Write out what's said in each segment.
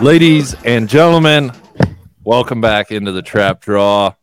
Ladies and gentlemen, welcome back into the trap draw.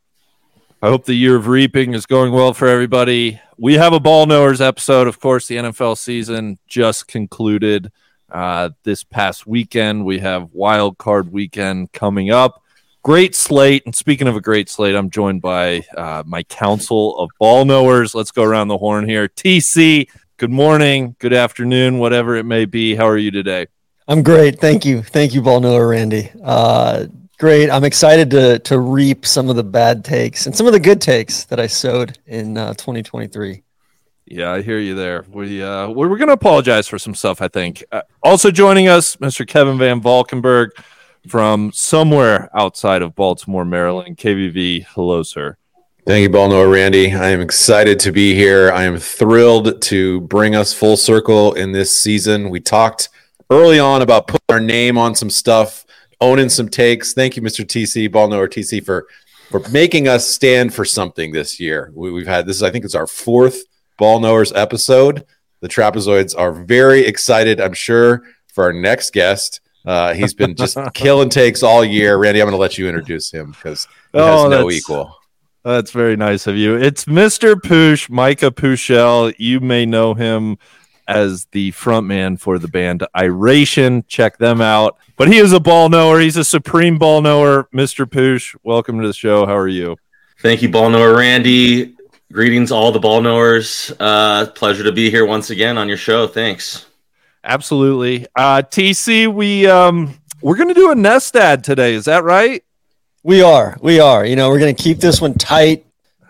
I hope the year of reaping is going well for everybody. We have a ball knowers episode. Of course, the NFL season just concluded uh, this past weekend. We have wild card weekend coming up. Great slate. And speaking of a great slate, I'm joined by uh, my council of ball knowers. Let's go around the horn here. TC, good morning, good afternoon, whatever it may be. How are you today? I'm great. Thank you. Thank you, Ball Knower Randy. Uh, great. I'm excited to to reap some of the bad takes and some of the good takes that I sowed in uh, 2023. Yeah, I hear you there. We uh, we're, we're going to apologize for some stuff. I think. Uh, also joining us, Mr. Kevin Van Valkenburg from somewhere outside of Baltimore, Maryland. KVV. Hello, sir. Thank you, Ball Knower Randy. I am excited to be here. I am thrilled to bring us full circle in this season. We talked early on about putting our name on some stuff, owning some takes. Thank you, Mr. TC, Ball Knower TC, for for making us stand for something this year. We, we've had this. Is, I think it's our fourth Ball Knowers episode. The Trapezoids are very excited. I'm sure for our next guest. Uh, he's been just killing takes all year. Randy, I'm going to let you introduce him because he has Oh, no equal. That's very nice of you. It's Mr. Poosh, Micah Pueschel. You may know him as the frontman for the band Iration. Check them out. But he is a ball knower. He's a supreme ball knower. Mr. Poosh, welcome to the show. How are you? Thank you, ball knower Randy. Greetings, all the ball knowers. Uh, pleasure to be here once again on your show. Thanks. Absolutely. Uh, TC, we um we're gonna do a nest ad today. Is that right? We are. We are. You know, we're going to keep this one tight.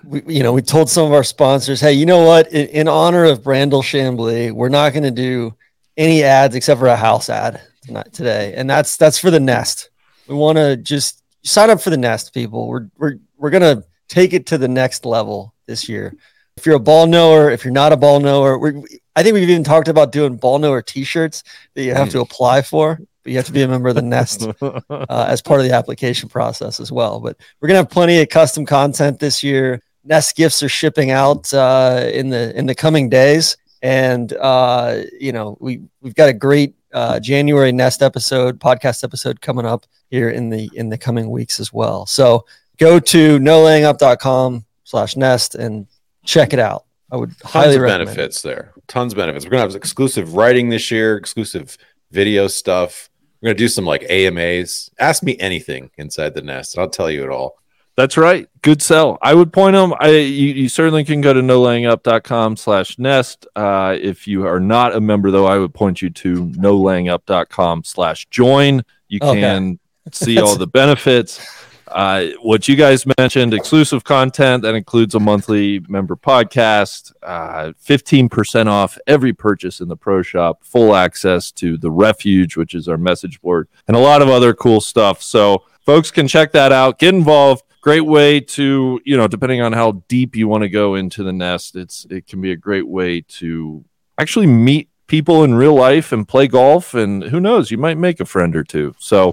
We, you know, we told some of our sponsors, hey, you know what? In, in honor of Brandel Chamblee, we're not going to do any ads except for a house ad tonight today, and that's that's for the Nest. We want to just sign up for the Nest, people. We're we're we're going to take it to the next level this year. If you're a ball knower, if you're not a ball knower, we're, I think we've even talked about doing ball knower T-shirts that you have to apply for, but you have to be a member of the Nest uh, as part of the application process as well. But we're gonna have plenty of custom content this year. Nest gifts are shipping out uh, in the in the coming days, and uh, you know we we've got a great uh, January Nest episode podcast episode coming up here in the in the coming weeks as well. So go to nolayingup.com slash nest and check it out. I would tons highly of recommend. it. benefits there. Tons of benefits. We're gonna have exclusive writing this year, exclusive video stuff. We're gonna do some like AMAs. Ask me anything inside the nest, and I'll tell you it all. That's right. Good sell. I would point them. I you, you certainly can go to nolayingup.com slash nest. Uh, if you are not a member though, I would point you to nolayingup.com slash join. You Okay. can see all the benefits. Uh, what you guys mentioned, exclusive content that includes a monthly member podcast, uh, 15% off every purchase in the pro shop, full access to the refuge, which is our message board, and a lot of other cool stuff. So folks can check that out, get involved. Great way to, you know, depending on how deep you want to go into the nest, it's it can be a great way to actually meet people in real life and play golf and who knows, you might make a friend or two. So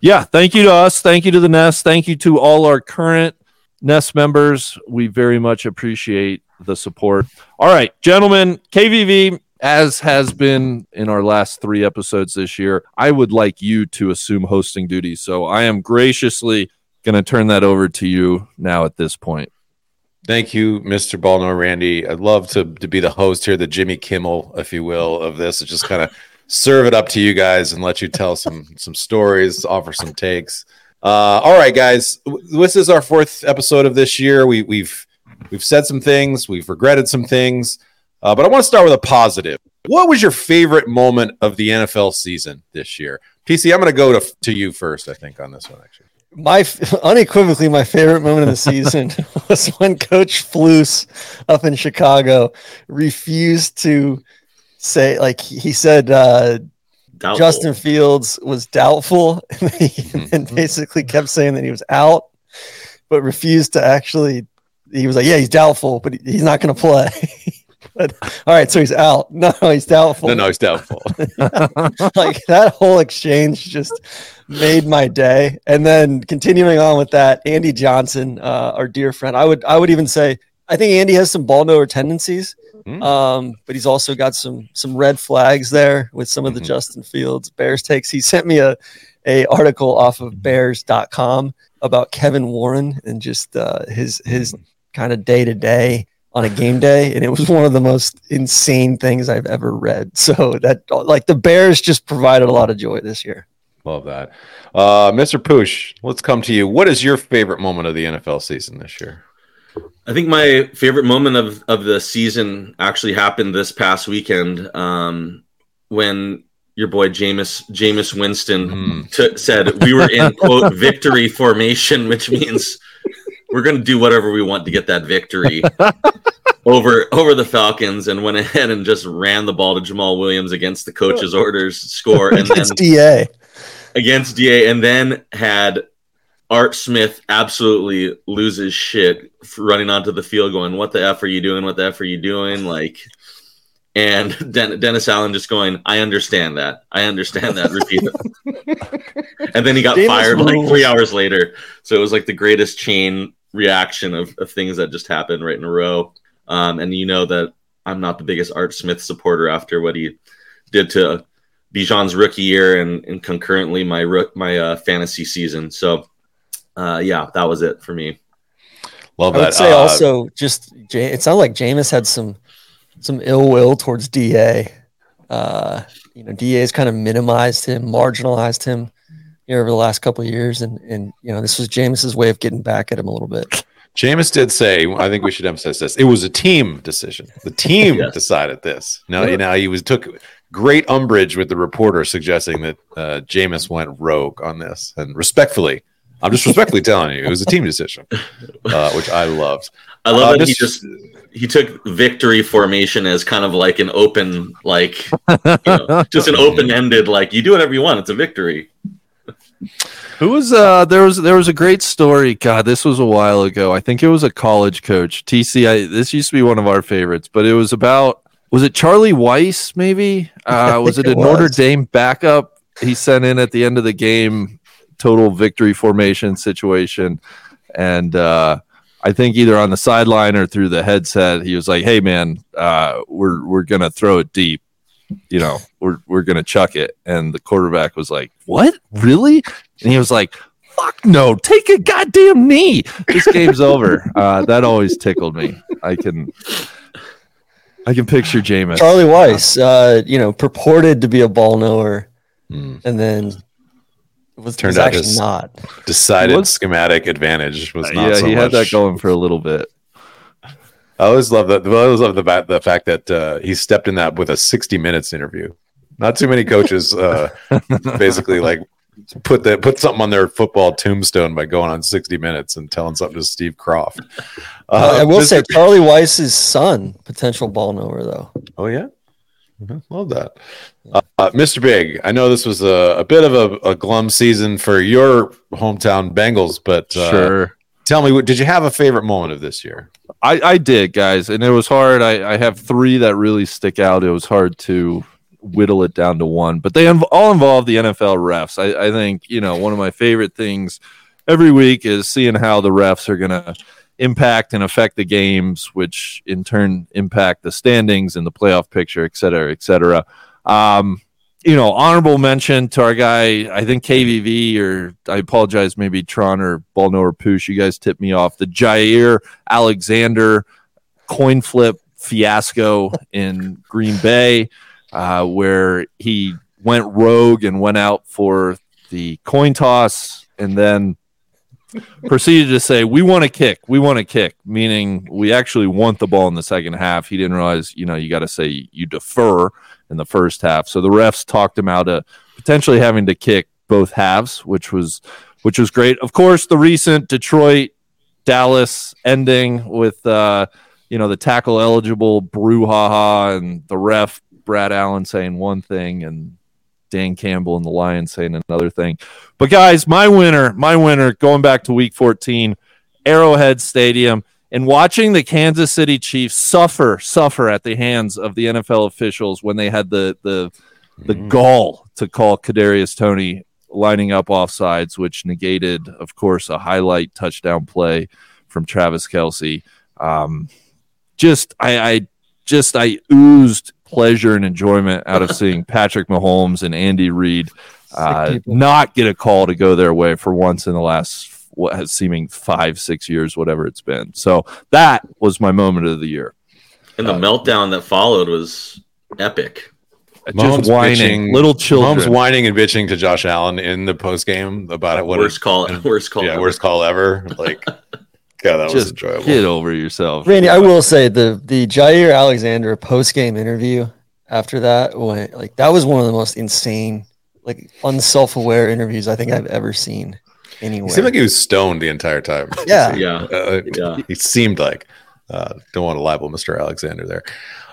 yeah, thank you to us. Thank you to the Nest. Thank you to all our current Nest members. We very much appreciate the support. All right, gentlemen, KVV, as has been in our last three episodes this year, I would like you to assume hosting duties. So I am graciously going to turn that over to you now at this point. Thank you, Mr. Ball Knower Randy. I'd love to, to be the host here, the Jimmy Kimmel, if you will, of this. It's just kind of serve it up to you guys and let you tell some some stories, offer some takes. Uh, all right, guys. This is our fourth episode of this year. We, we've we've said some things, we've regretted some things, uh, but I want to start with a positive. What was your favorite moment of the NFL season this year? PC, I'm going to go to to you first. I think on this one actually. My unequivocally my favorite moment of the season was when Coach Flus up in Chicago refused to say like he said uh, Doubtful. Justin Fields was doubtful and basically kept saying that he was out, but refused to actually he was like, yeah, he's doubtful, but he's not going to play. But, all right, so he's out. No, he's doubtful. No, no, he's doubtful. like that whole exchange just made my day. And then continuing on with that, Andy Johnson, uh, our dear friend, I would I would even say I think Andy has some ball knower tendencies, Mm. um, but he's also got some some red flags there with some of the Mhm. Justin Fields Bears takes. He sent me a a article off of Bears.com about Kevin Warren and just uh, his his kind of day to day on a game day, and it was one of the most insane things I've ever read. So that like the Bears just provided a lot of joy this year. Love that. Uh, Mr. Poosh, let's come to you. What is your favorite moment of the NFL season this year? I think my favorite moment of, of the season actually happened this past weekend um, when your boy Jameis Jameis Winston Mm. t- said we were in quote victory formation, which means we're going to do whatever we want to get that victory over over the Falcons, and went ahead and just ran the ball to Jamaal Williams against the coach's orders, score, and then Against DA. against DA, and then had Art Smith absolutely loses shit for running onto the field, going, "What the f are you doing? What the f are you doing?" Like, and Den- Dennis Allen just going, "I understand that. I understand that." Repeat it. and then he got Jameis fired like three hours later. So it was like the greatest chain reaction of, of things that just happened right in a row. Um, and you know that I'm not the biggest Art Smith supporter after what he did to Bijan's rookie year and, and concurrently my rook- my uh, fantasy season. So, uh, yeah, that was it for me. Love I that. would say Uh, also just Ja- it sounded like Jameis had some some ill will towards Da. Uh, you know, Da's kind of minimized him, marginalized him you know, over the last couple of years, and and you know this was Jameis's way of getting back at him a little bit. Jameis did say, I think we should emphasize this. It was a team decision. The team Yes. decided this. No, you know, he was took great umbrage with the reporter suggesting that uh, Jameis went rogue on this. And respectfully, I'm just respectfully telling you, it was a team decision, uh, which I loved. I love Uh, that he just he took victory formation as kind of like an open, like you know, just an open ended, like you do whatever you want. It's a victory. Who was uh there was there was a great story. God, this was a while ago. I think it was a college coach. TC. I, this used to be one of our favorites, but it was about was it Charlie Weis? Maybe uh, was it a Notre. Dame backup? He sent in at the end of the game, total victory formation situation, and uh, I think either on the sideline or through the headset, he was like, "Hey, man, uh, we're we're gonna throw it deep." You know, we're we're gonna chuck it, and the quarterback was like, "What? Really?" And he was like, fuck no, take a goddamn knee. This game's over. Uh, that always tickled me. I can I can picture Jameis. Charlie Weis, uh, you know, purported to be a ball knower, Hmm. and then it was, Turned was out actually his- not. Decided Was- schematic advantage was Uh, not yeah, so he had that going for a little bit. I always love that. I always love the, the fact that uh, he stepped in that with a 60 minutes interview. Not too many coaches uh, basically like put that put something on their football tombstone by going on 60 minutes and telling something to Steve Kroft. Uh, I will Mr. say Charlie Weis's son, potential ball knower though. Oh yeah, Mhm. love that, uh, Mr. Big. I know this was a, a bit of a, a glum season for your hometown Bengals, but uh, Sure. Tell me, what did you have a favorite moment of this year? I, I did, guys, and it was hard. I, I have three that really stick out. It was hard to whittle it down to one, but they inv- all involve the NFL refs. I, I think you know one of my favorite things every week is seeing how the refs are going to impact and affect the games, which in turn impact the standings and the playoff picture, et cetera, et cetera. Um, you know, honorable mention to our guy, I think KVV, or I apologize, maybe Tron or Ball Knower or Poosh. You guys tipped me off the Jaire Alexander coin flip fiasco in Green Bay, uh, where he went rogue and went out for the coin toss and then proceeded to say, We want to kick. We want to kick, meaning we actually want the ball in the second half. He didn't realize, you know, you got to say you defer in the first half. So the refs talked him out of potentially having to kick both halves, which was which was great. Of course, the recent Detroit Dallas ending with uh, you know the tackle eligible brouhaha and the ref Brad Allen saying one thing and Dan Campbell and the Lions saying another thing. But guys, my winner, my winner, going back to Week 14, Arrowhead Stadium. And watching the Kansas City Chiefs suffer, suffer at the hands of the NFL officials when they had the the the Mm. gall to call Kadarius Toney lining up offsides, which negated, of course, a highlight touchdown play from Travis Kelce. Um, just I, I just I oozed pleasure and enjoyment out of seeing Patrick Mahomes and Andy Reid uh, not get a call to go their way for once in the last what has seeming five six years whatever it's been. So that was my moment of the year. And the meltdown that followed was epic. Mahomes just whining, bitching- little children. Mahomes whining and bitching to Josh Allen in the post game about it. What worst call, and- worst call. yeah, ever. worst call ever. Like, God, that was just enjoyable. get over yourself. Randy, I will say the the Jaire Alexander post game interview after that went like that was one of the most insane, like unself aware interviews I think I've ever seen He anywhere. seemed like he was stoned the entire time. Yeah. Yeah, Uh, yeah. he seemed like. Uh, don't want to libel Mr. Alexander there.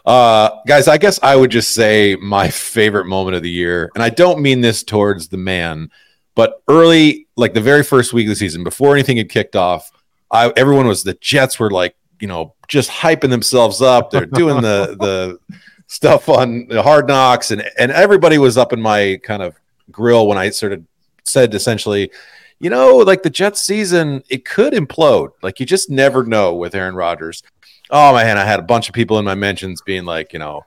Uh, guys, I guess I would just say my favorite moment of the year, and I don't mean this towards the man, but early, like the very first week of the season, before anything had kicked off, I everyone was the Jets were like, you know, just hyping themselves up. They're doing the the stuff on the hard knocks, and and everybody was up in my kind of grill when I sort of said essentially, you know, like the Jets season, it could implode. Like you just never know with Aaron Rodgers. Oh man, I had a bunch of people in my mentions being like, you know,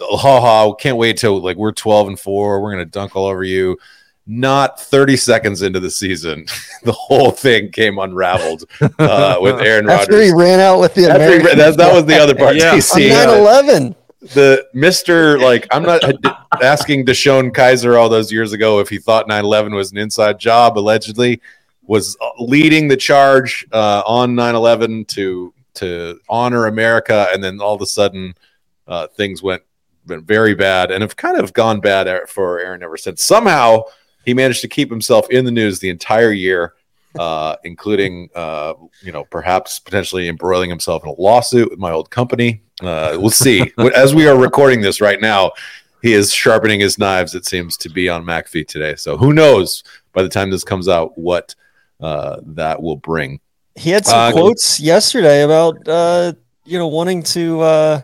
ha ha, can't wait till like we're 12 and 4, we're gonna dunk all over you. Not 30 seconds into the season, the whole thing came unraveled uh, with Aaron Rodgers. after he Rodgers. ran out with the After American ran- that, that was the other part. Yeah. TC. on 9/11. The Mister like I'm not asking DeShone Kizer all those years ago if he thought 9/11 was an inside job. Allegedly, was leading the charge uh, on 9/11 to to honor America, and then all of a sudden uh, things went went very bad and have kind of gone bad for Aaron ever since. Somehow he managed to keep himself in the news the entire year. Uh, including, uh, you know, perhaps potentially embroiling himself in a lawsuit with my old company. Uh, we'll see. As we are recording this right now, he is sharpening his knives. It seems to be on McAfee today. So who knows? By the time this comes out, what uh, that will bring. He had some Uh, quotes yesterday about uh, you know wanting to uh,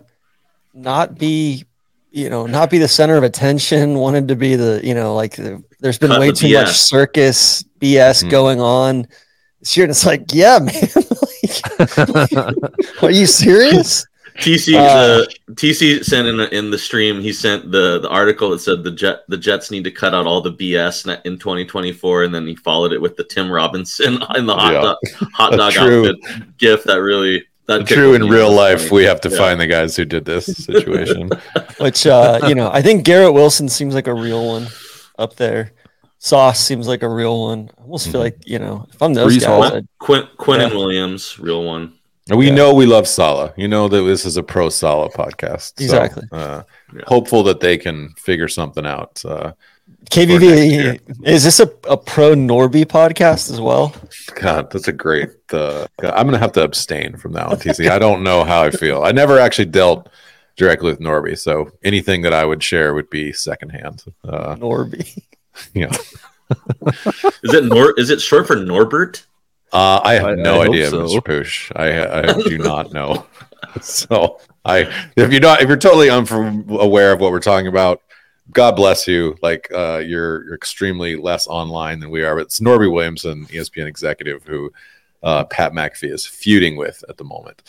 not be you know not be the center of attention. Wanted to be the you know like the, there's been Cut way the too BS. much circus BS Mhm. going on this year. And it's like, yeah, man, like, are you serious? TC Uh, the TC sent in in the stream. He sent the the article that said the jet the Jets need to cut out all the BS in- in 2024, and then he followed it with the Tim Robinson in the hot Yeah. dog hot dog true- outfit gif. That really that True in real life, funny. we have to Yeah. find the guys who did this situation. Which uh, you know, I think Garrett Wilson seems like a real one up there. Sauce seems like a real one. I almost feel Mhm. like you know, if I'm those Brees guys, Hall. I'd- Quinn Quinn and Yeah. Williams, real one. And we Yeah. know we love Saleh. You know that this is a pro Saleh podcast. So, Exactly. uh, Yeah. Hopeful that they can figure something out. Uh, KVV is this a, a pro Norby podcast as well? God, that's a great. Uh, God, I'm gonna have to abstain from that one, TC. I don't know how I feel. I never actually dealt directly with Norby, so anything that I would share would be secondhand. Uh, Norby. you know, Is it Nor? Is it short for Norbert? Uh, I have I- no I idea, so. Mr. Poosh. I, I do not know. so I, if you're not, if you're totally unaware of what we're talking about, God bless you. Like uh, you're, you're extremely less online than we are. But it's Norby Williamson, E ESPN executive, who uh, Pat McAfee is feuding with at the moment.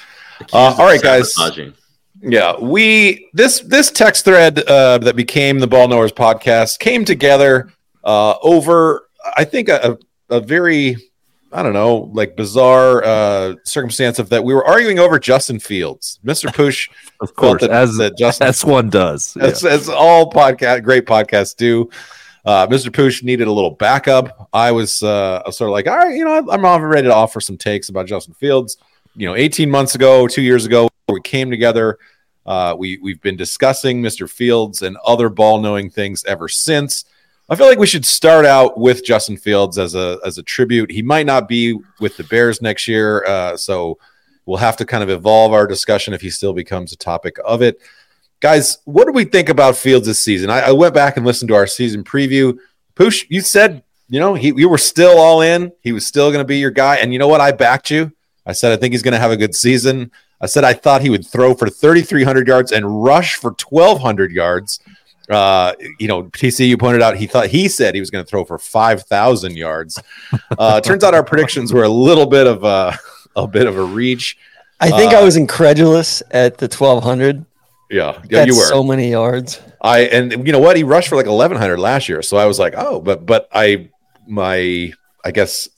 Uh, all right, guys. Yeah, we this this text thread uh, that became the Ball Knowers podcast came together uh, over I think a, a very I don't know like bizarre uh, circumstance of that we were arguing over Justin Fields. Mr. Push of course, that, as that Justin as one does. Yeah. as, as all podcast great podcasts do. Uh, Mr. Poosh needed a little backup. I was, uh, I was sort of like, all right, you know, I'm, I'm ready to offer some takes about Justin Fields. You know, 18 months ago, two years ago, we came together. Uh, we we've been discussing Mr. Fields and other ball knowing things ever since. I feel like we should start out with Justin Fields as a as a tribute. He might not be with the Bears next year, uh, so we'll have to kind of evolve our discussion if he still becomes a topic of it guys, what do we think about Fields this season? I, I went back and listened to our season preview. Poosh, you said you know he you were still all in. He was still going to be your guy, and you know what? I backed you. I said I think he's going to have a good season. I said I thought he would throw for 3,300 yards and rush for 1,200 yards. Uh, you know, TCU pointed out he thought he said he was going to throw for 5,000 yards. Uh, turns out our predictions were a little bit of a, a bit of a reach. I think Uh, I was incredulous at the 1200. Yeah, yeah, That's you were. so many yards. I and you know what? He rushed for like 1,100 last year, so I was like, oh, but but I my I guess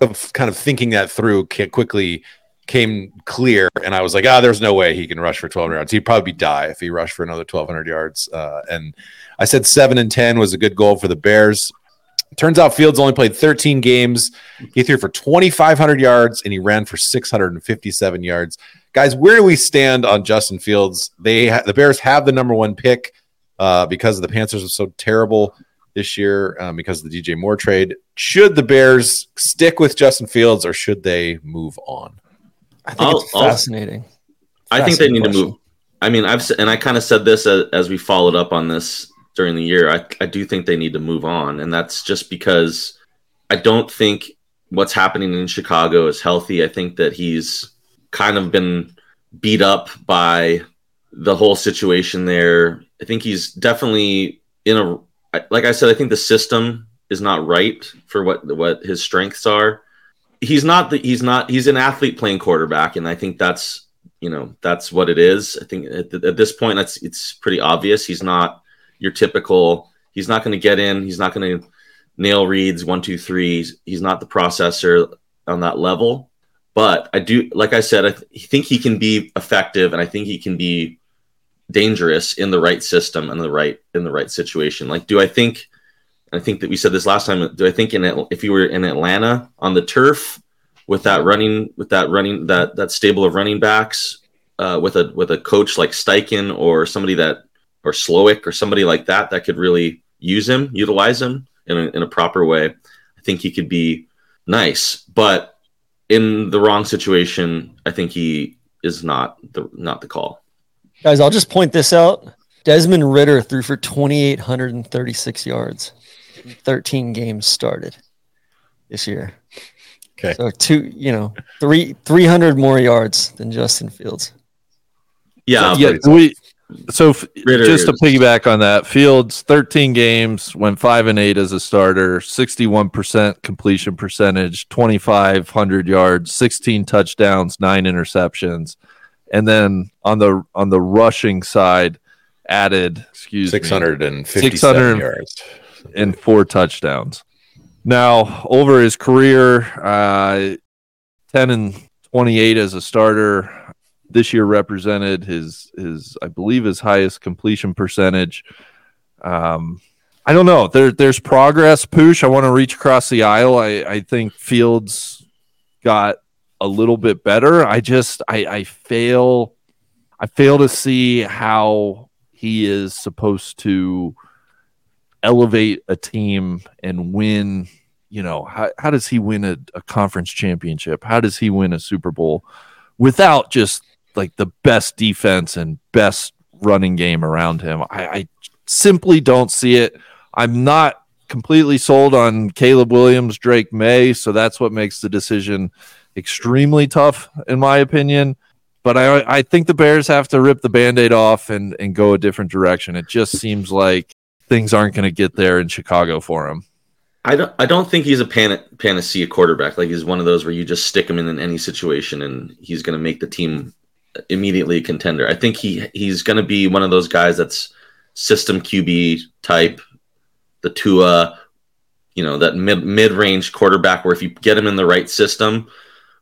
of kind of thinking that through quickly came clear, and I was like, ah, there's no way he can rush for 1,200 yards. He'd probably die if he rushed for another 1,200 yards. Uh, and I said seven and 10 was a good goal for the Bears. Turns out Fields only played 13 games. He threw for 2,500 yards and he ran for 657 yards. Guys, where do we stand on Justin Fields? They ha- the Bears have the number one pick uh, because the Panthers are so terrible this year um, because of the DJ Moore trade. Should the Bears stick with Justin Fields or should they move on? I think I'll- it's I'll- fascinating. I think they need Fascinating to move. I mean, I've and I kind of said this as, as we followed up on this during the year. I, I do think they need to move on, and that's just because I don't think what's happening in Chicago is healthy. I think that he's kind of been beat up by the whole situation there. I think he's definitely in a like I said. I think the system is not right for what what his strengths are. He's not the he's not he's an athlete playing quarterback, and I think that's you know that's what it is. I think at, at this point, that's it's pretty obvious. He's not your typical. He's not going to get in. He's not going to nail reads one two three. He's, not the processor on that level. But I do, like I said, I th- think he can be effective, and I think he can be dangerous in the right system and the right in the right situation. Like, do I think? I think that we said this last time. Do I think in if you were in Atlanta on the turf with that running with that running that that stable of running backs uh, with a with a coach like Steichen or somebody that or Slowik or somebody like that that could really use him, utilize him in a, in a proper way. I think he could be nice, but in the wrong situation, I think he is not the not the call. Guys, I'll just point this out. Desmond Ridder threw for 2,836 yards. 13 games started this year. Okay. So two, you know, three, 300 more yards than Justin Fields. Yeah, yeah, we. So f- Ridder just to piggyback on that, Fields 13 games, went five and eight as a starter, 61% completion percentage, 2,500 yards, 16 touchdowns, nine interceptions, and then on the on the rushing side, added excuse me, 657 600 yards. And four touchdowns. Now, over his career, uh, 10 and 28 as a starter. This year represented his his I believe his highest completion percentage. Um, I don't know. There there's progress. Poosh, I want to reach across the aisle. I I think Fields got a little bit better. I just I I fail I fail to see how he is supposed to elevate a team and win you know how, how does he win a, a conference championship? How does he win a super bowl without just like the best defense and best running game around him? I, I simply don't see it. I'm not completely sold on caleb williams drake may so that's what makes the decision extremely tough in my opinion. But I, I think the bears have to rip the band-aid off and, and go a different direction. It just seems like things aren't going to get there in Chicago for him. I don't. I don't think he's a pan- panacea quarterback. Like he's one of those where you just stick him in, in any situation and he's going to make the team immediately a contender. I think he he's going to be one of those guys that's system QB type, the Tua, you know, that mid mid range quarterback where if you get him in the right system,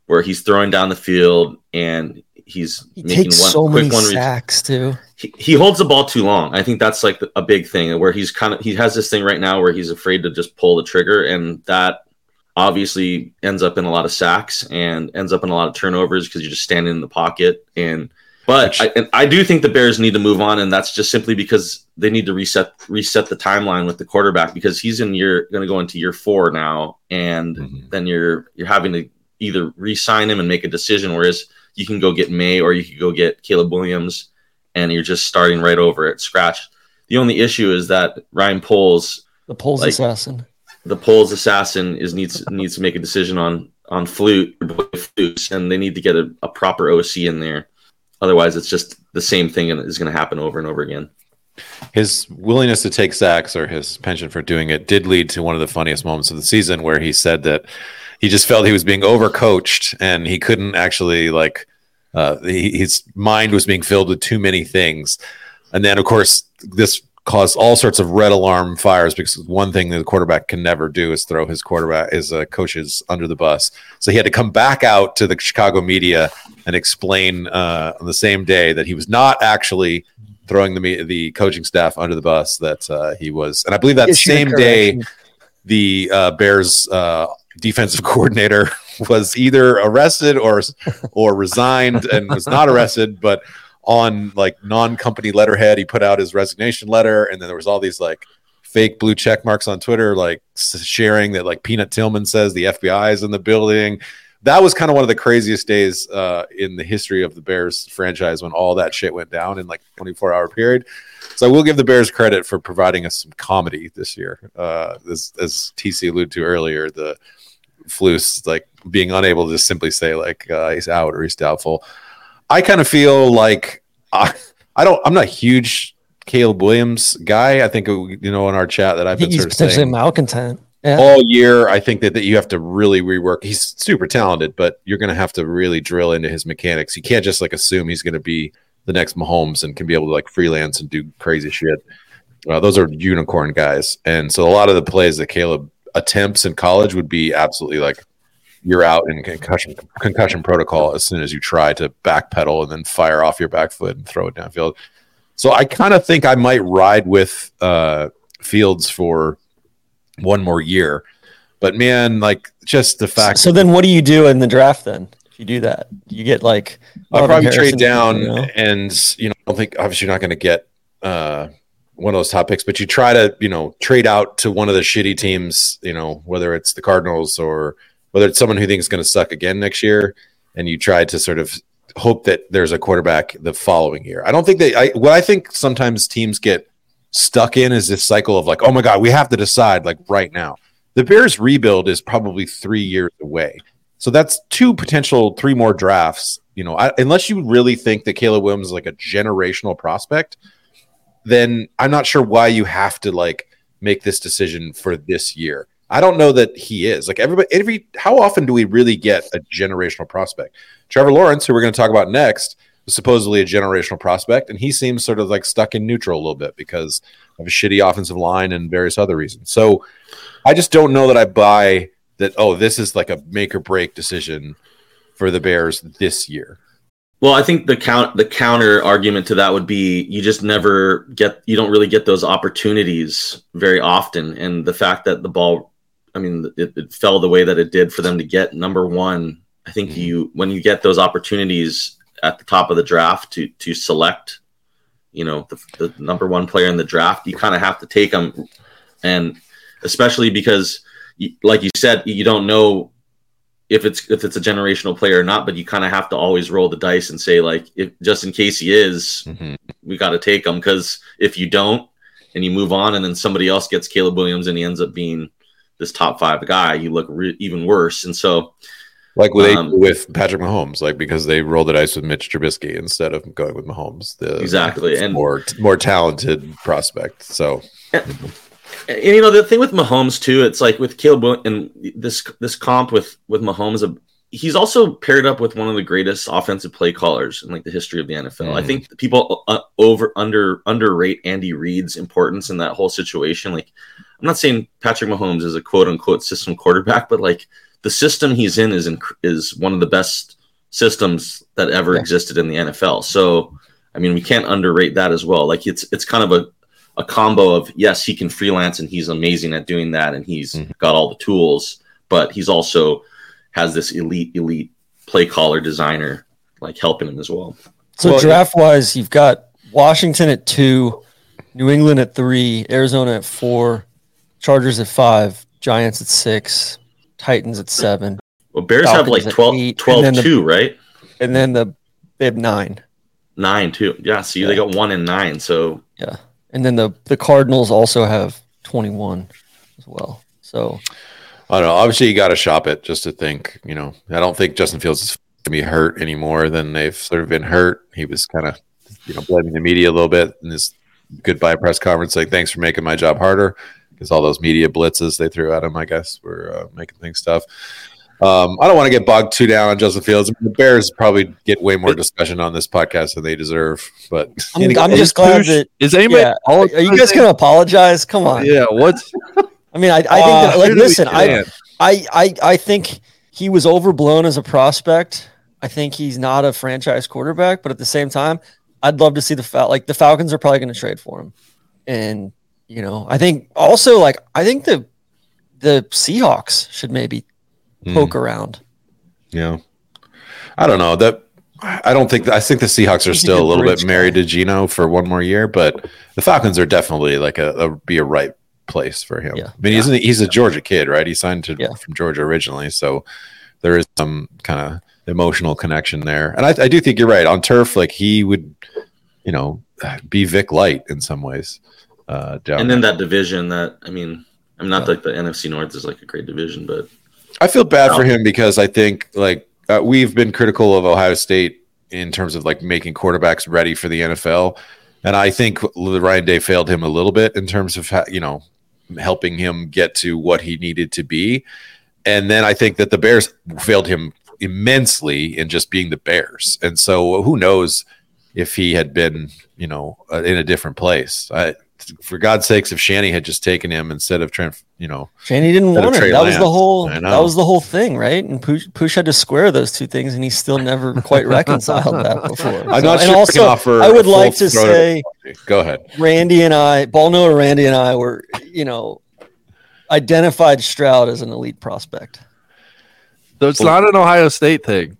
where he's throwing down the field and he's He making takes one so quick many one. sacks too. he, he holds the ball too long. I think that's like a big thing where he's kind of he has this thing right now where he's afraid to just pull the trigger, and that obviously ends up in a lot of sacks and ends up in a lot of turnovers because you're just standing in the pocket. And but I, and I do think the Bears need to move on, and that's just simply because they need to reset reset the timeline with the quarterback because he's in year going to go into year four now, and Mhm. then you're you're having to either re-sign him and make a decision, whereas you can go get May or you could go get Caleb Williams and you're just starting right over at scratch. The only issue is that Ryan Poles, The Poles Like- assassin. the Poles assassin, is needs needs to make a decision on on flute, flutes, and they need to get a, a proper OC in there. Otherwise, it's just the same thing and is going to happen over and over again. His willingness to take sacks or his penchant for doing it did lead to one of the funniest moments of the season where he said that he just felt he was being overcoached and he couldn't actually like uh, he, his mind was being filled with too many things. And then, of course, this caused all sorts of red alarm fires because one thing that the quarterback can never do is throw his quarterback, his uh, coaches under the bus. So he had to come back out to the Chicago media and explain uh, on the same day that he was not actually throwing the the coaching staff under the bus. That uh, he was, and I believe that Issue same correction. day, the uh, Bears uh, defensive coordinator was either arrested or or resigned and was not arrested, but on like non-company letterhead, he put out his resignation letter, and then there was all these like fake blue check marks on Twitter, like sharing that like Peanut Tillman says the FBI is in the building. That was kind of one of the craziest days uh, in the history of the Bears franchise when all that shit went down in like 24 hour period. So I will give the Bears credit for providing us some comedy this year. Uh, as, as TC alluded to earlier, the Flus like being unable to simply say like uh, he's out or he's doubtful. I kind of feel like I, I don't. I'm not a huge Caleb Williams guy. I think you know in our chat that I've been he's sort of potentially saying malcontent. Yeah. all year. I think that, that you have to really rework. He's super talented, but you're going to have to really drill into his mechanics. You can't just like assume he's going to be the next Mahomes and can be able to like freelance and do crazy shit. Uh, those are unicorn guys, and so a lot of the plays that Caleb attempts in college would be absolutely like you're out in concussion concussion protocol as soon as you try to backpedal and then fire off your back foot and throw it downfield. So I kind of think I might ride with uh, Fields for one more year. But man, like just the fact So then, what do you do in the draft then? If you do that, you get like I'll probably Harrison, trade down you know? and you know, I don't think obviously you're not going to get uh, one of those top picks, but you try to, you know, trade out to one of the shitty teams, you know, whether it's the Cardinals or whether it's someone who thinks going to suck again next year, and you try to sort of hope that there's a quarterback the following year. I don't think they. I what I think sometimes teams get stuck in is this cycle of like, oh my god, we have to decide like right now. The Bears rebuild is probably three years away. So that's two potential three more drafts. You know, I, unless you really think that Caleb Williams is like a generational prospect, then I'm not sure why you have to like make this decision for this year. I don't know that he is like everybody. Every how often do we really get a generational prospect? Trevor Lawrence, who we're going to talk about next, was supposedly a generational prospect, and he seems sort of like stuck in neutral a little bit because of a shitty offensive line and various other reasons. So I just don't know that I buy that. Oh, this is like a make or break decision for the Bears this year. Well, I think the count the counter argument to that would be you just never get you don't really get those opportunities very often, and the fact that the ball, I mean, it, it fell the way that it did for them to get number one. I think Mhm. you when you get those opportunities at the top of the draft to to select, you know, the, the number one player in the draft, you kind of have to take them, and especially because, like you said, you don't know if it's if it's a generational player or not, but you kind of have to always roll the dice and say like, if just in case he is, we got to take him because if you don't and you move on and then somebody else gets Caleb Williams and he ends up being this top five guy, you look re- even worse. And so, Like they Um, with Patrick Mahomes, like because they rolled the dice with Mitch Trubisky instead of going with Mahomes, the Exactly, and- more more talented prospect. So and you know the thing with Mahomes too, it's like with Caleb and this this comp with with Mahomes, uh, he's also paired up with one of the greatest offensive play callers in like the history of the NFL. I Mhm. think people uh, over under underrate Andy Reid's importance in that whole situation. Like, I'm not saying Patrick Mahomes is a quote unquote system quarterback, but like the system he's in is is one of the best systems that ever Yeah. existed in the NFL. So, I mean, we can't underrate that as well. Like, it's it's kind of a a combo of yes, he can freelance and he's amazing at doing that, and he's Mhm. got all the tools, but he's also has this elite elite play caller designer like helping him as well. So Well, draft wise, you've got Washington at two, New England at three, Arizona at four, Chargers at five, Giants at six, Titans at seven, Well, Bears have like at 12, eight, 12 and then the- too, right? and then the they have nine. Nine too. Yeah, see, they got one and nine. So Yeah, and then the the Cardinals also have twenty one as well. So I don't know. Obviously, you got to shop it just to think. You know, I don't think Justin Fields is to be hurt any more than they've sort of been hurt. He was kind of, you know, blaming the media a little bit in this goodbye press conference, like, "Thanks for making my job harder," because all those media blitzes they threw at him, I guess, were uh, making things tough. Um, I don't want to get bogged too down on Justin Fields. The Bears probably get way more discussion on this podcast than they deserve. But I'm, I'm just glad Poosh- that. Is anybody? Yeah, are you guys going to apologize? Come on. Yeah. What's? I mean, I, I think that, like, who listen, I. I, I, I think he was overblown as a prospect. I think he's not a franchise quarterback, but at the same time, I'd love to see the Fal- like the Falcons are probably going to trade for him, and you know, I think also like I think the the Seahawks should maybe Hmm. poke around. Yeah. I don't know that. I don't think I think the Seahawks are still a little bit married guy. to Geno for one more year, but the Falcons are definitely like a, a be a right place for him. Yeah. I mean, he's he's a Georgia kid, right? He signed to Yeah. from Georgia originally, so there is some kind of emotional connection there. And I, I do think you're right on turf. Like he would, you know, be Vic Light in some ways. Uh, down and there. then that division that I mean, I'm not like the NFC North is like a great division, but I feel bad for him because I think like uh, we've been critical of Ohio State in terms of like making quarterbacks ready for the NFL, and I think Ryan Day failed him a little bit in terms of ha- you know helping him get to what he needed to be, and then I think that the Bears failed him immensely in just being the Bears, and so who knows if he had been you know uh, in a different place. I, for God's sakes, if Shanny had just taken him instead of Trent, you know, Shanny didn't want Trey it. That was the whole. That was the whole thing, right? And Push, Push had to square those two things, and he still never quite reconciled that before. I'm So- not and sure. Also, offer I would like to say go ahead. Randy and I, Ball Knower, Randy and I were, you know, identified Stroud as an elite prospect. So it's not an Ohio State thing.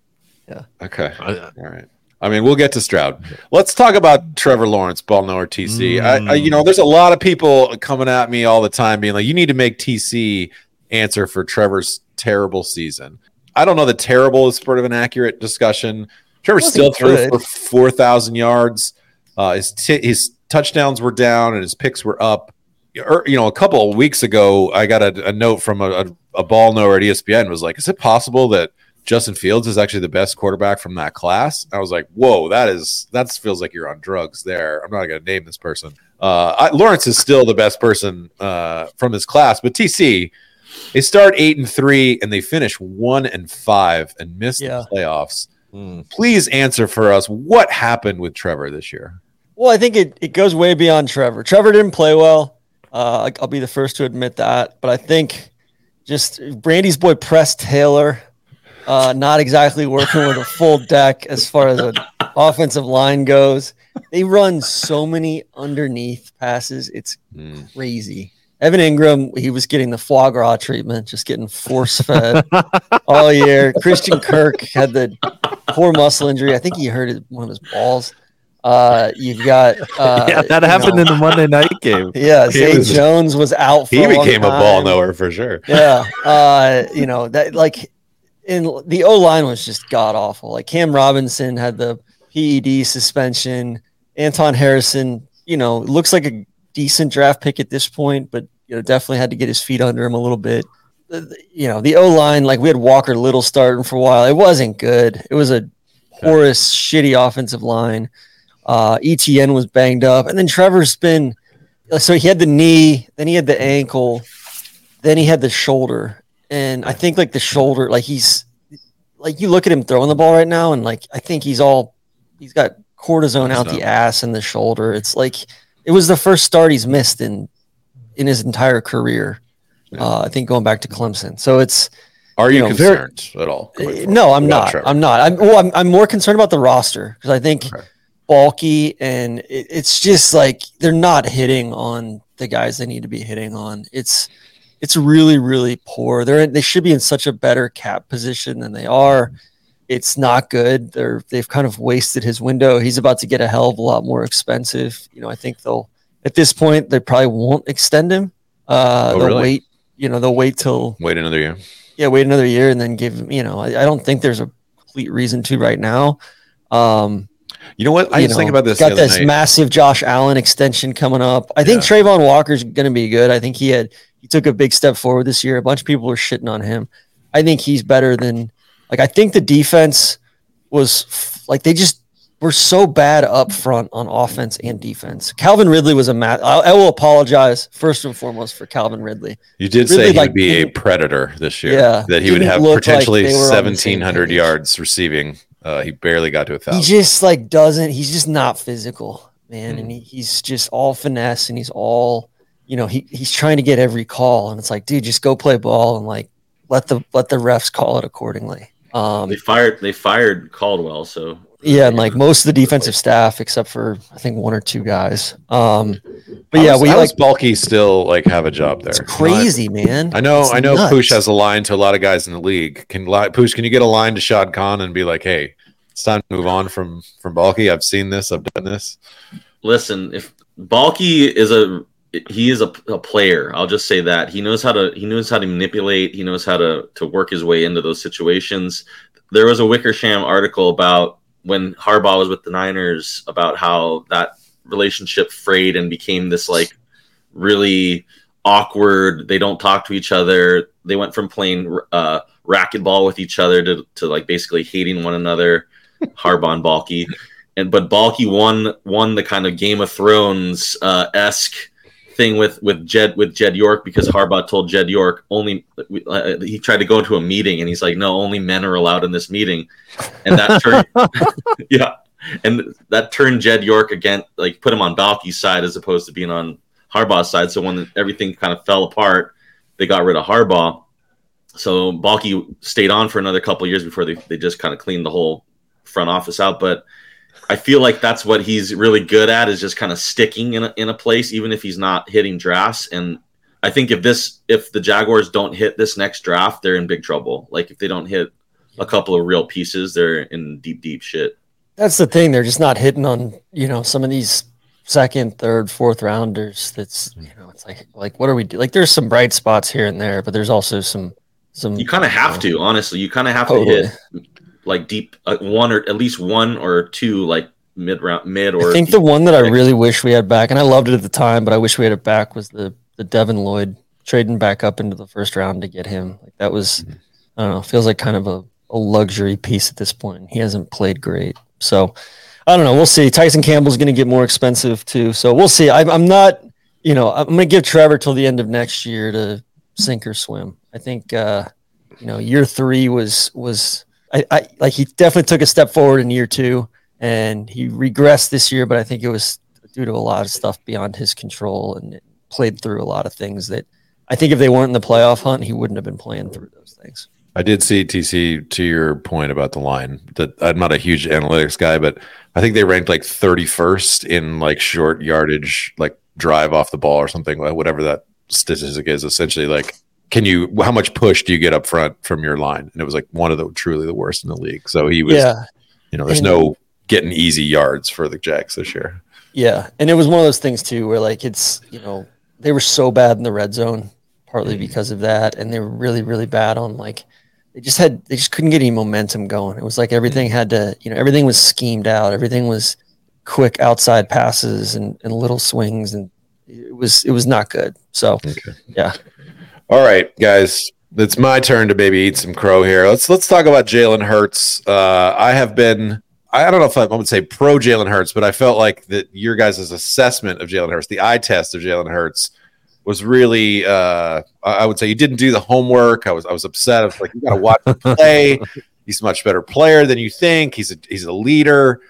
Yeah. Okay, I- all right. I mean, we'll get to Stroud. Let's talk about Trevor Lawrence, ball knower TC. I, I, you know, there's a lot of people coming at me all the time, being like, "You need to make TC answer for Trevor's terrible season." I don't know that terrible is sort of an accurate discussion. Trevor still threw good. for four thousand yards. Uh, his t- his touchdowns were down and his picks were up. Er, You know, a couple of weeks ago, I got a, a note from a, a, a ball knower at ESPN was like, "Is it possible that Justin Fields is actually the best quarterback from that class?" I was like, "Whoa, that is that feels like you're on drugs." There, I'm not going to name this person. Uh, I, Lawrence is still the best person uh, from his class, but TC they start eight and three and they finish one and five and miss Yeah. the playoffs. Please answer for us what happened with Trevor this year. Well, I think it, it goes way beyond Trevor. Trevor didn't play well. Uh, I'll be the first to admit that. But I think just Brandy's boy Press Taylor, uh, not exactly working with a full deck as far as an offensive line goes. They run so many underneath passes. It's Mm. crazy. Evan Engram, he was getting the foie gras treatment, just getting force fed all year. Christian Kirk had the poor muscle injury. I think he hurt one of his balls. Uh, you've got uh, yeah, that happened know, in the Monday night game. yeah. Zay was- Jones was out. For He a long became a ball time. knower for sure. Yeah, uh, you know that like in the O line was just god awful. Like Cam Robinson had the PED suspension. Anton Harrison, you know, looks like a decent draft pick at this point, but you know definitely had to get his feet under him a little bit. You know the O line, like we had Walker Little starting for a while. It wasn't good. It was a porous, shitty offensive line. Uh, ETN was banged up, and then Trevor's been so he had the knee, then he had the ankle, then he had the shoulder, and I think like the shoulder, like he's like you look at him throwing the ball right now, and like I think he's all he's got cortisone out the ass and the shoulder. It's like it was the first start he's missed in in his entire career. Uh, I think going back to Clemson, so it's Are you, You know, concerned at all? uh, No, I'm not. Trevor? I'm not. I'm well, I'm, I'm more concerned about the roster because I think Okay. Baalke and it, it's just like they're not hitting on the guys they need to be hitting on. It's it's really really poor. They're in, they should be in such a better cap position than they are. It's not good. They're they've kind of wasted his window. He's about to get a hell of a lot more expensive. You know, I think they'll at this point they probably won't extend him. Uh, Oh, they'll really? wait. You know, they'll wait till Wait another year. yeah, wait another year and then give you know, I, I don't think there's a complete reason to right now. Um, You know what? I know, thinking about this. Got this night. massive Josh Allen extension coming up. I think Yeah. Travon Walker's going to be good. I think he had he took a big step forward this year. A bunch of people were shitting on him. I think he's better than like I think the defense was like they just were so bad up front on offense and defense. Calvin Ridley was a mat. I, I will apologize first and foremost for Calvin Ridley. You did Really, say he'd like, be a predator this year. Yeah, that he would have like potentially they were on the same 1,700 yards receiving. Uh, he barely got to a thousand. He just like doesn't. He's just not physical, man, Mm. and he, he's just all finesse and he's all you know. He he's trying to get every call, and it's like, dude, just go play ball and like let the let the refs call it accordingly. Um, They fired. They fired Caldwell. So Yeah, and like most of the defensive staff, except for I think one or two guys. Um, but yeah, does- we like does Baalke still like have a job there. it's crazy, man. I know, It's I know. nuts. Pooch has a line to a lot of guys in the league. Can li- Pooch, can you get a line to Shad Khan and be like, "Hey, it's time to move on from from Baalke. I've seen this. I've done this." listen, if Baalke is a he is a, a player. I'll just say that he knows how to he knows how to manipulate. He knows how to to work his way into those situations. There was a Wickersham article about when Harbaugh was with the Niners about how that relationship frayed and became this like really awkward. They don't talk to each other. They went from playing uh, racquetball with each other to, to like basically hating one another. Harbaugh and Baalke, and but Baalke won won the kind of Game of Thrones uh, esque thing with with Jed with Jed York because Harbaugh told Jed York only uh, he tried to go into a meeting and he's like no only men are allowed in this meeting. And that turned yeah. And that turned Jed York again like put him on Baalke's side as opposed to being on Harbaugh's side. So when everything kind of fell apart they got rid of Harbaugh. So Balky stayed on for another couple years before they, they just kind of cleaned the whole front office out. But I feel like that's what he's really good at is just kind of sticking in a, in a place, even if he's not hitting drafts. And I think if this, if the Jaguars don't hit this next draft, they're in big trouble. Like if they don't hit a couple of real pieces, they're in deep, deep shit. That's the thing. They're just not hitting on you know some of these second, third, fourth rounders. That's you know it's like like what are we do? Like there's some bright spots here and there, but there's also some some. You kind of have to, honestly. You kind of have Totally. to hit like deep, uh, one or at least one or two, like mid round, mid or. I think the one that I really wish we had back, and I loved it at the time, but I wish we had it back was the the Devin Lloyd trading back up into the first round to get him. Like that was, I don't know, feels like kind of a, a luxury piece at this point. He hasn't played great, so I don't know. We'll see. Tyson Campbell's going to get more expensive too, so we'll see. I'm, I'm not, you know, I'm going to give Trevor till the end of next year to sink or swim. I think, uh, you know, year three was was I, I like he definitely took a step forward in year two and he regressed this year, but I think it was due to a lot of stuff beyond his control and played through a lot of things that I think if they weren't in the playoff hunt, he wouldn't have been playing through those things. I did see TC to your point about the line that I'm not a huge analytics guy, but I think they ranked like 31st in like short yardage, like drive off the ball or something, like whatever that statistic is. Essentially, like, can you how much push do you get up front from your line? And it was like one of the truly the worst in the league. So he was, Yeah, you know, there's And- no getting easy yards for the Jacks this year. yeah, and it was one of those things too where like it's you know they were so bad in the red zone partly mm-hmm. because of that, and they were really really bad on like they just had they just couldn't get any momentum going. It was like everything mm-hmm. had to you know everything was schemed out, everything was quick outside passes and, and little swings, and it was it was not good. So Okay. yeah, All right, guys. It's my turn to maybe eat some crow here. Let's let's talk about Jalen Hurts. Uh, I have been I don't know if I would say pro Jalen Hurts, but I felt like that your guys' assessment of Jalen Hurts, the eye test of Jalen Hurts, was really uh, I would say you didn't do the homework. I was I was upset. I was like, you gotta watch him play. He's a much better player than you think. He's a he's a leader.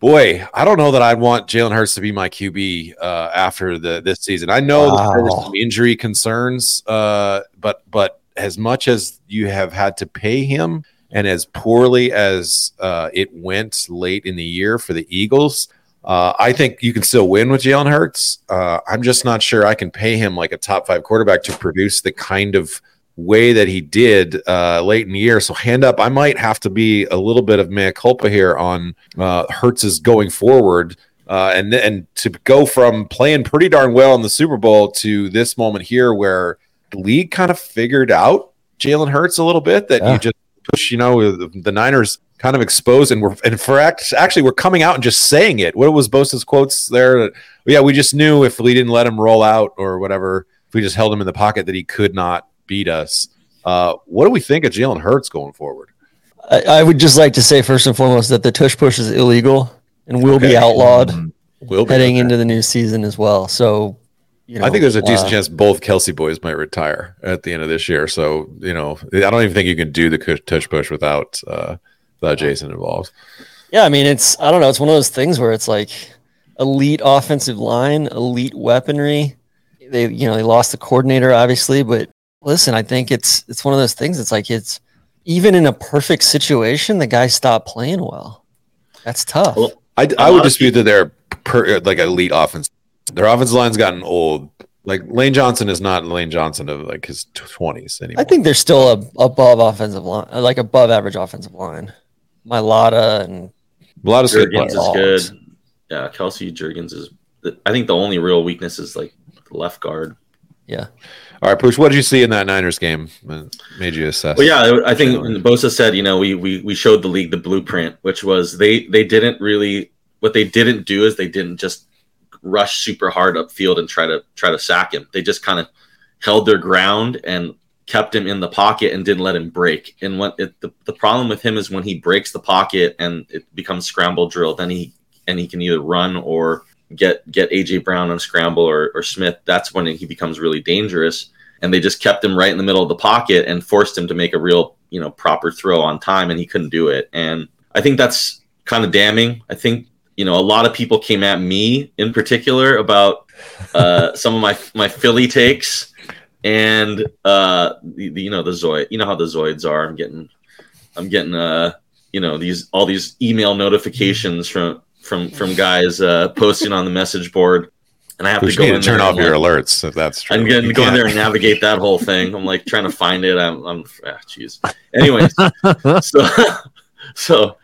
Boy, I don't know that I'd want Jalen Hurts to be my QB uh, after the this season. I know that there were some injury concerns, uh, but but as much as you have had to pay him, and as poorly as uh, it went late in the year for the Eagles, uh, I think you can still win with Jalen Hurts. Uh, I'm just not sure I can pay him like a top five quarterback to produce the kind of way that he did uh, late in the year. So hand up, I might have to be a little bit of mea culpa here on uh, Hurts's going forward. Uh, and and to go from playing pretty darn well in the Super Bowl to this moment here where the league kind of figured out Jalen Hurts a little bit that Yeah. you just push, you know, the, the Niners kind of exposed and we're and for act, actually we're coming out and just saying it. What was Bosa's quotes there? Yeah, we just knew if we didn't let him roll out or whatever if we just held him in the pocket that he could not beat us. Uh, what do we think of Jalen Hurts going forward? I, I would just like to say first and foremost that the tush push is illegal and will be Okay. outlawed Will be heading okay. into the new season as well. So, you know, I think there's a decent uh, chance both Kelce boys might retire at the end of this year. So you know, I don't even think you can do the tush push without uh, without Jason involved. Yeah, I mean, it's I don't know. It's one of those things where it's like elite offensive line, elite weaponry. They you know they lost the coordinator obviously, but listen, I think it's it's one of those things. It's like it's even in a perfect situation, the guy stopped playing well. That's tough. Well, I, A I would dispute that they're per, like elite offense. Their offensive line's gotten old. Like Lane Johnson is not Lane Johnson of like his twenties anymore. I think they're still a, above offensive line, like above average offensive line. Mailata and a good is Dogs. good. Yeah, Kelce Jurgens is. I think the only real weakness is like left guard. yeah, All right, Pooch, what did you see in that Niners game that made you assess? Well, yeah, I think. Bosa said, you know, we we we showed the league the blueprint, which was they they didn't really what they didn't do is they didn't just rush super hard upfield and try to try to sack him. They just kind of held their ground and kept him in the pocket and didn't let him break. And what it, the the problem with him is when he breaks the pocket and it becomes scramble drill, then he and he can either run or get get AJ Brown on scramble or, or Smith. That's when he becomes really dangerous and they just kept him right in the middle of the pocket and forced him to make a real, you know, proper throw on time, and he couldn't do it. And I think that's kind of damning. I think you know a lot of people came at me in particular about uh, some of my my Philly takes and uh, the, the, you know the Zoid. You know how the Zoids are. I'm getting I'm getting uh you know these all these email notifications from from from guys uh, posting on the message board, and I have Pooch, to go need in to turn off your like, alerts if that's true. I'm going to go in there and navigate that whole thing. I'm like trying to find it. I'm, I'm ah, jeez. Anyways, so, so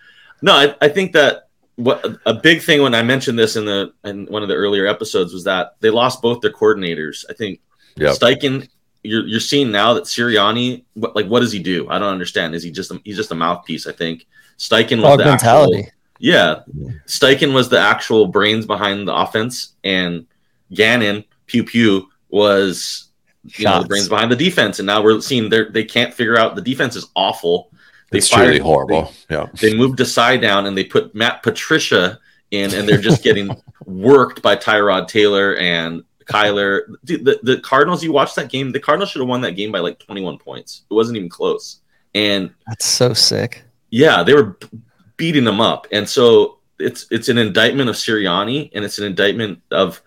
no, I, I think that what a big thing when I mentioned this in the in one of the earlier episodes was that they lost both their coordinators. I think Yep. Steichen. You're, you're seeing now that Sirianni, what, like, what does he do? I don't understand. Is he just a, he's just a mouthpiece? I think Steichen was the mentality. actual, yeah, Steichen was the actual brains behind the offense, and Gannon Pew Pew was you know the brains behind the defense. And now we're seeing they they can't figure out the defense is awful. They It's truly horrible. Yeah. They, they moved Desai down and they put Matt Patricia in, and they're just getting worked by Tyrod Taylor and Kyler. Dude, the, the Cardinals, you watched that game. The Cardinals should have won that game by like 21 points. It wasn't even close. And That's so sick. yeah, they were b- beating them up, and so it's it's an indictment of Sirianni, and it's an indictment of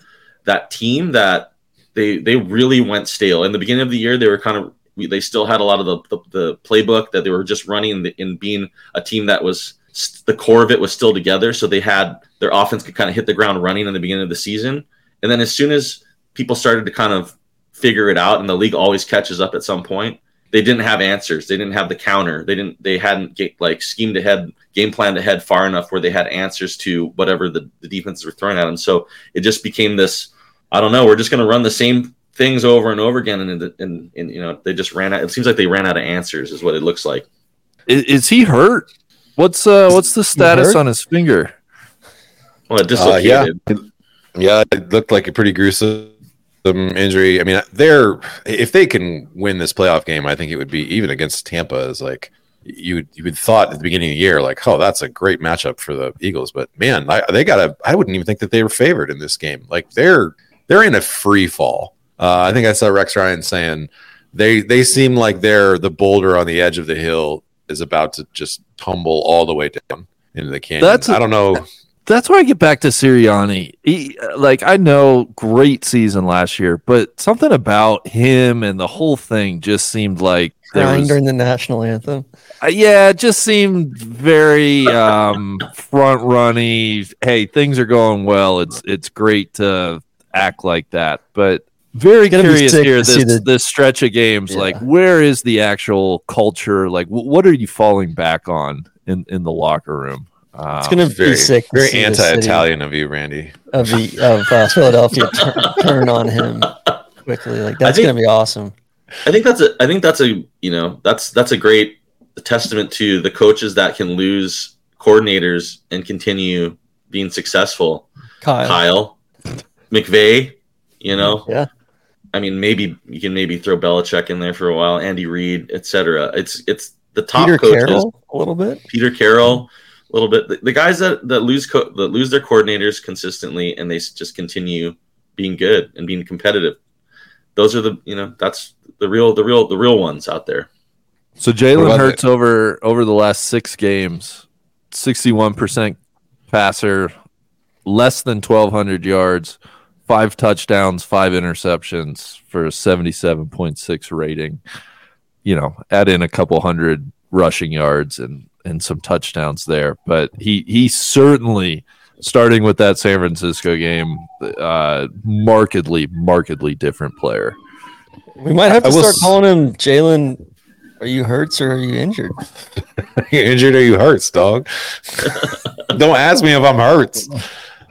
that team that they they really went stale. In the beginning of the year, they were kind of they still had a lot of the the, the playbook that they were just running and, being a team that was the core of it was still together. So they had their offense could kind of hit the ground running in the beginning of the season, and then as soon as people started to kind of figure it out, and the league always catches up at some point they didn't have answers. They didn't have the counter. They didn't. They hadn't get like schemed ahead, game planned ahead far enough where they had answers to whatever the, the defenses were throwing at them. So it just became this. I don't know. We're just going to run the same things over and over again, and, and, and you know they just ran out. It seems like they ran out of answers, is what it looks like. Is, is he hurt? What's uh what's the status on his finger? Well, it Uh, yeah. dislocated. Yeah, it looked like a pretty gruesome injury. I mean, they're if they can win this playoff game, I think it would be even against Tampa is like you would you would thought at the beginning of the year like, oh, that's a great matchup for the Eagles. But man, I, they got to. I wouldn't even think that they were favored in this game. Like they're they're in a free fall. Uh, I think I saw Rex Ryan saying they they seem like they're the boulder on the edge of the hill is about to just tumble all the way down into the canyon. That's a- I don't know. That's why I get back to Sirianni. He, like I know, great season last year, but something about him and the whole thing just seemed like Crying during the national anthem. uh, yeah, it just seemed very um, front runny. Hey, things are going well. It's it's great to act like that, but very curious here. This the- this stretch of games, Yeah. like where is the actual culture? Like, wh- what are you falling back on in in the locker room? Um, It's gonna Very be sick. very see the city anti-Italian of you, Randy. of the of uh, Philadelphia turn, turn on him quickly. Like that's think- gonna be awesome. I think that's a. I think that's a. You know, that's that's a great testament to the coaches that can lose coordinators and continue being successful. Kyle. Kyle, McVay, you know, Yeah. I mean, maybe you can maybe throw Belichick in there for a while, Andy Reid, etc. It's it's the top Peter coaches. Carroll a little bit. Peter Carroll, a little bit. The, the guys that that lose co- that lose their coordinators consistently, and they just continue being good and being competitive. Those are the you know that's the real the real the real ones out there. So What Jalen about Hurts over over the last six games, sixty-one percent passer, less than twelve hundred yards, five touchdowns, five interceptions for a seventy-seven point six rating. You know, add in a couple hundred rushing yards and and some touchdowns there, but he he certainly starting with that San Francisco game, uh, markedly markedly different player. We might have I to start calling him Jalen. Are you hurts or are you injured? you injured or you hurts, dog. don't ask me if I'm hurts.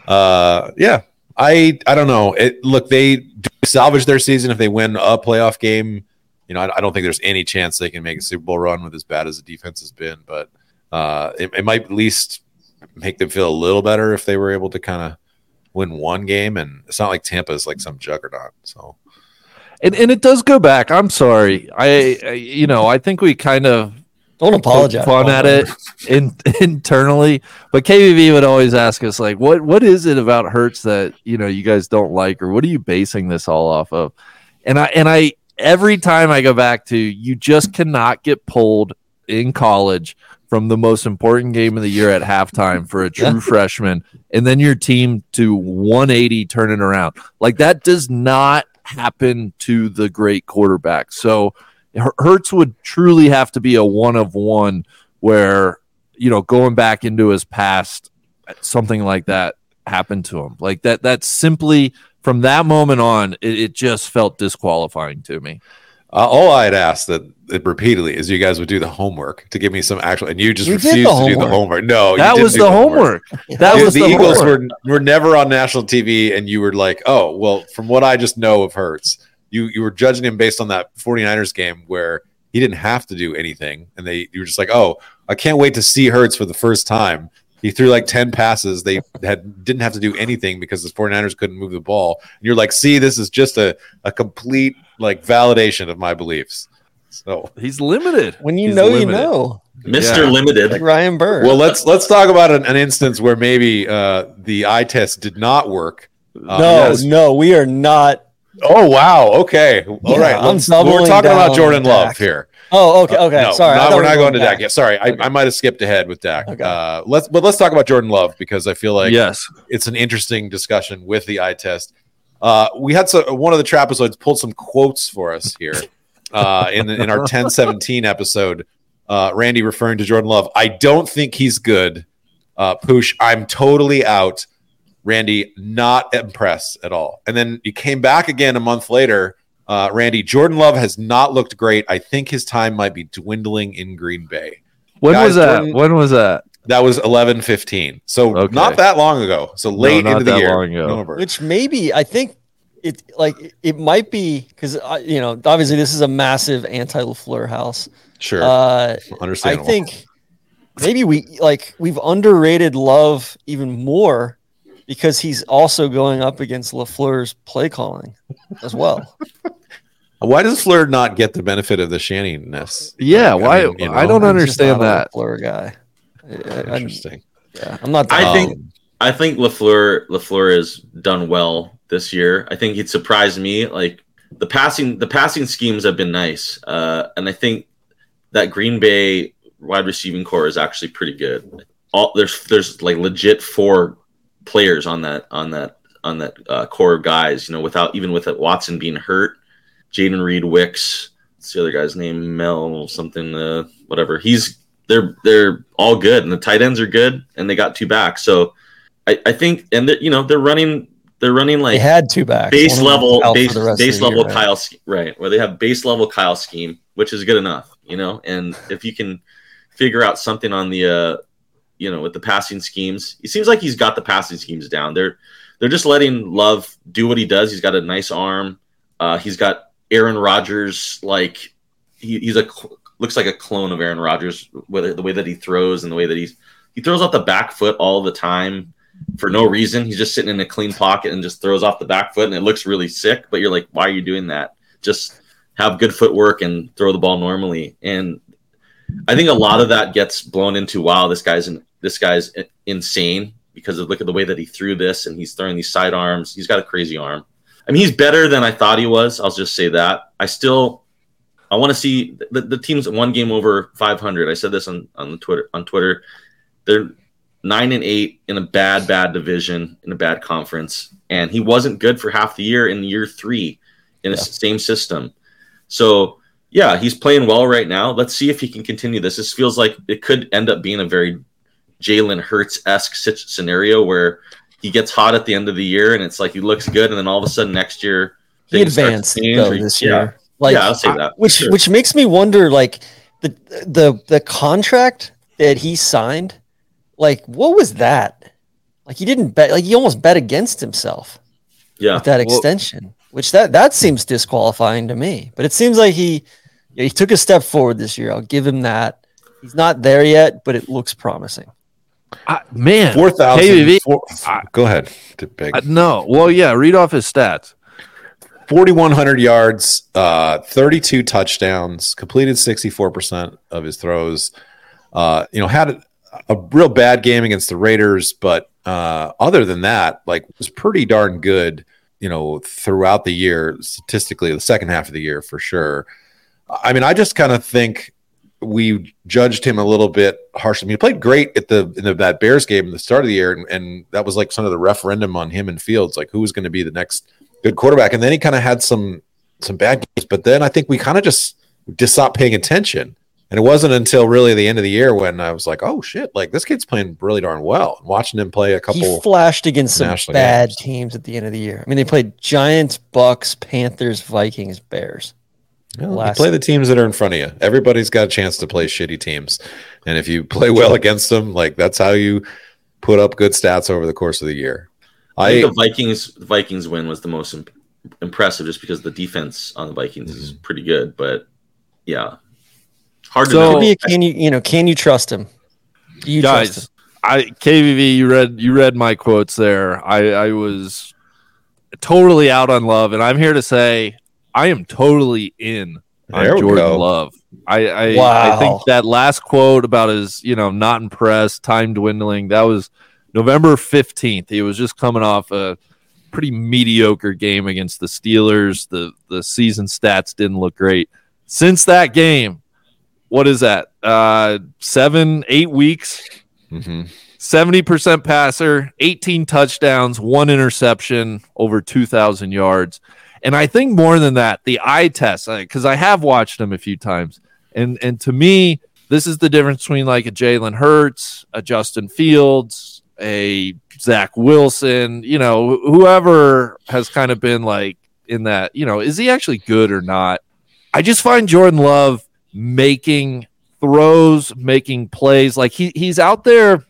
Uh, yeah, I I don't know. It look they do salvage their season if they win a playoff game. You know, I, I don't think there's any chance they can make a Super Bowl run with as bad as the defense has been, but uh, it, it might at least make them feel a little better if they were able to kind of win one game. And it's not like Tampa is like some juggernaut. So And and it does go back. I'm sorry. I, I you know I think we kind of Don't poke apologize. fun at it in, internally, but KVV would always ask us like, what what is it about Hurts that you know you guys don't like, or what are you basing this all off of? And I and I every time I go back to you just cannot get pulled in college from the most important game of the year at halftime for a true Yeah. freshman, and then your team to 180 turning around like that does not happen to the great quarterback. So Her- Hurts would truly have to be a one of one where, you know, going back into his past, something like that happened to him. Like that, that's simply from that moment on, it, it just felt disqualifying to me. Uh, all I'd asked that, that repeatedly is you guys would do the homework to give me some actual, and you just did refused to do the homework. homework. No, you that was the homework. That the, was the the Eagles homework. were were never on national TV, and you were like, oh, well, from what I just know of Hurts, you you were judging him based on that 49ers game where he didn't have to do anything, and they you were just like, oh, I can't wait to see Hurts for the first time. He threw like 10 passes. They had didn't have to do anything because the 49ers couldn't move the ball. And you're like, see, this is just a, a complete like validation of my beliefs. So He's limited. When you He's know, limited. you know. Mister Yeah. Limited. Like Ryan Bird. well, let's let's talk about an, an instance where maybe uh, the eye test did not work. Uh, no, yes. no, we are not. Oh wow. Okay. All Yeah, right. I'm Let's- we're talking about Jordan Love Dak. here. Oh, okay, okay. Uh, no, Sorry, I no, thought we're not were going to Dak. back. Yeah, sorry, I, I might have skipped ahead with Dak. Okay. Uh, let's but let's talk about Jordan Love because I feel like yes. it's an interesting discussion with the eye test. Uh, we had so, one of the trapezoids pulled some quotes for us here uh, in in our 1017 episode. Uh, Randy referring to Jordan Love. I don't think he's good. Uh, Poosh, I'm totally out. Randy, not impressed at all. And then you came back again a month later. Uh, Randy, Jordan Love has not looked great. I think his time might be dwindling in Green Bay. When Guys, was that? Jordan- when was that? That was 11 15. So Okay. not that long ago. So late not into the year. long ago. Which maybe I think it like it might be because you know obviously this is a massive anti LaFleur house. Sure. Uh, I think maybe we like we've underrated Love even more because he's also going up against LaFleur's play calling as well. Why does Fleur not get the benefit of the Shanniness? Yeah, Like, why? mean, you I don't understand that. LaFleur guy. I, I, I'm, Interesting. yeah, I'm not. I that- think I think LaFleur LaFleur has done well this year. I think it surprised me. Like the passing the passing schemes have been nice, uh, and I think that Green Bay wide receiving core is actually pretty good. All there's there's like legit four players on that on that on that uh, core of guys. You know, without even with Watson being hurt, Jayden Reed Wicks. What's the other guy's name? Mel something. Uh, whatever. He's they're they're all good, and the tight ends are good, and they got two back. So I, I think, and you know they're running they're running like they had two backs. base One of them level base, the rest of base the year, level right? Kyle sch- right where they have base level Kyle scheme, which is good enough, you know. And if you can figure out something on the uh, you know with the passing schemes, it seems like he's got the passing schemes down. They're they're just letting Love do what he does. He's got a nice arm. Uh, he's got Aaron Rodgers like he, he's a looks like a clone of Aaron Rodgers with the way that he throws and the way that he's he throws out the back foot all the time. for no reason. He's just sitting in a clean pocket and just throws off the back foot, and it looks really sick. But you're like, why are you doing that? Just have good footwork and throw the ball normally. And I think a lot of that gets blown into wow, this guy's in, this guy's insane because of look at the way that he threw this and he's throwing these side arms. He's got a crazy arm. I mean, he's better than I thought he was. I'll just say that. I still I want to see the, the team's one game over 500. I said this on on the Twitter on Twitter. They're nine and eight in a bad bad division in a bad conference, and he wasn't good for half the year in year three in the yeah. same system. So yeah, he's playing well right now. Let's see if he can continue this. This feels like it could end up being a very Jalen Hurts esque scenario where he gets hot at the end of the year and it's like he looks good, and then all of a sudden next year he advanced though, this year. Yeah. Like, yeah, I'll say that. Which sure. which makes me wonder, like the the the contract that he signed, like what was that? Like he didn't bet, like he almost bet against himself. Yeah, with that well, extension, which that that seems disqualifying to me. But it seems like he he took a step forward this year. I'll give him that. He's not there yet, but it looks promising. Uh, man, four thousand. Go ahead. Uh, no, well, yeah. Read off his stats. 4100 yards, uh, 32 touchdowns, completed 64% of his throws. Uh, you know, had a, a, real bad game against the Raiders, but uh, other than that, like was pretty darn good. You know, throughout the year, statistically, the second half of the year for sure. I mean, I just kind of think we judged him a little bit harshly. I mean, he played great at the in the, that Bears game at the start of the year, and, and that was like some of the referendum on him and Fields, like who was going to be the next good quarterback. And then he kind of had some some bad games, but then I think we kind of just just stopped paying attention. And it wasn't until really the end of the year when I was like, "Oh shit! Like this kid's playing really darn well." And watching him play a couple, he flashed against some bad games. teams at the end of the year. I mean, they played Giants, Bucks, Panthers, Vikings, Bears. You play the teams that are in front of you. Everybody's got a chance to play shitty teams, and if you play well against them, like that's how you put up good stats over the course of the year. I, I the Vikings Vikings win was the most imp- impressive, just because the defense on the Vikings mm-hmm. is pretty good. But yeah, hard so, to know. Can you you know can you trust him? Do you guys? Trust him? I KVV, you read you read my quotes there. I I was totally out on love, and I'm here to say I am totally in on there Jordan Love. I I, wow. I think that last quote about his, you know, not impressed, time dwindling, that was November 15th. He was just coming off a pretty mediocre game against the Steelers. The the season stats didn't look great. Since that game, what is that? Uh seven, eight weeks. Mm-hmm. 70% passer, 18 touchdowns, one interception, over 2,000 yards. And I think more than that, the eye test, because I have watched him a few times, and and to me, this is the difference between like a Jalen Hurts, a Justin Fields, a Zach Wilson, you know, whoever has kind of been like in that, you know, is he actually good or not? I just find Jordan Love making throws, making plays, like he he's out there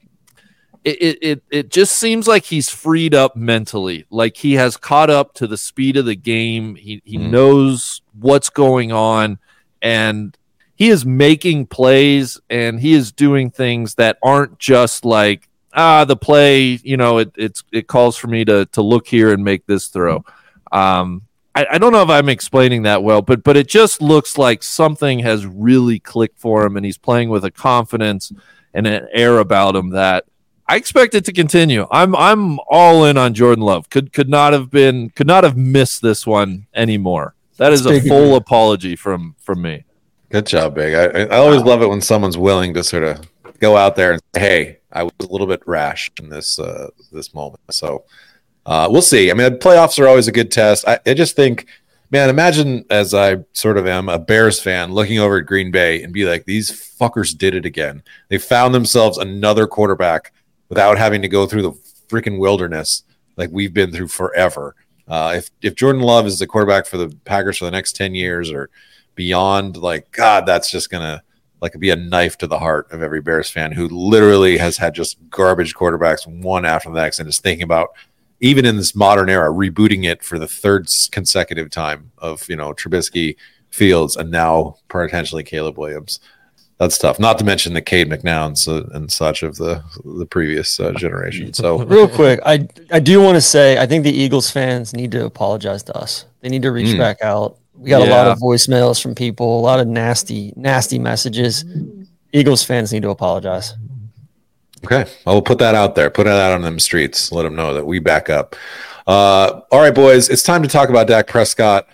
it, it it just seems like he's freed up mentally like he has caught up to the speed of the game he he mm. knows what's going on and he is making plays and he is doing things that aren't just like ah the play you know it it's it calls for me to to look here and make this throw um I, I don't know if I'm explaining that well, but but it just looks like something has really clicked for him, and he's playing with a confidence and an air about him that I expect it to continue. I'm I'm all in on Jordan Love. Could could not have been could not have missed this one anymore. That's is a full apology from from me. Good job, Big. I, I always love it when someone's willing to sort of go out there and say, "Hey, I was a little bit rash in this uh, this moment." So uh, we'll see. I mean, playoffs are always a good test. I, I just think, man, imagine as I sort of am a Bears fan looking over at Green Bay and be like, "These fuckers did it again. They found themselves another quarterback." without having to go through the freaking wilderness like we've been through forever. Uh, if if Jordan Love is the quarterback for the Packers for the next ten years or beyond, like God, that's just gonna like be a knife to the heart of every Bears fan who literally has had just garbage quarterbacks one after the next and is thinking about even in this modern era rebooting it for the third consecutive time of you know Trubisky, Fields, and now potentially Caleb Williams that's tough. Not to mention the Cade McNowns uh, and such of the the previous uh, generation. So Real quick, I I do want to say I think the Eagles fans need to apologize to us. They need to reach Mm. back out. We got a lot of voicemails from people, a lot of nasty, nasty messages. Eagles fans need to apologize. Okay, I will put that out there. Put it out on them streets. Let them know that we back up. Uh, all right, boys, it's time to talk about Dak Prescott.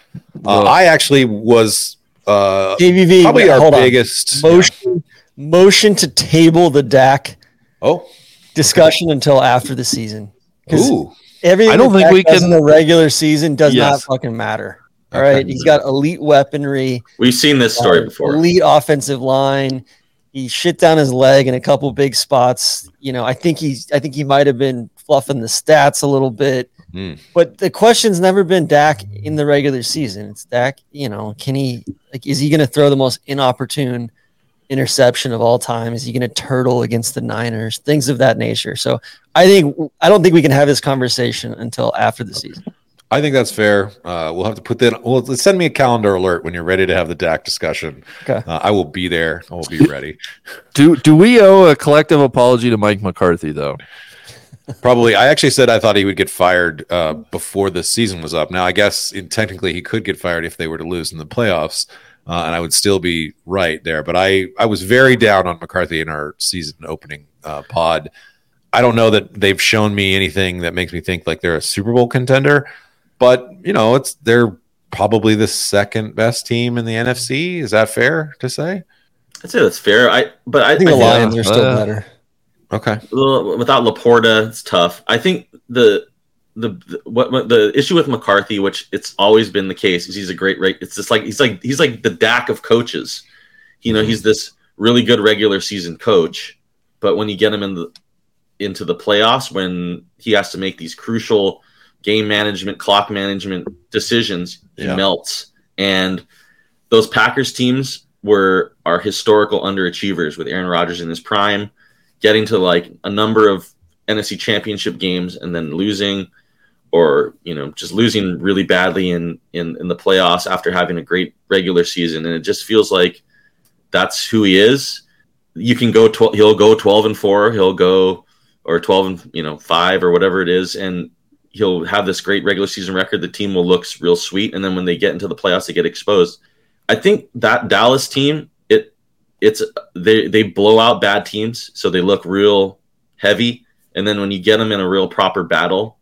Uh, I actually was uh, probably wait, our biggest. motion motion to table the Dak Oh, discussion until after the season. ooh, Everything I don't think Dak we can- in the regular season does not fucking matter. All Okay. right, he's got elite weaponry. We've seen this story uh, before. Elite offensive line. He shit down his leg in a couple big spots. You know, I think he's. I think he might have been fluffing the stats a little bit. Hmm. But the question's never been Dak in the regular season. It's Dak. You know, can he? Like, is he going to throw the most inopportune interception of all time? Is he going to turtle against the Niners? Things of that nature. So I think I don't think we can have this conversation until after the season. I think that's fair. Uh, we'll have to put that. Well, send me a calendar alert when you're ready to have the Dak discussion. Okay. Uh, I will be there. I will be ready. Do do we owe a collective apology to Mike McCarthy though? Probably. I actually said I thought he would get fired uh, before the season was up. Now, I guess in, technically he could get fired if they were to lose in the playoffs, uh, and I would still be right there. But I, I was very down on McCarthy in our season opening uh, pod. I don't know that they've shown me anything that makes me think like they're a Super Bowl contender, but you know, it's they're probably the second best team in the NFC. Is that fair to say? I'd say that's fair. I but I, I think I the think- Lions are still uh, better. Okay. Well, without LaPorta, it's tough. I think the the, the what, what the issue with McCarthy, which it's always been the case, is he's a great. reg- It's just like he's like he's like the Dak of coaches. You know, he's this really good regular season coach, but when you get him in the into the playoffs, when he has to make these crucial game management, clock management decisions, he Yeah. melts. And those Packers teams were are historical underachievers with Aaron Rodgers in his prime getting to like a number of NFC championship games and then losing or you know just losing really badly in in in the playoffs after having a great regular season and it just feels like that's who he is you can go 12 he'll go 12 and 4 he'll go or 12 and you know 5 or whatever it is and he'll have this great regular season record. The team will look real sweet. And then when they get into the playoffs they get exposed. I think that dallas team it it's they they blow out bad teams so they look real heavy. And then when you get them in a real proper battle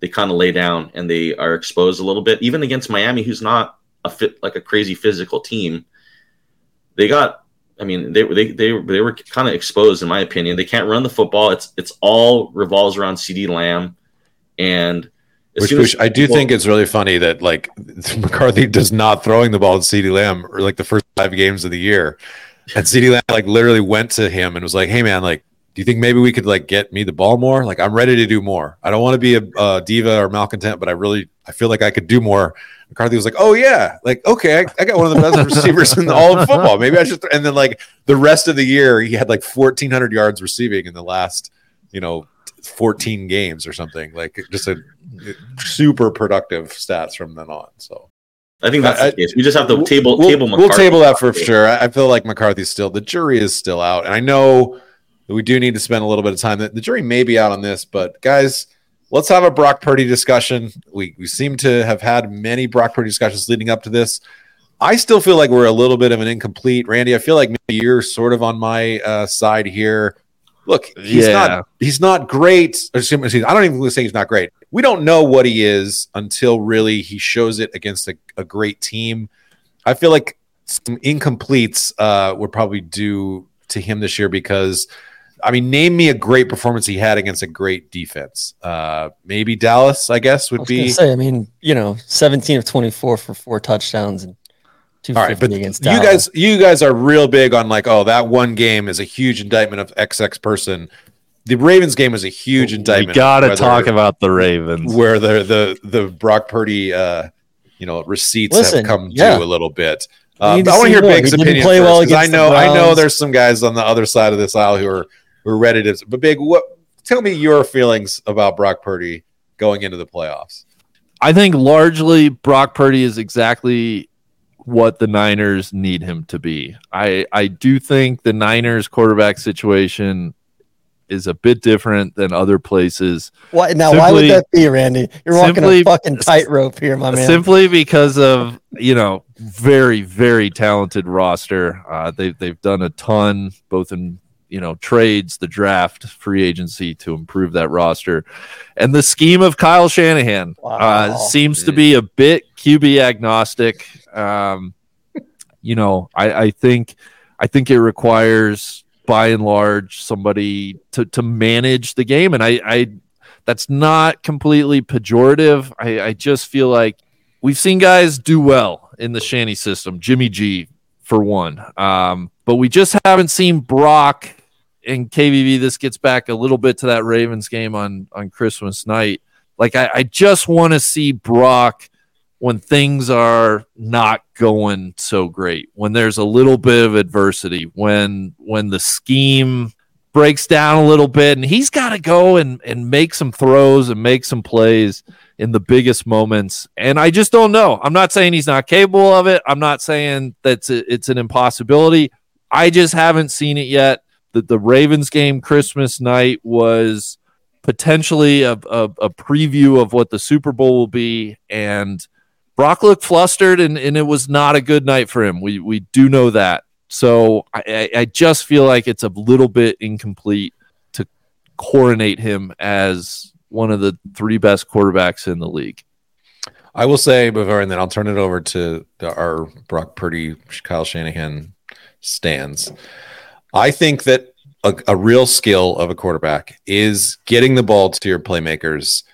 they kind of lay down and they are exposed a little bit. Even against miami who's not a fit like a crazy physical team they got i mean they they they, they were kind of exposed in my opinion. They can't run the football. It's it's all revolves around CeeDee Lamb and Which, as I do people- think it's really funny that like McCarthy does not throwing the ball to CeeDee Lamb or like the first five games of the year, and CeeDee Lamb like literally went to him and was like, "Hey man, like, do you think maybe we could like get me the ball more? Like, I'm ready to do more. I don't want to be a, a diva or malcontent, but I really I feel like I could do more." McCarthy was like, "Oh yeah, like okay, I, I got one of the best receivers in all of football. Maybe I should." th-" And then like the rest of the year, he had like 1,400 yards receiving in the last, you know, 14 games or something. Like just a super productive stats from then on. So i think that's I- the case we just have to table we'll, table we'll table that for sure. I, feel like McCarthy's still the jury is still out, and I know that we do need to spend a little bit of time. The, the jury may be out on this, but guys, let's have a Brock Purdy discussion. We we seem to have had many Brock Purdy discussions leading up to this. I still feel like we're a little bit of an incomplete. Randy, I feel like maybe you're sort of on my uh, side here. Look, he's Yeah. not he's not great. or excuse me, I don't even say he's not great. We don't know what he is until really he shows it against a, a great team. I feel like some incompletes uh, would probably do to him this year because, I mean, name me a great performance he had against a great defense. Uh, maybe Dallas, I guess, I would was be. say, I mean, you know, 17 of 24 for four touchdowns and All right, but against you Dallas. guys, you guys are real big on like, oh, that one game is a huge indictment of XX person. The Ravens game is a huge indictment. We got to talk about the Ravens. where the the the Brock Purdy, uh, you know, receipts Listen, have come yeah. due a little bit. We but I want to hear more. Big's He opinion play well I know I know there's some guys on the other side of this aisle who are who are ready to. But Big, what? Tell me your feelings about Brock Purdy going into the playoffs. I think largely Brock Purdy is exactly what the Niners need him to be. I I do think the Niners quarterback situation is a bit different than other places. Why now? why would that be, Randy? You're walking simply- a fucking tightrope here, my man. Simply because of you know very very talented roster. Uh, they've they've done a ton both in you know trades, the draft, free agency to improve that roster, and the scheme of Kyle Shanahan uh, seems to be a bit QB agnostic. Um, you know, I, I think I think it requires by and large somebody to to manage the game, and I, I that's not completely pejorative. I, I just feel like we've seen guys do well in the Shanny system, Jimmy G for one, um, but we just haven't seen Brock and KVV. This gets back a little bit to that Ravens game on on Christmas night. Like I, I just want to see Brock when things are not going so great, when there's a little bit of adversity, when when the scheme breaks down a little bit and he's got to go and, and make some throws and make some plays in the biggest moments. And I just don't know. I'm not saying he's not capable of it. I'm not saying that's a, it's an impossibility. I just haven't seen it yet. The, the Ravens game Christmas night was potentially a, a, a preview of what the Super Bowl will be. And Brock looked flustered and, and it was not a good night for him. We, we do know that. So I, I just feel like it's a little bit incomplete to coronate him as one of the three best quarterbacks in the league. I will say before, and then I'll turn it over to our Brock Purdy, Kyle Shanahan stands. I think that a, a real skill of a quarterback is getting the ball to your playmakers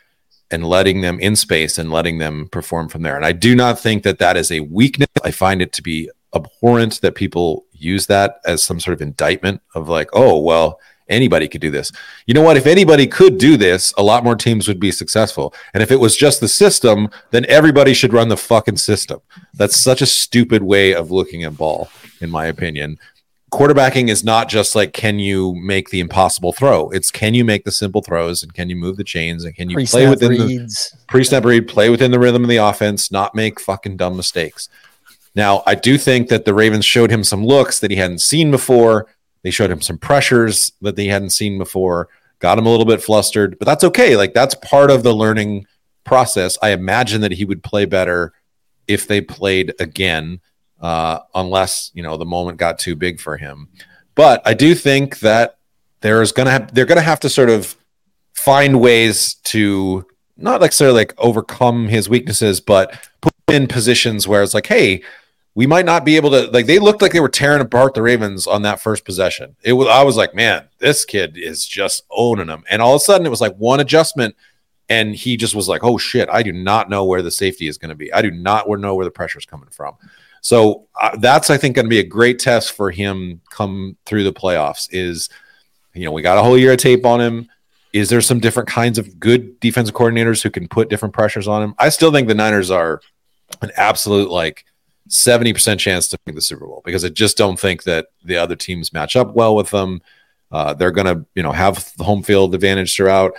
and letting them in space and letting them perform from there. And I do not think that that is a weakness. I find it to be abhorrent that people use that as some sort of indictment of like, oh, well, anybody could do this. You know what? If anybody could do this, a lot more teams would be successful. And if it was just the system, then everybody should run the fucking system. That's such a stupid way of looking at ball, in my opinion. Quarterbacking is not just like can you make the impossible throw. It's can you make the simple throws and can you move the chains and can you play Pre-snap within the pre-snap read, play within the rhythm of the offense, not make fucking dumb mistakes. Now, I do think that the Ravens showed him some looks that he hadn't seen before. They showed him some pressures that he hadn't seen before, got him a little bit flustered, but that's okay. Like that's part of the learning process. I imagine that he would play better if they played again, uh, unless you know the moment got too big for him. But I do think that there's gonna have they're gonna have to sort of find ways to not necessarily like overcome his weaknesses, but put in positions where it's like, hey, we might not be able to like they looked like they were tearing apart the Ravens on that first possession. It was I was like, man, this kid is just owning them. And all of a sudden it was like one adjustment and he just was like, oh shit, I do not know where the safety is going to be. I do not know where the pressure is coming from. So uh, that's I think going to be a great test for him come through the playoffs is you know, we got a whole year of tape on him. Is there some different kinds of good defensive coordinators who can put different pressures on him? I still think the Niners are an absolute like 70% chance to make the Super Bowl because I just don't think that the other teams match up well with them. Uh, they're going to, you know, have the home field advantage throughout.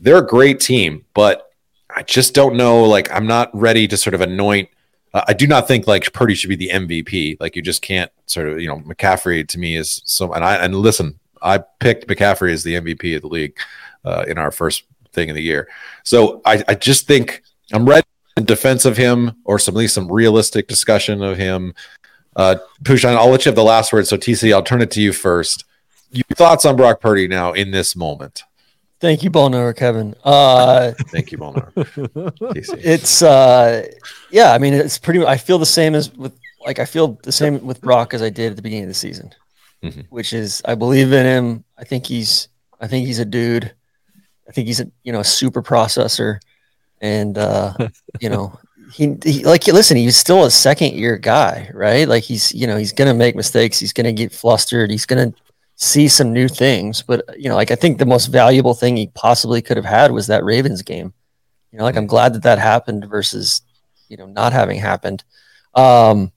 They're a great team, but I just don't know. Like, I'm not ready to sort of anoint. Uh, I do not think like Purdy should be the MVP. Like, you just can't sort of, you know, McCaffrey to me is so. And I and listen, I picked McCaffrey as the MVP of the league uh, in our first thing of the year. So I, I just think I'm ready in defense of him or some at least some realistic discussion of him. Uh, Pushan, I'll let you have the last word. So TC, I'll turn it to you first. Your thoughts on Brock Purdy now in this moment? Thank you, Ball Knower, Kevin. Uh, Thank you, Ball Knower. It's uh, yeah. I mean, it's pretty. I feel the same as with like I feel the same with Brock as I did at the beginning of the season, Mhm. which is I believe in him. I think he's I think he's a dude. I think he's a you know a super processor, and uh, you know he, he like listen he's still a second year guy right like he's you know he's gonna make mistakes he's gonna get flustered he's gonna see some new things but you know like i think the most valuable thing he possibly could have had was that ravens game. You know like i'm glad that that happened versus you know not having happened. Um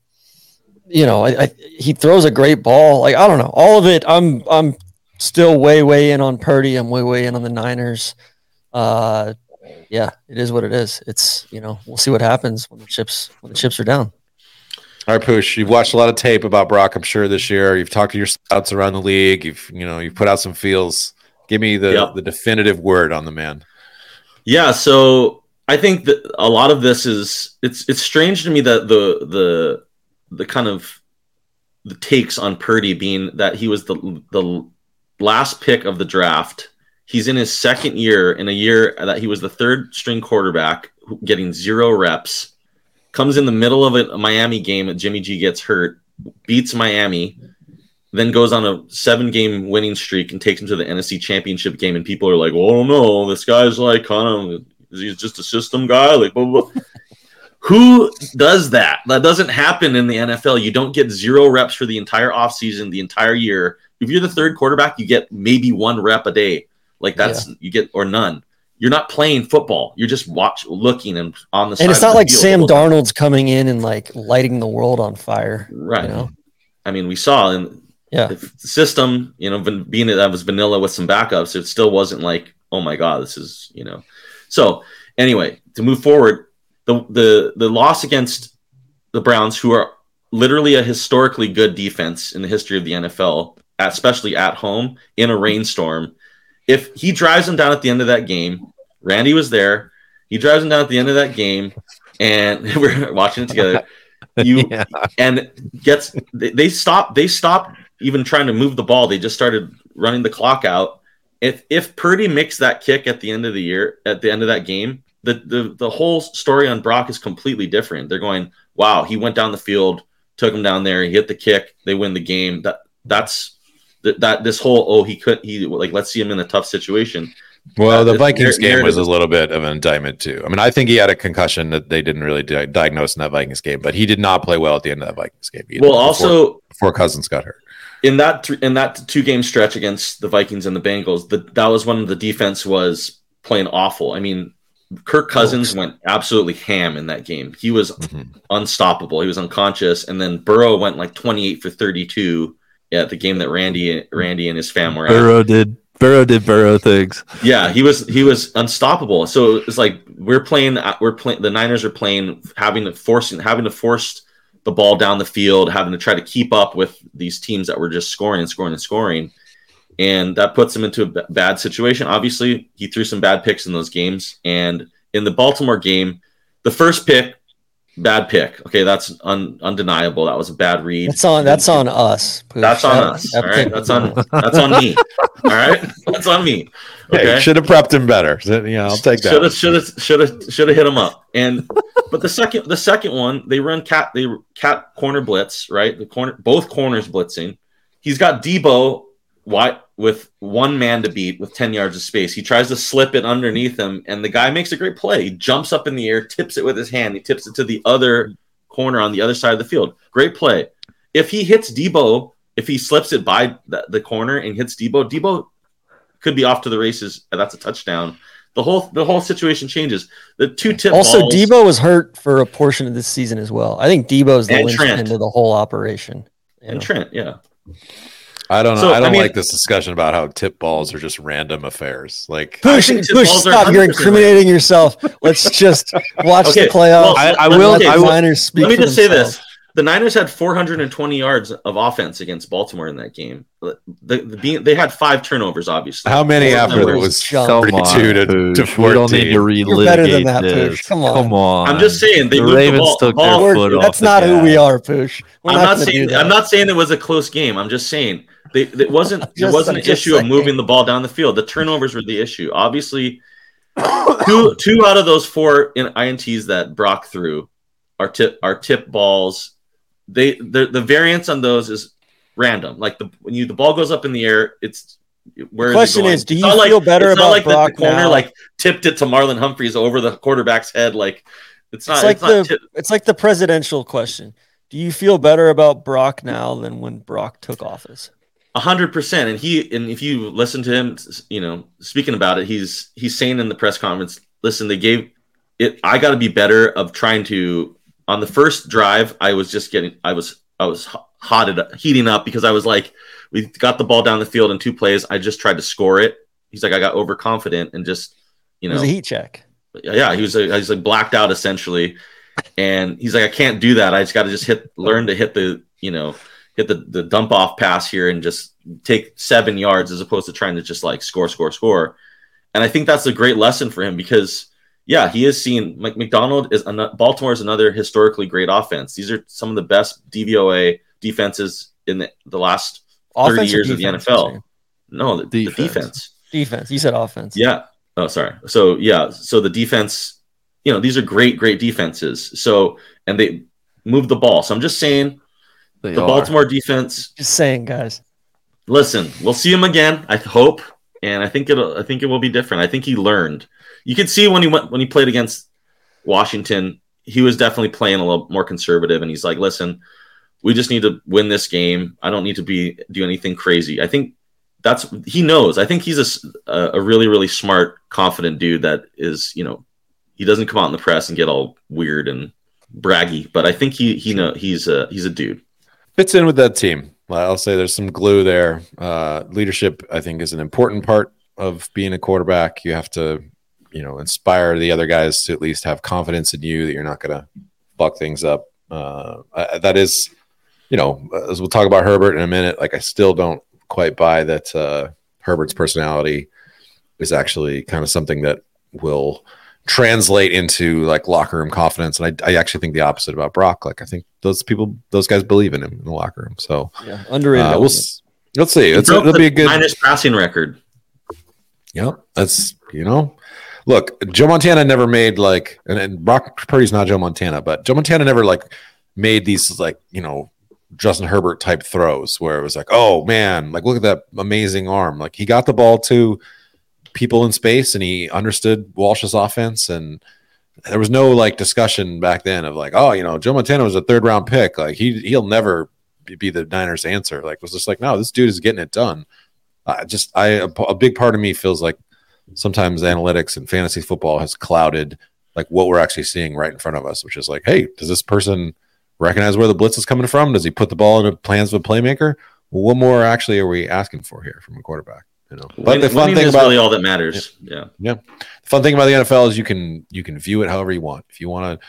you know I, I he throws a great ball. Like i don't know. All of it i'm i'm still way way in on purdy. I'm way way in on the niners. Uh yeah, it is what it is. It's you know we'll see what happens when the chips when the chips are down. All right, Poosh, you've watched a lot of tape about Brock, I'm sure, this year. You've talked to your scouts around the league. You've you know you've put out some feels. Give me the Yep. the definitive word on the man. Yeah, so I think that a lot of this is it's it's strange to me that the the the kind of the takes on Purdy being that he was the the last pick of the draft. He's in his second year in a year that he was the third string quarterback, getting zero reps. Comes in the middle of a Miami game Jimmy G gets hurt, beats Miami, then goes on a seven game winning streak and takes him to the NFC championship game. And people are like, "Oh no, this guy's like kind of, he's just a system guy. Like, blah, blah, who does that? That doesn't happen in the NFL. You don't get zero reps for the entire offseason, the entire year. If you're the third quarterback, you get maybe one rep a day. Like that's, you get, or none. You're not playing football. You're just watch, looking and on the side And it's not like Sam. Darnold's coming in and like lighting the world on fire. Right. You know? I mean, we saw in Yeah. the system, you know, being that was vanilla with some backups, it still wasn't like, oh my god, this is, you know. So anyway, to move forward, the the the loss against the Browns, who are literally a historically good defense in the history of the NFL, especially at home in a rainstorm. If he drives them down at the end of that game, Randy was there. He drives them down at the end of that game, and we're watching it together. You Yeah. and gets they, they stopped they stop even trying to move the ball they just started running the clock out if if purdy makes that kick at the end of the year at the end of that game the the, the whole story on brock is completely different they're going wow he went down the field took him down there he hit the kick they win the game that that's that, that this whole oh he could he like let's see him in a tough situation Well, Uh, the Vikings game was a little bit of an indictment too. I mean, I think he had a concussion that they didn't really di- diagnose in that Vikings game, but he did not play well at the end of that Vikings game. Either, well also before Cousins got hurt. in that th- in that two game stretch against the Vikings and the Bengals, the, that was when the defense was playing awful. I mean, Kirk Cousins went absolutely ham in that game. He was Mhm. unstoppable. He was unconscious, and then Burrow went like twenty eight for thirty two. Yeah, the game that Randy Randy and his fam were at. Did Burrow did Burrow things. Yeah, he was he was unstoppable. So it's like we're playing we're playing the Niners are playing having to forcing having to force the ball down the field, having to try to keep up with these teams that were just scoring and scoring and scoring. And that puts him into a b- bad situation. Obviously, he threw some bad picks in those games. And in the Baltimore game, the first pick, bad pick. Okay, that's un, undeniable. That was a bad read. That's on that's on us. Pooch. That's on That- us. that All right, that's on that's on me. All right, that's on me. Okay, Okay. should have prepped him better. Yeah, I'll take that. Should have, should have, should have, should have hit him up. And but the second, the second one, they run cat, they cat corner blitz, right? The corner, both corners blitzing. He's got Deebo wide with one man to beat with ten yards of space. He tries to slip it underneath him, and the guy makes a great play. He jumps up in the air, tips it with his hand. He tips it to the other corner on the other side of the field. Great play. If he hits Deebo, if he slips it by the, the corner and hits Deebo, Deebo could be off to the races. That's a touchdown. The whole the whole situation changes. The two tip Also, balls, Deebo was hurt for a portion of this season as well. I think Deebo's the And linchpin to the whole operation. and know. Trent, yeah. I don't know. So, I don't I mean- like this discussion about how tip balls are just random affairs. Like, Push, push, stop. You're 100% incriminating yourself. Let's just watch Okay, the playoffs. well, I, I will. okay, I will. Niners speak Let me for just say this: the Niners had 420 yards of offense against Baltimore in that game. The, the, the, they had five turnovers, obviously. how many Four after that turnovers. was Jump. Come 42 on, to, to Pooch. We don't need to 14? relitigate better than that, this. Pooch. Come on. Come on. I'm just saying they the moved the Ravens ball- took ball- their We're- foot that's off. the not who we are, Push. We're I'm not, not saying. I'm not saying it was a close game. I'm just saying they, it wasn't it Just- wasn't I'm an issue of moving the ball down the field. The turnovers were the issue. Obviously, two two out of those four in ints that Brock threw are tip are tip balls. They the the variance on those is random. Like the when you the ball goes up in the air, it's where The question going? is, do you feel better it's not about like the- Brock the, corner now? like tipped it to Marlon Humphreys over the quarterback's head? Like it's not. It's like not the tip- it's like the presidential question. Do you feel better about Brock now than when Brock took office? A hundred percent, and he and if you listen to him, you know, speaking about it, he's he's saying in the press conference, "Listen, they gave it. I got to be better of trying to." On the first drive, I was just getting, I was, I was hotted, heating up because I was like, we got the ball down the field in two plays. I just tried to score it. He's like, I got overconfident and just, you It was know, a heat check. yeah, he was, was like blacked out essentially. And he's like, I can't do that. I just got to just hit, learn to hit the, you know, hit the, the dump off pass here and just take seven yards as opposed to trying to just like score, score, score. And I think that's a great lesson for him because, yeah, he is seen. Mike Macdonald is Baltimore is another historically great offense. These are some of the best DVOA defenses in the, the last Offense or years of the NFL. No, the the Defense. defense. Defense. You said offense. Yeah. Oh, sorry. So yeah. So the defense, you know, these are great, great defenses. So and they move the ball. So I'm just saying, They the are. Baltimore defense. Just saying, guys. Listen, we'll see him again. I hope, and I think it'll. I think it will be different. I think he learned. You could see when he went when he played against Washington, he was definitely playing a little more conservative, and he's like, "Listen, we just need to win this game. I don't need to be do anything crazy." I think that's he knows. I think he's a a really really smart, confident dude that is you know he doesn't come out in the press and get all weird and braggy, but I think he he know he's a he's a dude. Fits in with that team. I'll say there's some glue there. Uh, leadership, I think, is an important part of being a quarterback. You have to, you know, inspire the other guys to at least have confidence in you that you're not going to fuck things up. Uh, I- that is, you know, as we'll talk about Herbert in a minute. Like, I still don't quite buy that uh, Herbert's personality is actually kind of something that will translate into like locker room confidence. And I, I actually think the opposite about Brock. Like I think those people, those guys believe in him in the locker room. So Yeah. Underrated. uh, we'll let's see. It's, it'll be a good. minus passing record. Yeah, that's you know. Look, Joe Montana never made like, and, and Brock Purdy's not Joe Montana, but Joe Montana never like made these like you know Justin Herbert type throws where it was like, oh man, like look at that amazing arm. Like he got the ball to people in space and he understood Walsh's offense and there was no like discussion back then of like, oh, you know, Joe Montana was a third round pick. Like he he'll never be- the Niners answer. Like it was just like, no, this dude is getting it done. I just I a, a big part of me feels like sometimes analytics and fantasy football has clouded like what we're actually seeing right in front of us, which is like, hey, does this person recognize where the blitz is coming from? Does he put the ball in the plans of a playmaker? What more actually are we asking for here from a quarterback? You know, but Win- the fun thing is about really all that matters. Yeah. yeah. the fun thing about the NFL is you can you can view it however you want. If you want to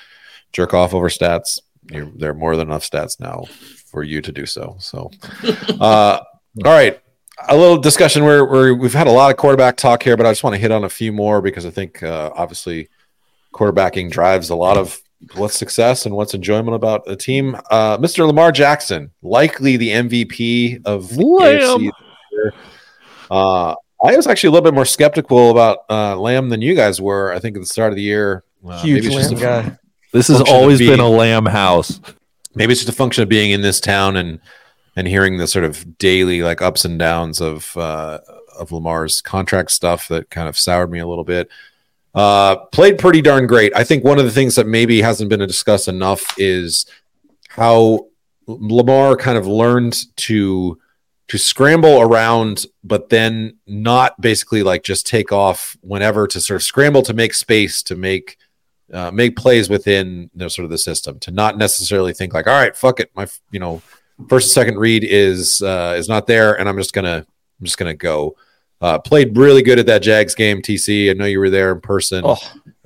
jerk off over stats, you're, there are more than enough stats now for you to do so. So, uh, all right, a little discussion where, where we've had a lot of quarterback talk here, but I just want to hit on a few more because I think uh, obviously quarterbacking drives a lot of what's success and what's enjoyment about a team. Uh, Mr. Lamar Jackson, likely the MVP of the Uh, I was actually a little bit more skeptical about uh, Lamb than you guys were. I think at the start of the year, uh, Huge maybe lamb a- guy. This has function of always been a lamb house. maybe it's just a function of being in this town and and hearing the sort of daily like ups and downs of uh, of Lamar's contract stuff that kind of soured me a little bit. Uh, played pretty darn great. I think one of the things that maybe hasn't been discussed enough is how Lamar kind of learned to to scramble around, but then not basically like just take off whenever to sort of scramble to make space to make uh, make plays within you know, sort of the system to not necessarily think like, all right, fuck it, my you know first and second read is uh, is not there, and I'm just gonna I'm just gonna go. Uh, played really good at that Jags game, TC. I know you were there in person. Oh,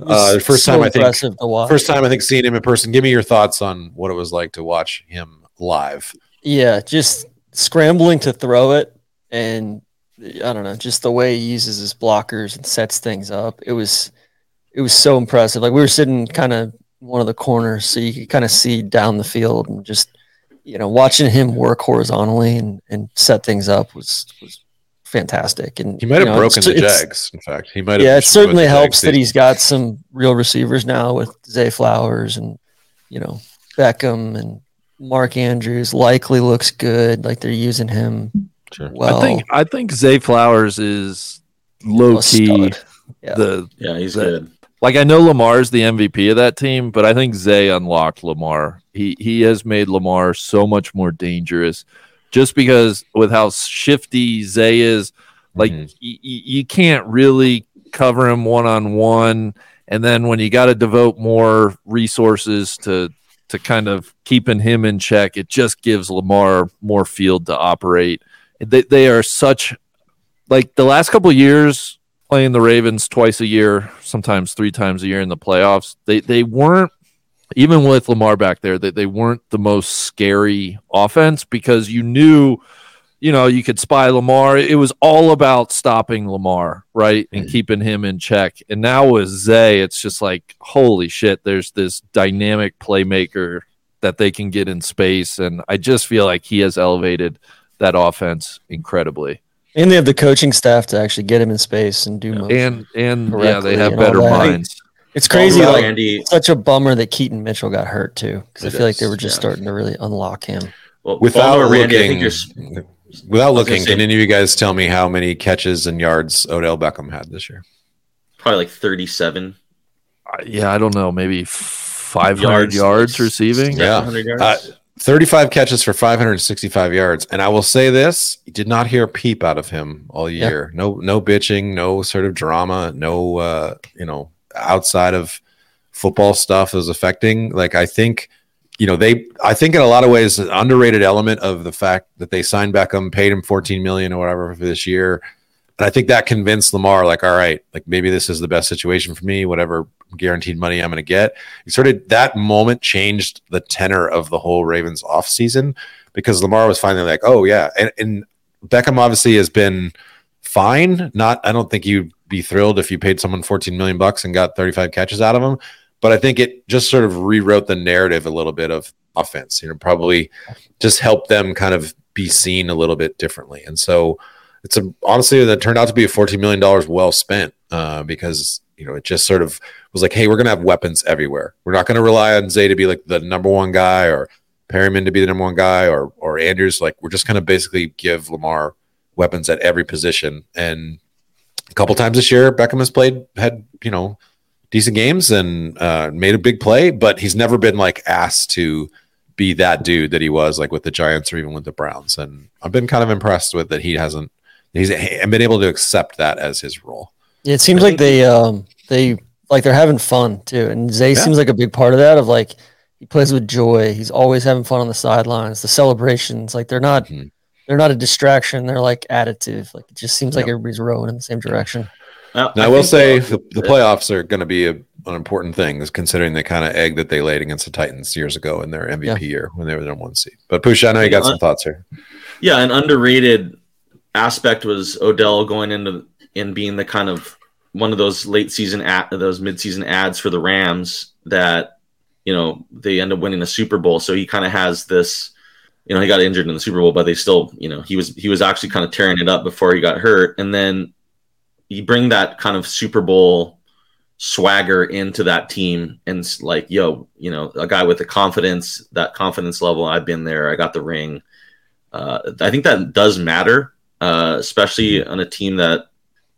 Uh, first so time I think- impressive to watch. First time I think seeing him in person. Give me your thoughts on what it was like to watch him live. Yeah, just scrambling to throw it, and I don't know, just the way he uses his blockers and sets things up. It was, it was so impressive. Like we were sitting kind of one of the corners, so you could kind of see down the field, and just you know, watching him work horizontally and and set things up was was fantastic. And He might have know, broken it's- the Jags. In fact, he might have. yeah, it certainly helps that he's got some real receivers now with Zay Flowers and you know Beckham and Mark Andrews. Likely looks good. Like they're using him Sure. well. I think I think Zay Flowers is low key. Yeah. the Yeah, he's That- good. like I know Lamar's the MVP of that team, but I think Zay unlocked Lamar. He he has made Lamar so much more dangerous, just because with how shifty Zay is. Like Mhm. y- y- you can't really cover him one on one, and then when you got to devote more resources to to kind of keeping him in check, it just gives Lamar more field to operate. They they are such like the last couple years playing the Ravens twice a year, sometimes three times a year in the playoffs. They they weren't even with Lamar back there, that they weren't the most scary offense because you knew, you know, you could spy Lamar. It was all about stopping Lamar, right, and mm-hmm. keeping him in check. And now with Zay, it's just like, holy shit! There's this dynamic playmaker that they can get in space, and I just feel like he has elevated that offense incredibly. And they have the coaching staff to actually get him in space and do motion. And and yeah, they have better minds. It's crazy. Well, Like, Randy. such a bummer that Keaton Mitchell got hurt too, because I It feel like they were just yeah. starting to really unlock him. Well, Without Baltimore, Randy, I think you're s- without looking, can any of you guys tell me how many catches and yards Odell Beckham had this year? probably like 37 Uh, yeah, I don't know, maybe 500 yards, Yards. receiving. Yeah. yards. Uh, 35 catches for 565 yards. And I will say this, you did not hear a peep out of him all Yeah. year. No no bitching, no sort of drama, no uh, you know, outside of football stuff that was affecting. Like I think you know, they I think in a lot of ways an underrated element of the fact that they signed Beckham, paid him 14 million or whatever for this year. And I think that convinced Lamar, like, all right, like maybe this is the best situation for me, whatever guaranteed money I'm going to get. It sort of that moment changed the tenor of the whole Ravens offseason because Lamar was finally like, oh, yeah. And, and Beckham obviously has been fine. Not, I don't think you'd be thrilled if you paid someone 14 million bucks and got 35 catches out of him. But I think it just sort of rewrote the narrative a little bit of offense, you know, probably just helped them kind of be seen a little bit differently. And so, it's a honestly that turned out to be a $14 million well spent uh, because you know it just sort of was like hey we're gonna have weapons everywhere. We're not gonna rely on zay to be like the number one guy or perryman to be the number one guy or or andrews. Like we're just gonna basically give lamar weapons at every position. And a couple times this year beckham has played had you know decent games and uh, made a big play but he's never been like asked to be that dude that he was like with the giants or even with the browns and i've been kind of impressed with that he hasn't he's been able to accept that as his role. Yeah, it seems like they um they like they're having fun too, and Zay Yeah. seems like a big part of that. Of like he plays with joy. He's always having fun on the sidelines. The celebrations, like they're not Mhm. they're not a distraction. They're like additive. Like it just seems like everybody's rowing in the same direction. Now, Now I, will say the, the playoffs are going to be a, an important thing, is considering the kind of egg that they laid against the Titans years ago in their MVP year when they were the number one seed. But Pusha, I know you got some thoughts here. Yeah, an underrated aspect was Odell going into and being the kind of one of those late season at those mid season ads for the Rams that you know they end up winning a Super Bowl. So he kind of has this. You know, he got injured in the Super Bowl, but they still, you know, he was he was actually kind of tearing it up before he got hurt, and then you bring that kind of Super Bowl swagger into that team and like yo you know a guy with the confidence that confidence level i've been there i got the ring. Uh, i think that does matter uh, especially on a team that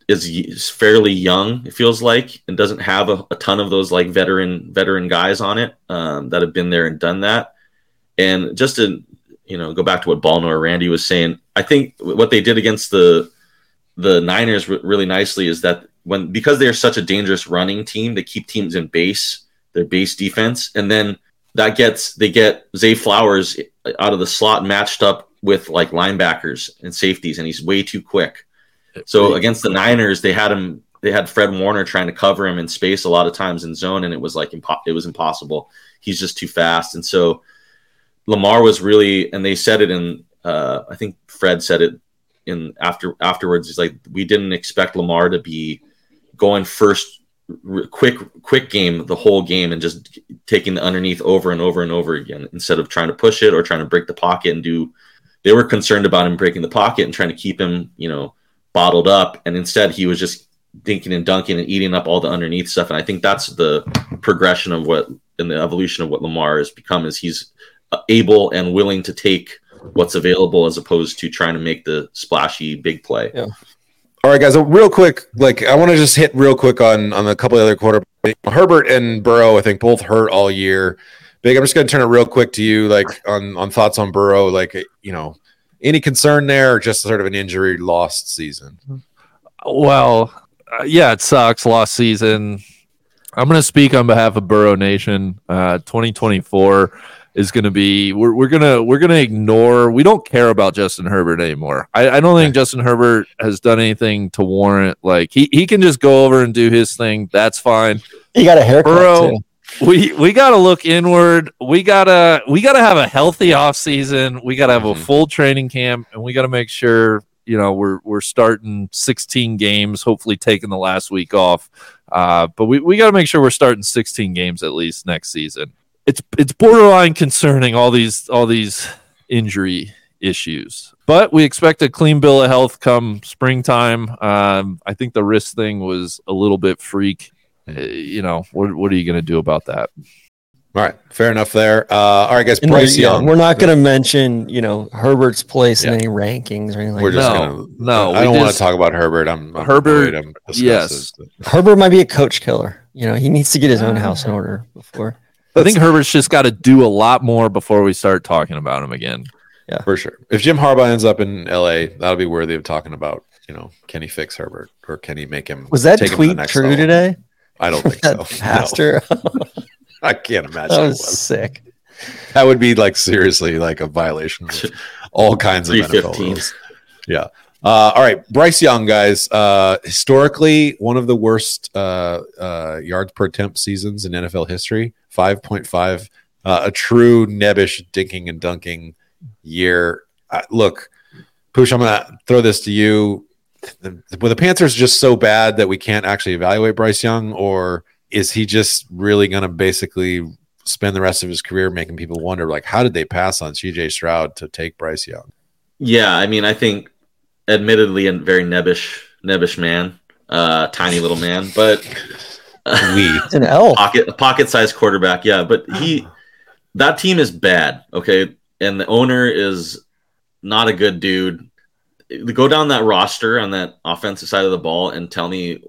is, is fairly young it feels like and doesn't have a, a ton of those like veteran veteran guys on it um, that have been there and done that. And just to you know go back to what Ball Knower Randy was saying I think what they did against the the Niners re- really nicely is that when because they're such a dangerous running team they keep teams in base their base defense and then that gets they get Zay Flowers out of the slot matched up with like linebackers and safeties and he's way too quick so against the Niners, they had him. They had Fred Warner trying to cover him in space a lot of times in zone, and it was like impo- it was impossible. He's just too fast, and so Lamar was really. And they said it in. Uh, I think Fred said it in after afterwards. He's like, we didn't expect Lamar to be going first, quick quick game the whole game, and just taking the underneath over and over and over again instead of trying to push it or trying to break the pocket and do. They were concerned about him breaking the pocket and trying to keep him, you know, bottled up and instead he was just dinking and dunking and eating up all the underneath stuff and i think that's the progression of what in the evolution of what lamar has become is he's uh, able and willing to take what's available as opposed to trying to make the splashy big play Yeah. All right, guys. uh, Real quick, like I want to just hit real quick on on a couple of other quarter. Herbert and Burrow, I think both hurt all year. Big. I'm just going to turn it real quick to you, like on on thoughts on Burrow. Like you know, any concern there, or just sort of an injury lost season? Well, uh, yeah, it sucks. Lost season. I'm going to speak on behalf of Burrow Nation. Uh, 2024 is going to be. We're, we're gonna we're gonna ignore. We don't care about Justin Herbert anymore. I, I don't think Justin Herbert has done anything to warrant. Like he he can just go over and do his thing. That's fine. He got a haircut Burrow- too. we we got to look inward. We gotta we gotta have a healthy off season. We gotta have a Mhm. full training camp, and we gotta make sure you know we're we're starting 16 games. Hopefully, taking the last week off. Uh, but we, we got to make sure we're starting 16 games at least next season. It's it's borderline concerning all these all these injury issues. But we expect a clean bill of health come springtime. Um, I think the wrist thing was a little bit freak. Uh, you know, what, what are you going to do about that? All right, fair enough there. Uh, all right, guys. And Bryce yeah, Young. we're not going to mention, you know, Herbert's place Yeah. in any rankings or anything We're just No, gonna. no, I don't want to talk about Herbert. I'm, I'm Herbert, I'm yes. Herbert might be a coach killer. You know, he needs to get his own house in order before. I think Herbert's just got to do a lot more before we start talking about him again. Yeah, for sure. If Jim Harbaugh ends up in L.A., that'll be worthy of talking about. You know, can he fix Herbert or can he make him? Was that take him to the tweet next true level? today? I don't think so. That No. pastor. I can't imagine. that was was. sick. That would be like seriously like a violation of all kinds of NFL 315. rules. Yeah. Uh, all right, Bryce Young, guys. Uh, historically, one of the worst uh, uh, yards per attempt seasons in NFL history. Five point five. Uh, a true nebbish dinking and dunking year. Uh, look, Poosh, I'm gonna throw this to you. The, the Panthers just so bad that we can't actually evaluate Bryce Young, or is he just really gonna basically spend the rest of his career making people wonder, like, how did they pass on CJ Stroud to take Bryce Young? Yeah, I mean, I think, admittedly, a very nebbish, nebbish man, uh, tiny little man, but We It's an elf. pocket pocket sized quarterback. Yeah, but he, that team is bad. Okay, and the owner is not a good dude. Go down that roster on that offensive side of the ball and tell me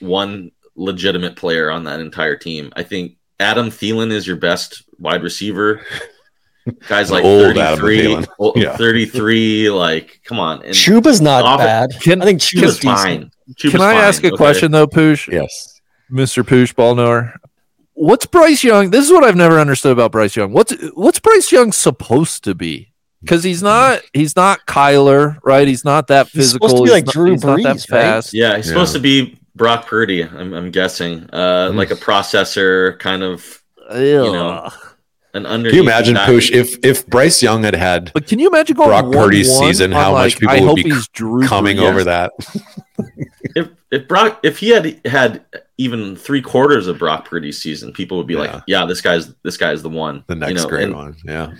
one legitimate player on that entire team. I think Adam Thielen is your best wide receiver. Guys like Old 33, Thielen. old- Yeah. 33, like, come on. And Chuba's not Off- bad. Can I think Chuba's Chuba's fine. Chuba's can I fine, ask a okay? question though, Poosh? yes. Mr. Poosh Ball Knower. What's Bryce Young? This is what I've never understood about Bryce Young. What's what's Bryce Young supposed to be? Because he's not he's not Kyler, right? He's not that He's physical. supposed to be like not, Drew he's not that Brees, right? fast. Yeah, he's supposed Yeah. to be Brock Purdy. I'm, I'm guessing, uh, like a processor, kind of You know, an under. Can you imagine, Poosh, if if Bryce Young had had But can you imagine going Brock 1-1 Purdy's season, on, how much people I would be he's Drew coming Brees. over that? if if Brock if he had had even three quarters of Brock Purdy's season, people would be Yeah. like, "Yeah, this guy's this guy's the one." The next you know, great and one. Yeah.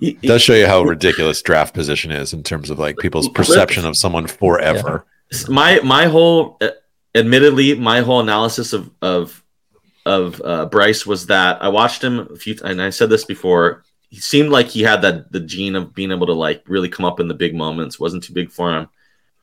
he- It does show you how ridiculous draft position is in terms of like people's perception of someone forever. my my whole uh, admittedly my whole analysis of of of uh, Bryce was that I watched him a few and I said this before he seemed like he had that the gene of being able to like really come up in the big moments wasn't too big for him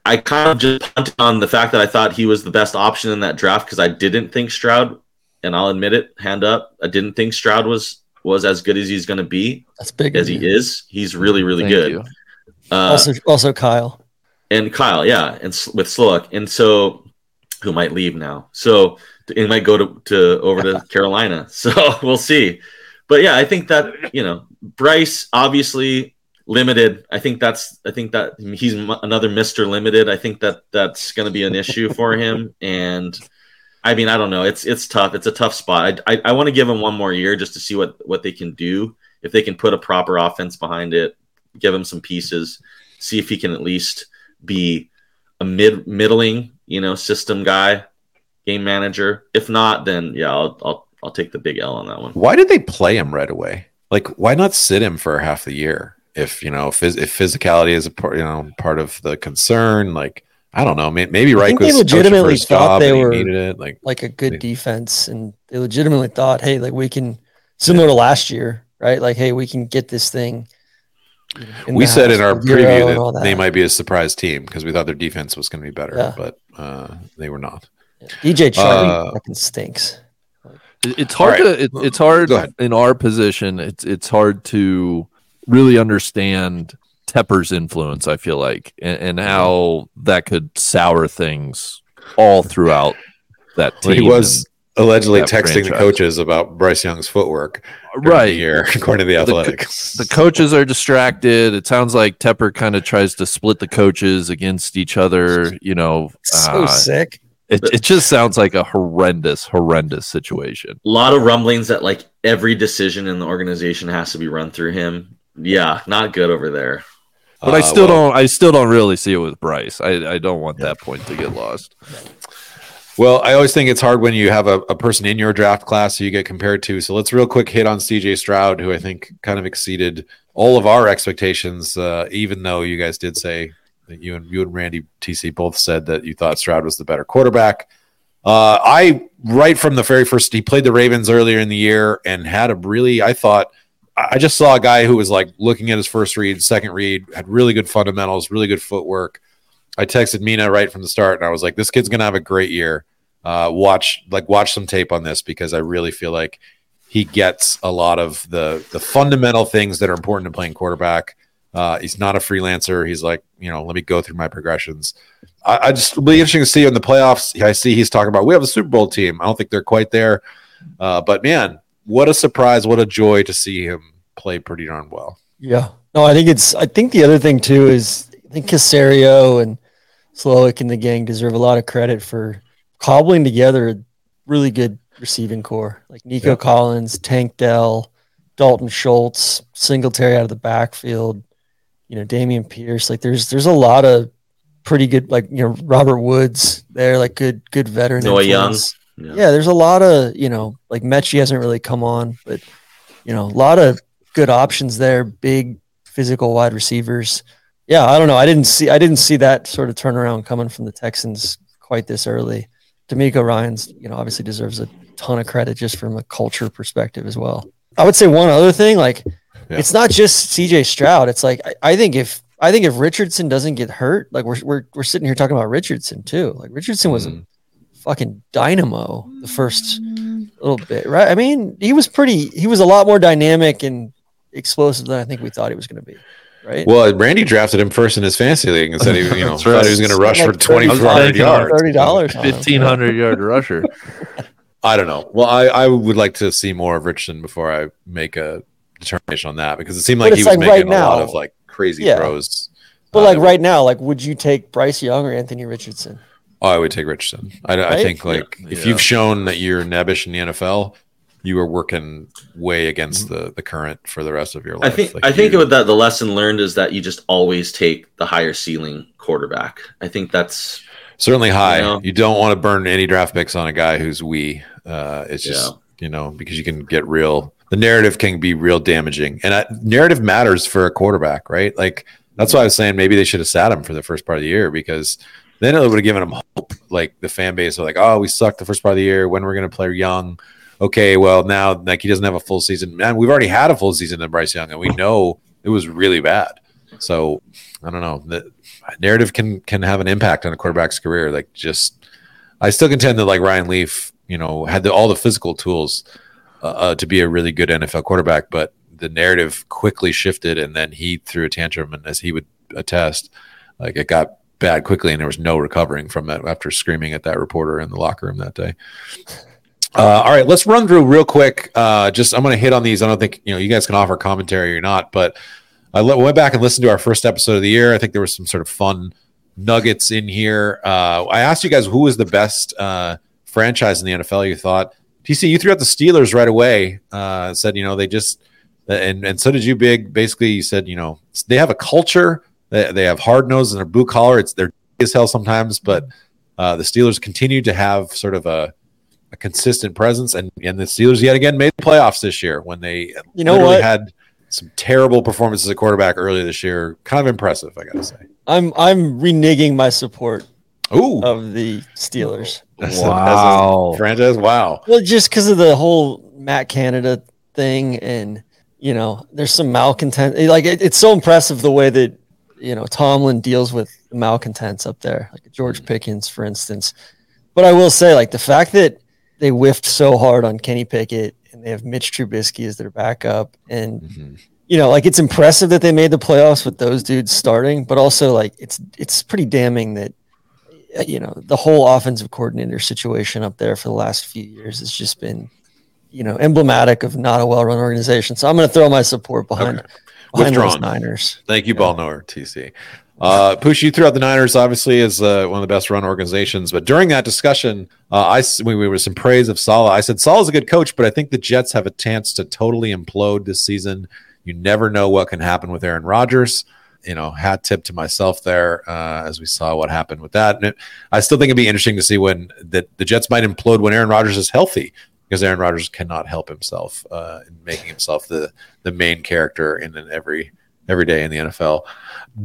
I kind of just punted on the fact that I thought he was the best option in that draft because I didn't think Stroud and I'll admit it hand up I didn't think Stroud was was as good as he's going to be That's big. as he is he's really really Thank good uh, Also, also Kyle. and Kyle, yeah, and with Slowik, and so who might leave now. So it might go to, to over to Carolina. So we'll see. But yeah, I think that you know Bryce obviously limited. I think that's I think that he's another Mister Limited. I think that that's going to be an issue for him. And I mean, I don't know. It's it's tough. It's a tough spot. I I, I want to give him one more year just to see what what they can do if they can put a proper offense behind it. Give him some pieces. See if he can at least be a mid middling, you know, system guy, game manager. If not, then yeah, I'll I'll I'll take the big L on that one. Why did they play him right away? Like, why not sit him for half the year? If you know, phys- if physicality is a part, you know, part of the concern, like I don't know, maybe I Reich think they was for legitimately thought they were- needed it. Like, like a They- good defense, and they legitimately thought, hey, like we can, similar to last year, right? Like, hey, we can get this thing. you know, in we said in our preview and all that, they might be a surprise team because we thought their defense was going to be better, Yeah. but uh, they were not. DJ Chark Uh, fucking stinks. It's hard All right. to it, it's hard in our position. It's it's hard to really understand Tepper's influence. I feel like and, and how that could sour things all throughout that Well, team. he was allegedly that texting the coaches about Bryce Young's footwork And- during the right. here, according to the The. The coaches are distracted. It sounds like Tepper kind of tries to split the coaches against each other. You know, So uh, sick. It, it just sounds like a horrendous, horrendous situation. A lot of rumblings that like every decision in the organization has to be run through him. Yeah, not good over there. But I Uh, still well- don't. I still don't really see it with Bryce. I, I don't want that point to get lost. Well, I always think it's hard when you have a, a person in your draft class who you get compared to. So let's real quick hit on CJ Stroud, who I think kind of exceeded all of our expectations, uh, even though you guys did say that you and you and Randy TC both said that you thought Stroud was the better quarterback. Uh, I right from the very first he played the Ravens earlier in the year and had a really I thought I just saw a guy who was like looking at his first read, second read, had really good fundamentals, really good footwork. I texted Mina right from the start, and I was like, "This kid's gonna have a great year. Uh, watch like watch some tape on this because I really feel like he gets a lot of the the fundamental things that are important to playing quarterback. Uh, he's not a freelancer. He's like, you know, let me go through my progressions. I, I just it'll be interesting to see in the playoffs. I see he's talking about we have a Super Bowl team. I don't think they're quite there, uh, but man, what a surprise! What a joy to see him play pretty darn well. Yeah. No, I think it's. I think the other thing too is I think Caserio and Slowik and the gang deserve a lot of credit for cobbling together a really good receiving corps like Nico Yeah. Collins, Tank Dell, Dalton Schultz, Singletary out of the backfield. You know, Dameon Pierce. Like, there's there's a lot of pretty good like you know Robert Woods there, like good good veteran. Noah Young. Yeah. Yeah, there's a lot of you know like Metchie hasn't really come on, but you know a lot of good options there. Big physical wide receivers. Yeah, I don't know. I didn't see I didn't see that sort of turnaround coming from the Texans quite this early. DeMeco Ryans you know obviously deserves a ton of credit just from a culture perspective as well. I would say one other thing, like Yeah. it's not just CJ Stroud. It's like I, I think if I think if Richardson doesn't get hurt, like we're we're we're sitting here talking about Richardson too. Like Richardson was a Mhm. fucking dynamo the first little bit, right? I mean, he was pretty. He was a lot more dynamic and explosive than I think we thought he was going to be, right? Well, Randy drafted him first in his fantasy league and said he, you know, thought right. he was going to rush Like for 2,400 yards. Thirty dollars, Fifteen hundred yard rusher. I don't know. Well, I, I would like to see more of Richardson before I make a determination on that because it seemed like he was like making right a lot of like crazy Yeah. throws. But Uh, like right now, like would you take Bryce Young or Anthony Richardson? Oh, I would take Richardson. I, I think like Yeah. if Yeah. you've shown that you're nebbish in the NFL, you are working way against the the current for the rest of your life. I life. think Like, I think you- with that the lesson learned is that you just always take the higher ceiling quarterback. I think that's certainly high. you know? You don't want to burn any draft picks on a guy who's we. Uh, it's just you know because you can get real. The narrative can be real damaging, and narrative matters for a quarterback, right? Like that's why I was saying maybe they should have sat him for the first part of the year because then it would have given him hope. Like the fan base are like, oh, we sucked the first part of the year. When we're going to play young. Okay, well now like he doesn't have a full season. Man, we've already had a full season in Bryce Young, and we know it was really bad. So I don't know. The narrative can can have an impact on a quarterback's career. Like just, I still contend that like Ryan Leaf, you know, had the, all the physical tools uh, uh, to be a really good NFL quarterback, but the narrative quickly shifted, and then he threw a tantrum, and as he would attest, like it got bad quickly, and there was no recovering from it after screaming at that reporter in the locker room that day. Uh, all right, let's run through real quick. Uh, just I'm going to hit on these. I don't think you know you guys can offer commentary or not, but I le- went back and listened to our first episode of the year. I think there was some sort of fun nuggets in here. Uh, I asked you guys who was the best uh, franchise in the NFL. You thought TC, you threw out the Steelers right away. Uh, said you know they just and and so did you. Big basically, you said you know they have a culture. They, they have hard nose and they're blue collar. It's they're as hell sometimes, but uh, the Steelers continue to have sort of a a consistent presence, and and the Steelers yet again made the playoffs this year when they You know what? had some terrible performances at quarterback earlier this year. Kind of impressive, I gotta say. I'm I'm reneging my support Ooh, of the Steelers. As a- a Wow. franchise, wow. Well, just because of the whole Matt Canada thing, and you know, there's some malcontent. Like it, it's so impressive the way that you know Tomlin deals with the malcontents up there, like George Pickens, for instance. But I will say, like the fact that they whiffed so hard on Kenny Pickett and they have Mitch Trubisky as their backup, and Mhm. you know, like it's impressive that they made the playoffs with those dudes starting, but also like it's it's pretty damning that you know the whole offensive coordinator situation up there for the last few years has just been you know emblematic of not a well-run organization. So I'm going to throw my support behind. Okay. Behind those Niners. Thank you, ball knower, TC. Uh, Push, you threw out the Niners, obviously, as uh, one of the best run organizations. But during that discussion, uh, I when we were some praise of Saleh. I said Saleh's a good coach, but I think the Jets have a chance to totally implode this season. You never know what can happen with Aaron Rodgers. You know, hat tip to myself there uh, as we saw what happened with that. And it, I still think it'd be interesting to see when that the Jets might implode when Aaron Rodgers is healthy because Aaron Rodgers cannot help himself uh, in making himself the the main character in an every every day in the NFL.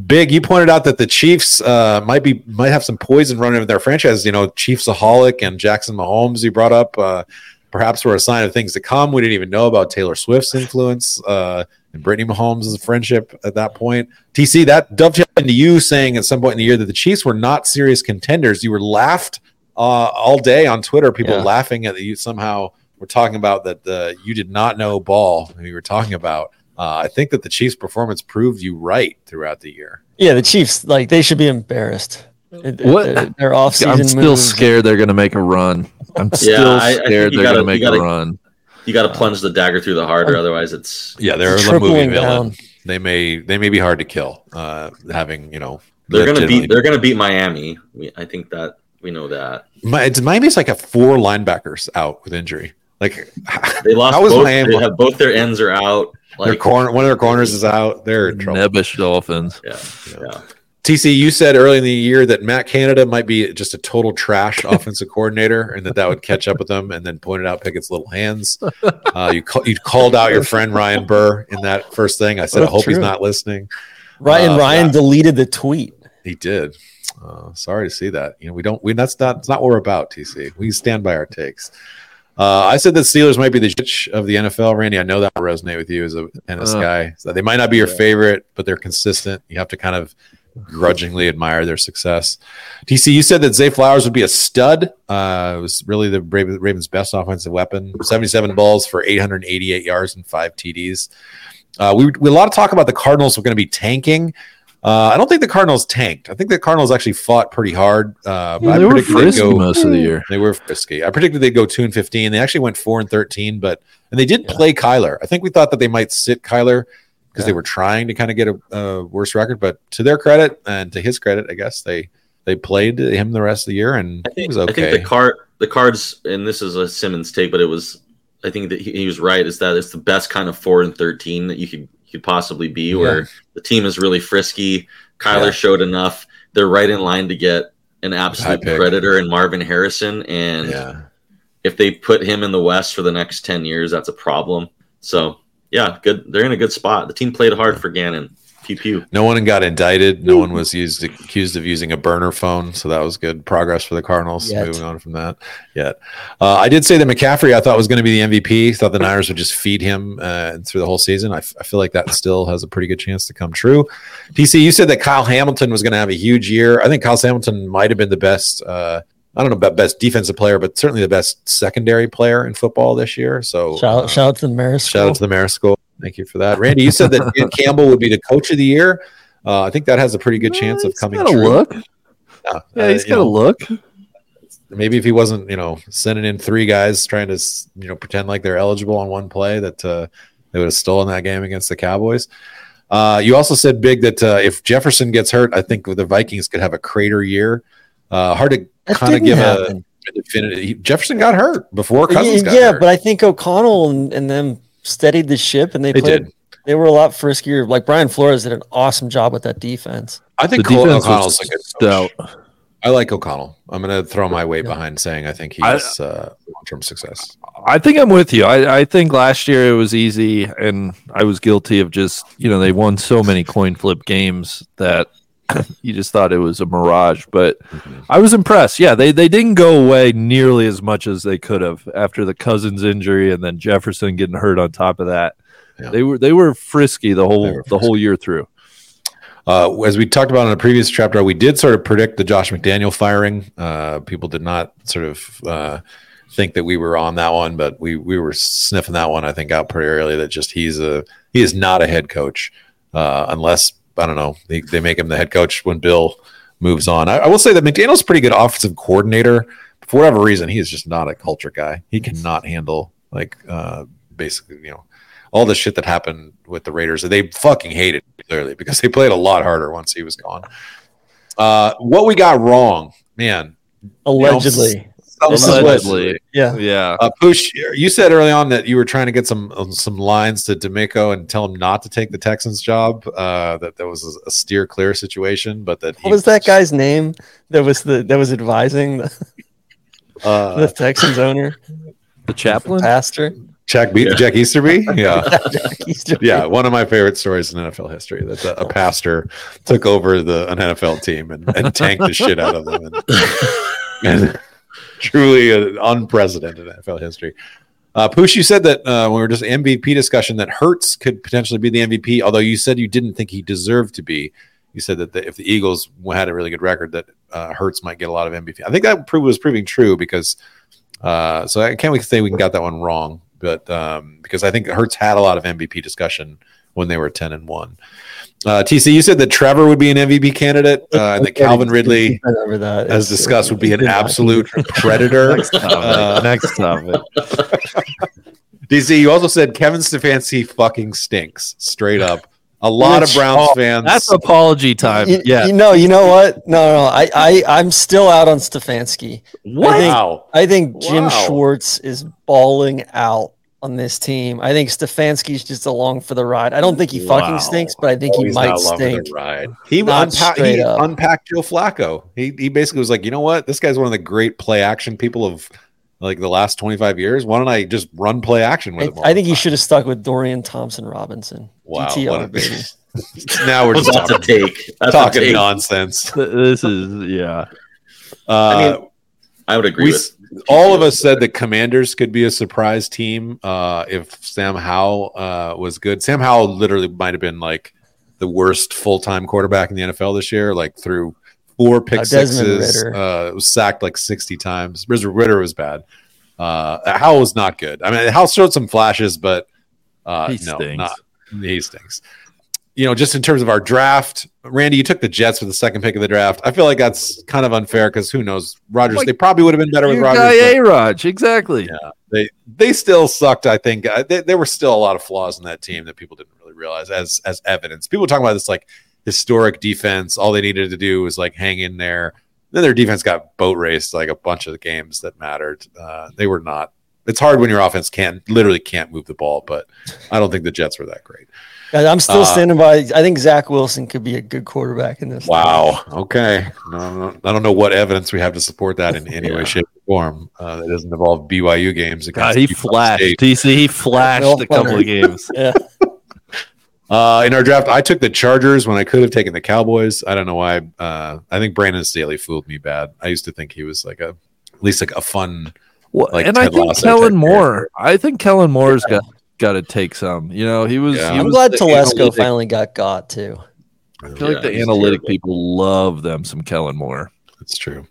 Big, you pointed out that the Chiefs uh, might be might have some poison running in their franchise. You know, Chiefsaholic and Jackson Mahomes. You brought up uh, perhaps were a sign of things to come. We didn't even know about Taylor Swift's influence uh, and Brittany Mahomes' friendship at that point. TC, that dovetailed into you saying at some point in the year that the Chiefs were not serious contenders. You were laughed uh, all day on Twitter. People Yeah. laughing at you somehow. We're talking about that the you did not know ball. We were talking about. Uh, I think that the Chiefs' performance proved you right throughout the year. Yeah, the Chiefs like they should be embarrassed. What? Their, their offseason I'm still moves- scared they're going to make a run. I'm still I- I scared you they're going to make gotta- a run. You got to plunge the dagger through the heart, or otherwise it's Yeah, they're a Tripling movie villain. They may they may be hard to kill. Uh, having you know they're gonna legitimately- beat they're gonna beat Miami. We, I think that we know that Mi- it's Miami's like a four linebackers out with injury. Like they lost. How is both, Miami- they have both their ends are out. their corner, one of their corners is out. They're in trouble. Nebbish Dolphins. yeah, yeah. TC, you said early in the year that Matt Canada might be just a total trash offensive coordinator, and that that would catch up with them. And then pointed out Pickett's little hands. Uh, you ca- you called out your friend Ryan Burr in that first thing. I said, I That's hope he's not listening. Ryan Uh, Ryan yeah. deleted the tweet. He did. Uh, sorry to see that. You know, we don't. We that's not. That's not what we're about. TC. We stand by our takes. Uh, I said that Steelers might be the shit of the NFL. Randy, I know that will resonate with you as a tennis Uh, guy. So they might not be your favorite, but they're consistent. You have to kind of grudgingly admire their success. TC, you said that Zay Flowers would be a stud. Uh, it was really the Raven- Ravens' best offensive weapon. 77 balls for 888 yards and five TDs. Uh, we, we a lot of talk about the Cardinals were going to be tanking. Uh, I don't think the Cardinals tanked. I think the Cardinals actually fought pretty hard. Uh, I they were predicted they'd frisky go- most of the year. They were frisky. I predicted they'd go two and fifteen. They actually went four and thirteen, but and they did Yeah. play Kyler. I think we thought that they might sit Kyler because they were trying to kind of get a, a worse record. But to their credit and to his credit, I guess they they played him the rest of the year and I think was I think the card the cards, and this is a Simmons take, but it was I think that he, he was right. Is that it's the best kind of four and thirteen that you could could possibly be, where the team is really frisky. Kyler Yeah. showed enough. They're right in line to get an absolute predator in Marvin Harrison, and yeah. if they put him in the West for the next ten years, that's a problem. So yeah, good. They're in a good spot. The team played hard for Gannon. Pew pew. No one got indicted. No one was used accused of using a burner phone, so that was good progress for the Cardinals. Yet. Moving on from that, yet uh, I did say that McCaffrey I thought was going to be the MVP. Thought the Niners would just feed him uh, through the whole season. I, f- I feel like that still has a pretty good chance to come true. TC, you said that Kyle Hamilton was going to have a huge year. I think Kyle Hamilton might have been the best. Uh, I don't know about best defensive player, but certainly the best secondary player in football this year. So Shout, uh, shout out to the Maris. Shout out to the Marist School. Thank you for that. Randy, you said that Dan Campbell would be the coach of the year. Uh, I think that has a pretty good chance of coming got a true. look. Yeah, Yeah, uh, he's you got a look. Maybe if he wasn't, you know, sending in three guys trying to, you know, pretend like they're eligible on one play, that uh, they would have stolen that game against the Cowboys. Uh, you also said big that uh, if Jefferson gets hurt, I think the Vikings could have a crater year. Uh, hard to That kind of give a, happen. a definitive. Jefferson got hurt before Cousins yeah, got yeah, hurt. but I think O'Connell and, and them steadied the ship and they, they played. did. They were a lot friskier. Like Brian Flores did an awesome job with that defense. I The think Cole defense O'Connell's a good coach. stout. I like O'Connell. I'm going to throw my weight Yeah. behind saying I think I- he's uh, long-term success. I think I'm with you. I, I think last year it was easy, and I was guilty of just you know they won so many coin flip games that you just thought it was a mirage. But Mhm. I was impressed. Yeah, they they didn't go away nearly as much as they could have after the Cousins injury and then Jefferson getting hurt on top of that. Yeah. They were they were frisky the whole were the whole year through. Uh, as we talked about in a previous chapter, we did sort of predict the Josh McDaniel firing. Uh, people did not sort of uh, think that we were on that one, but we we were sniffing that one. I think out pretty early that just he's a he is not a head coach uh, unless I don't know they, they make him the head coach when Bill moves on. I, I will say that McDaniel's pretty good offensive coordinator. For whatever reason, he is just not a culture guy. He cannot handle like uh, basically you know all the shit that happened with the Raiders. They fucking hated clearly because they played a lot harder once he was gone. Uh, what we got wrong, man. Allegedly. Is Allegedly. yeah. Yeah. Uh, Push, you said early on that you were trying to get some um, some lines to DeMeco and tell him not to take the Texans job. Uh, that there was a, a steer clear situation, but that What was that guy's name that was the that was advising the, Uh, the Texans owner, The chaplain? pastor? Jack Be- Yeah. Jack Easterby. Yeah, He's just- yeah. One of my favorite stories in NFL history that a, a pastor took over the an NFL team and, and tanked the shit out of them, and, and truly unprecedented NFL history. Uh, you said that uh, when we were just MVP discussion that Hurts could potentially be the MVP, although you said you didn't think he deserved to be. You said that the, if the Eagles had a really good record, that uh, Hurts might get a lot of MVP. I think that was proving true because. Uh, so I can't we say we got that one wrong, but um, because I think Hurts had a lot of MVP discussion when they were ten and one. Uh, TC, you said that Trevor would be an MVP candidate, uh, and that Calvin Ridley, that as It's- discussed, would be an absolute predator. Next topic. Uh, Next topic. DC, you also said Kevin Stefanski fucking stinks, straight up. A lot of Which- Browns oh, fans. That's apology time. You, yeah. you know, you know what? No, no, I, I, I'm still out on Stefanski. What? I think- wow. I think Jim Wow. Schwartz is bawling out on this team. I think Stefanski's just along for the ride. I don't think he Wow. fucking stinks, but I think Oh, he might not stink. the ride. He, Not unpa- he unpacked Joe Flacco. He, he basically was like, you know what? This guy's one of the great play action people of like the last 25 years. Why don't I just run play action with I, him? I think he should have stuck with Dorian Thompson Robinson. Wow, GTR, what a- baby. now we're just talking, take. That's talking take. nonsense. This is yeah. Uh, I mean, I would agree we, with all of us said the Commanders could be a surprise team uh, if Sam Howell uh, was good. Sam Howell literally might have been like the worst full time quarterback in the NFL this year, like through four pick Uh, sixes. Ridder. Uh, was sacked like sixty times. Ridder, Ridder was bad. Uh, Howell was not good. I mean, Howell showed some flashes, but uh, He no, stinks. not he stinks. You know, just in terms of our draft, Randy, you took the Jets for the second pick of the draft. I feel like that's kind of unfair because who knows? Rodgers, Like, they probably would have been better with Rodgers. A Raj, exactly. Yeah. they they still sucked. I think uh, they, there were still a lot of flaws in that team that people didn't really realize as as evidence. People talking about this like historic defense. All they needed to do was like hang in there. Then their defense got boat raced like a bunch of the games that mattered. Uh, they were not. It's hard when your offense can't literally can't move the ball, but I don't think the Jets were that great. And I'm still Uh, standing by. I think Zach Wilson could be a good quarterback in this. league. Wow. Okay. No, no, I don't know what evidence we have to support that in any way, shape, or form. Uh, that doesn't involve BYU games. God, he Utah flashed. State. TC, he flashed Real a couple of games. Yeah. Uh, in our draft, I took the Chargers when I could have taken the Cowboys. I don't know why. Uh, I think Brandon Staley fooled me bad. I used to think he was like a at least like a fun. Well, Like and I think Lasso Kellen type Moore. I think Kellen Moore's got got to take some. You know, he was. Yeah. he I'm was glad the Telesco analytic- finally got got too. I feel like the analytic terrible. people love them some Kellen Moore. That's true.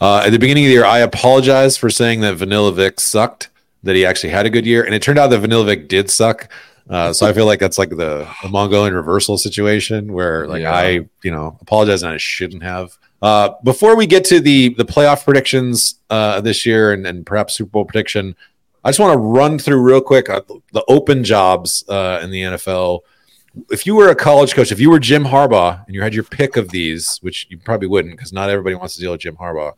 Uh, at the beginning of the year, I apologized for saying that Vanilla Vic sucked. That he actually had a good year, and it turned out that Vanilla Vic did suck. Uh, so I feel like that's like the, the Mongolian reversal situation where like Yeah. I you know apologize and I shouldn't have. Uh, before we get to the the playoff predictions uh, this year and, and perhaps Super Bowl prediction, I just want to run through real quick uh, the open jobs uh, in the NFL. If you were a college coach, if you were Jim Harbaugh and you had your pick of these, which you probably wouldn't because not everybody wants to deal with Jim Harbaugh,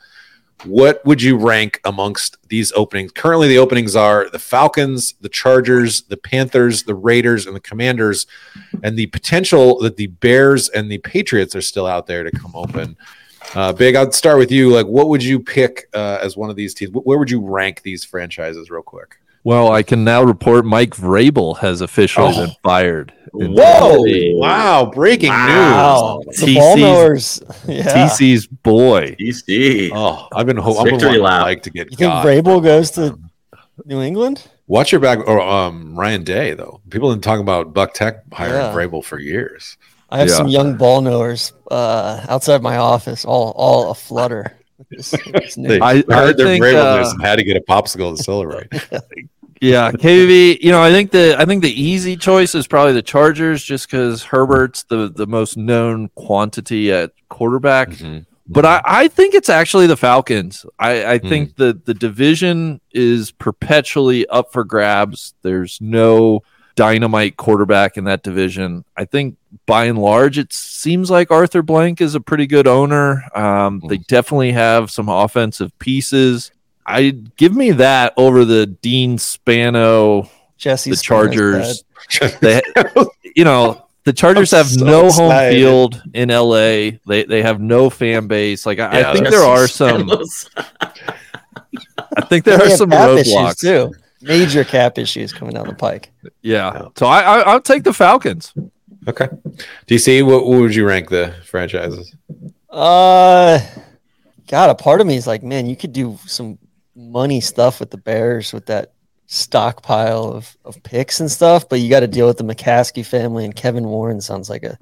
what would you rank amongst these openings? Currently, the openings are the Falcons, the Chargers, the Panthers, the Raiders, and the Commanders, and the potential that the Bears and the Patriots are still out there to come open. Uh, Big, I'd start with you. Like, what would you pick uh, as one of these teams? Where would you rank these franchises, real quick? Well, I can now report Mike Vrabel has officially Oh. been fired. in Whoa! Wow, breaking Wow. The TC's ball. Yeah. TC's boy. TC. Oh, I've been hoping. I've been Victory wanting lap. Mike to get. You think got. Vrabel goes to New England? Watch your back, or um, Ryan Day though. People have been talking about Buck Tech hiring Yeah. Vrabel for years. I have Yeah. some young ball knowers uh, outside my office, all all aflutter. with this- this news. They I- I heard their think, Vrabel uh, and had to get a popsicle to celebrate. Yeah, KV. You know, I think the I think the easy choice is probably the Chargers, just because Herbert's the the most known quantity at quarterback. Mhm. But I, I think it's actually the Falcons. I, I Hmm. think the the division is perpetually up for grabs. There's no dynamite quarterback in that division. I think by and large, it seems like Arthur Blank is a pretty good owner. Um, they definitely have some offensive pieces. I give me that over the Dean Spano, Jesse the Chargers. They, you know, the Chargers I'm have so no home field in LA. They they have no fan base. Like I, Yeah, I think that's- there are some. I think there They are some issues roadblocks. too. Major cap issues coming down the pike. Yeah. Yeah. So I, I I'll take the Falcons. Okay. DC, what, what would you rank the franchises? Uh, God, a part of me is like, man, you could do some money stuff with the Bears with that stockpile of, of picks and stuff, but you got to deal with the McCaskey family and Kevin Warren sounds like a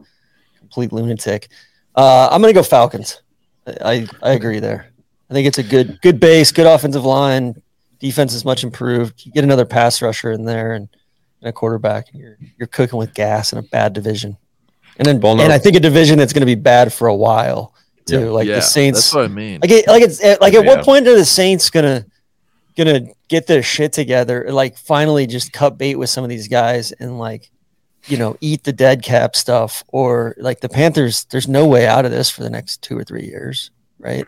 complete lunatic. Uh, I'm gonna go Falcons. I, I agree there. I think it's a good good base, good offensive line. Defense is much improved. You get another pass rusher in there and, and a quarterback, and you're you're cooking with gas in a bad division. And then Well, no- and I think a division that's going to be bad for a while too. Yeah. Like yeah, the Saints, That's what I mean. like it, like it's like at Yeah. what point are the Saints gonna gonna get their shit together? Like finally just cut bait with some of these guys and like you know eat the dead cap stuff or like the Panthers. There's no way out of this for the next two or three years, right?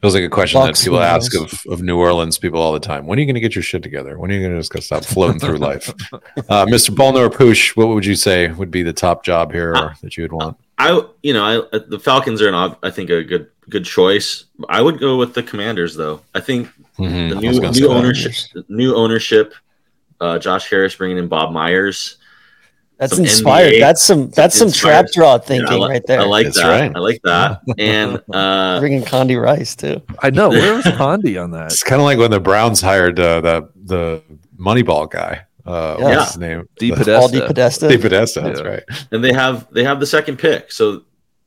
Feels like a question Bucks, that people who ask of, of New Orleans people all the time. When are you going to get your shit together? When are you going to just go stop floating through life? Uh, Mr. Ball Knower Poosh, what would you say would be the top job here or that you would want? I you know I, the Falcons are an I think a good good choice. I would go with the Commanders though. I think Mhm, the I new gonna new ownership the new ownership. Uh, Josh Harris bringing in Bob Myers. That's Some inspired. NBA That's some that's some trap draw thinking I, li- right there. I like That's that. right. I like that. And uh, Bringing Condi Rice too. I know. Where was Condi on that? It's kind of like when the Browns hired uh, the the Moneyball guy. Uh, Yeah. What's his name? D. The- Paul DePodesta. Podesta. Steve Podesta. That's Yeah. right. and they have they have the second pick, so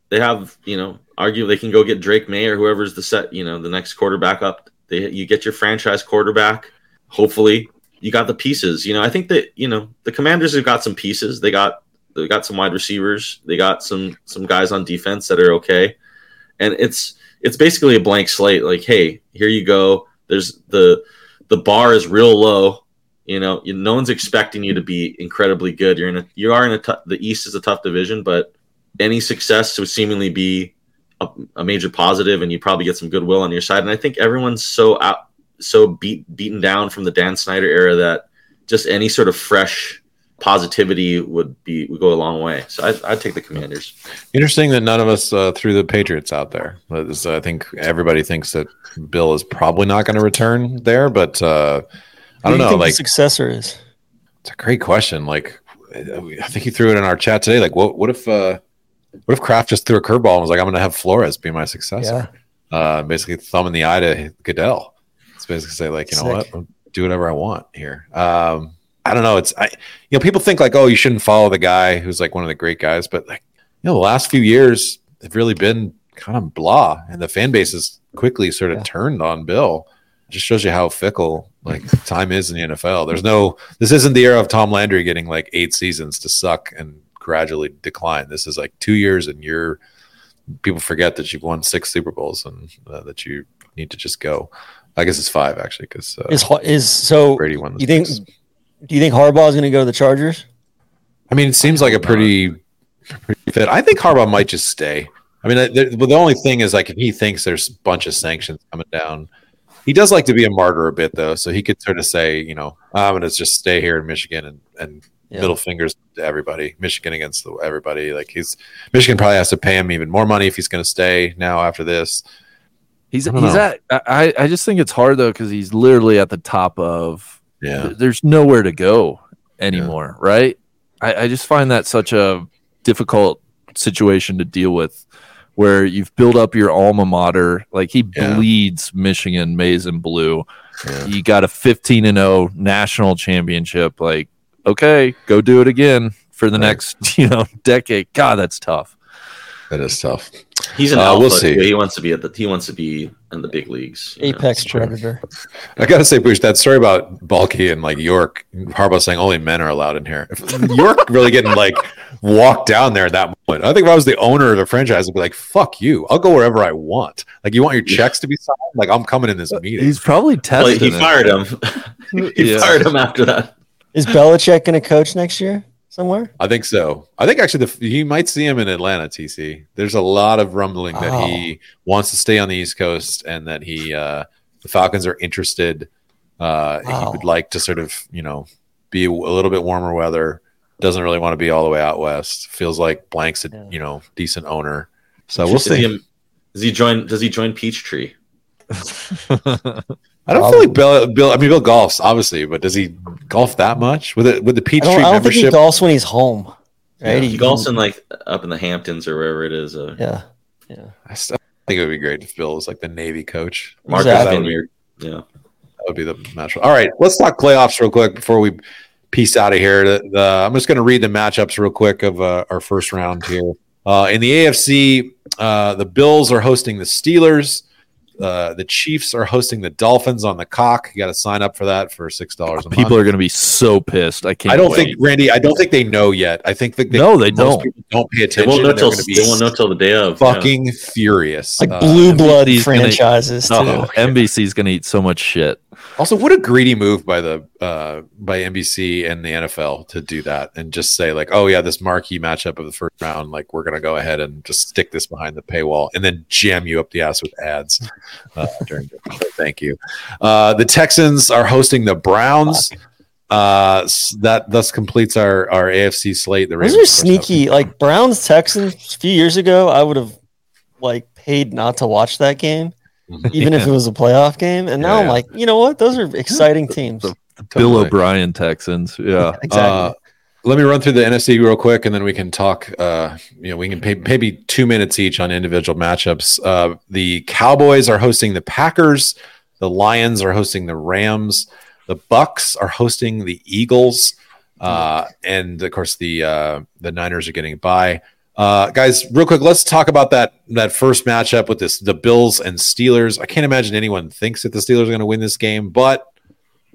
they have you know argue they can go get Drake Maye or whoever's the set you know the next quarterback up. They you get your franchise quarterback. Hopefully, you got the pieces. You know, I think that you know the Commanders have got some pieces. They got they got some wide receivers. They got some some guys on defense that are okay, and it's it's basically a blank slate. Like, hey, here you go. There's the the bar is real low. You know, you, no one's expecting you to be incredibly good. You're in a you are in a the East is a tough division, but any success would seemingly be a, a major positive, and you probably get some goodwill on your side. And I think everyone's so out so beat beaten down from the Dan Snyder era that just any sort of fresh positivity would be would go a long way. So I, I'd take the Commanders. Interesting that none of us uh, threw the Patriots out there. I think everybody thinks that Bill is probably not going to return there, but uh, I don't do you know. think the Like, successor is. it's a great question. Like, I think you threw it in our chat today. Like, what what if uh, what if Kraft just threw a curveball and was like, "I'm going to have Flores be my successor"? Yeah. Uh, basically, thumb in the eye to Goodell. It's basically say like, you know what, I'll do whatever I want here. Um, I don't know. It's I, you know, people think like, oh, you shouldn't follow the guy who's like one of the great guys, but like, you know, the last few years have really been kind of blah, and the fan base has quickly sort of Yeah. turned on Bill. It just shows you how fickle like time is in the NFL. There's no, this isn't the era of Tom Landry getting like eight seasons to suck and gradually decline. This is like two years, and you're people forget that you've won six Super Bowls and uh, that you need to just go. I guess it's five actually because uh, Is is so? Brady won. You think? six. Do you think Harbaugh is going to go to the Chargers? I mean, it seems like a pretty, pretty fit. I think Harbaugh might just stay. I mean, the, the only thing is like if he thinks there's a bunch of sanctions coming down, he does like to be a martyr a bit though. So he could sort of say, you know, I'm going to just stay here in Michigan and and Yeah. middle fingers to everybody. Michigan against the, everybody. Like he's Michigan probably has to pay him even more money if he's going to stay now after this. He's he's know. at. I I just think it's hard though because he's literally at the top of. Yeah. There's nowhere to go anymore, right? I, I just find that such a difficult situation to deal with, where you've built up your alma mater. Like he Yeah. bleeds Michigan maize and blue. Yeah. You got a 15 and 0 national championship. Like, okay, go do it again for the Right. next you know decade. God, that's tough. That is tough. He's an Uh, alpha. we'll see. He wants to be at the he wants to be in the big leagues. you know. Apex true. predator. I gotta say, Bush, that story about Baalke and like York, Harbaugh saying only men are allowed in here. York really getting like walked down there at that moment. I think if I was the owner of the franchise, I'd be like, "Fuck you! I'll go wherever I want." Like, you want your checks to be signed? Like, I'm coming in this meeting. He's probably Well, testing. he it. fired him. he Yeah. fired him after that. Is Belichick going to coach next year somewhere? I think so. I think actually the, you might see him in Atlanta. TC. There's a lot of rumbling that Oh. he wants to stay on the East Coast and that he uh, the Falcons are interested. Uh, He would like to sort of you know be a, little bit warmer weather. Doesn't really want to be all the way out west. Feels like Blank's a Yeah. you know decent owner. So we'll Is he, see. does he join? Does he join Peachtree? I don't feel like Bill, Bill. I mean, Bill golfs obviously, but does he golf that much with it with the I Peachtree don't, I don't think he membership? golfs when he's home. Right? He golfs in like up in the Hamptons or wherever it is. Uh, yeah. Yeah. I still think it would be great if Bill was like the Navy coach. Martha's Exactly. Vineyard. Yeah. That would be the match. All right, let's talk playoffs real quick before we piece out of here. The, the, I'm just going to read the matchups real quick of uh, our first round here. Uh, in the AFC, uh, the Bills are hosting the Steelers. Uh, the Chiefs are hosting the Dolphins on the cock. You got to sign up for that for six dollars a month. People are going to be so pissed. I can't. I don't wait. think Randy. I don't think they know yet. I think that they, No, they most don't. people don't pay They attention. won't know they're till going to be they won't know till the day of. yeah. fucking furious. Like Uh, blue blood NBC's gonna- franchises too. Oh, NBC's going to eat so much shit. Also, what a greedy move by the uh, by NBC and the NFL to do that and just say like, "Oh yeah, this marquee matchup of the first round, like we're gonna go ahead and just stick this behind the paywall and then jam you up the ass with ads." Uh, during the thank you. Uh, the Texans are hosting the Browns. Uh, that thus completes our our AFC slate. The Those Ravens, are sneaky. Like Browns Texans a few years ago, I would have like paid not to watch that game, Mhm. even if it was a playoff game. And now Yeah, I'm yeah. like, you know what? Those are exciting teams. the- Bill Totally. O'Brien Texans. Yeah. exactly. Uh, let me run through the NFC real quick, and then we can talk. Uh, you know, we can pay maybe two minutes each on individual matchups. Uh, the Cowboys are hosting the Packers. The Lions are hosting the Rams. The Bucks are hosting the Eagles, uh, and of course the uh, the Niners are getting by. Uh, guys, real quick, let's talk about that that first matchup with this the Bills and Steelers. I can't imagine anyone thinks that the Steelers are going to win this game, but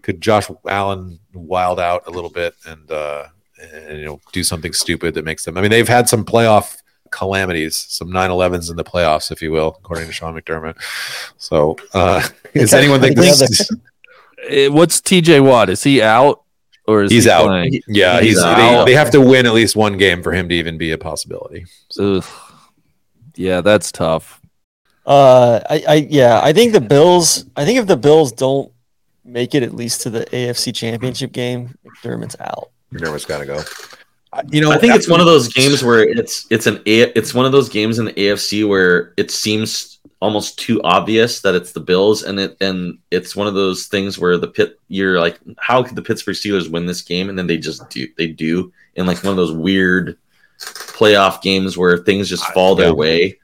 could Josh Allen wild out a little bit and uh, and you know do something stupid that makes them? I mean, they've had some playoff calamities, some 9/11s in the playoffs, if you will, according to Sean McDermott. So, uh, does anyone think this? Eh, What's TJ Watt? Is he out or is He's he out. playing? Yeah, He's he's, they, out. they have to win at least one game for him to even be a possibility. Ugh. Yeah, that's tough. Uh, I, I, yeah, I think the Bills. I think if the Bills don't make it at least to the AFC Championship game, McDermott's out. McDermott's got to go. You know, I think it's one of those games where it's it's an A, it's one of those games in the AFC where it seems almost too obvious that it's the Bills, and it and it's one of those things where the pit you're like, how could the Pittsburgh Steelers win this game? And then they just do they do in like one of those weird playoff games where things just fall their Yeah. way.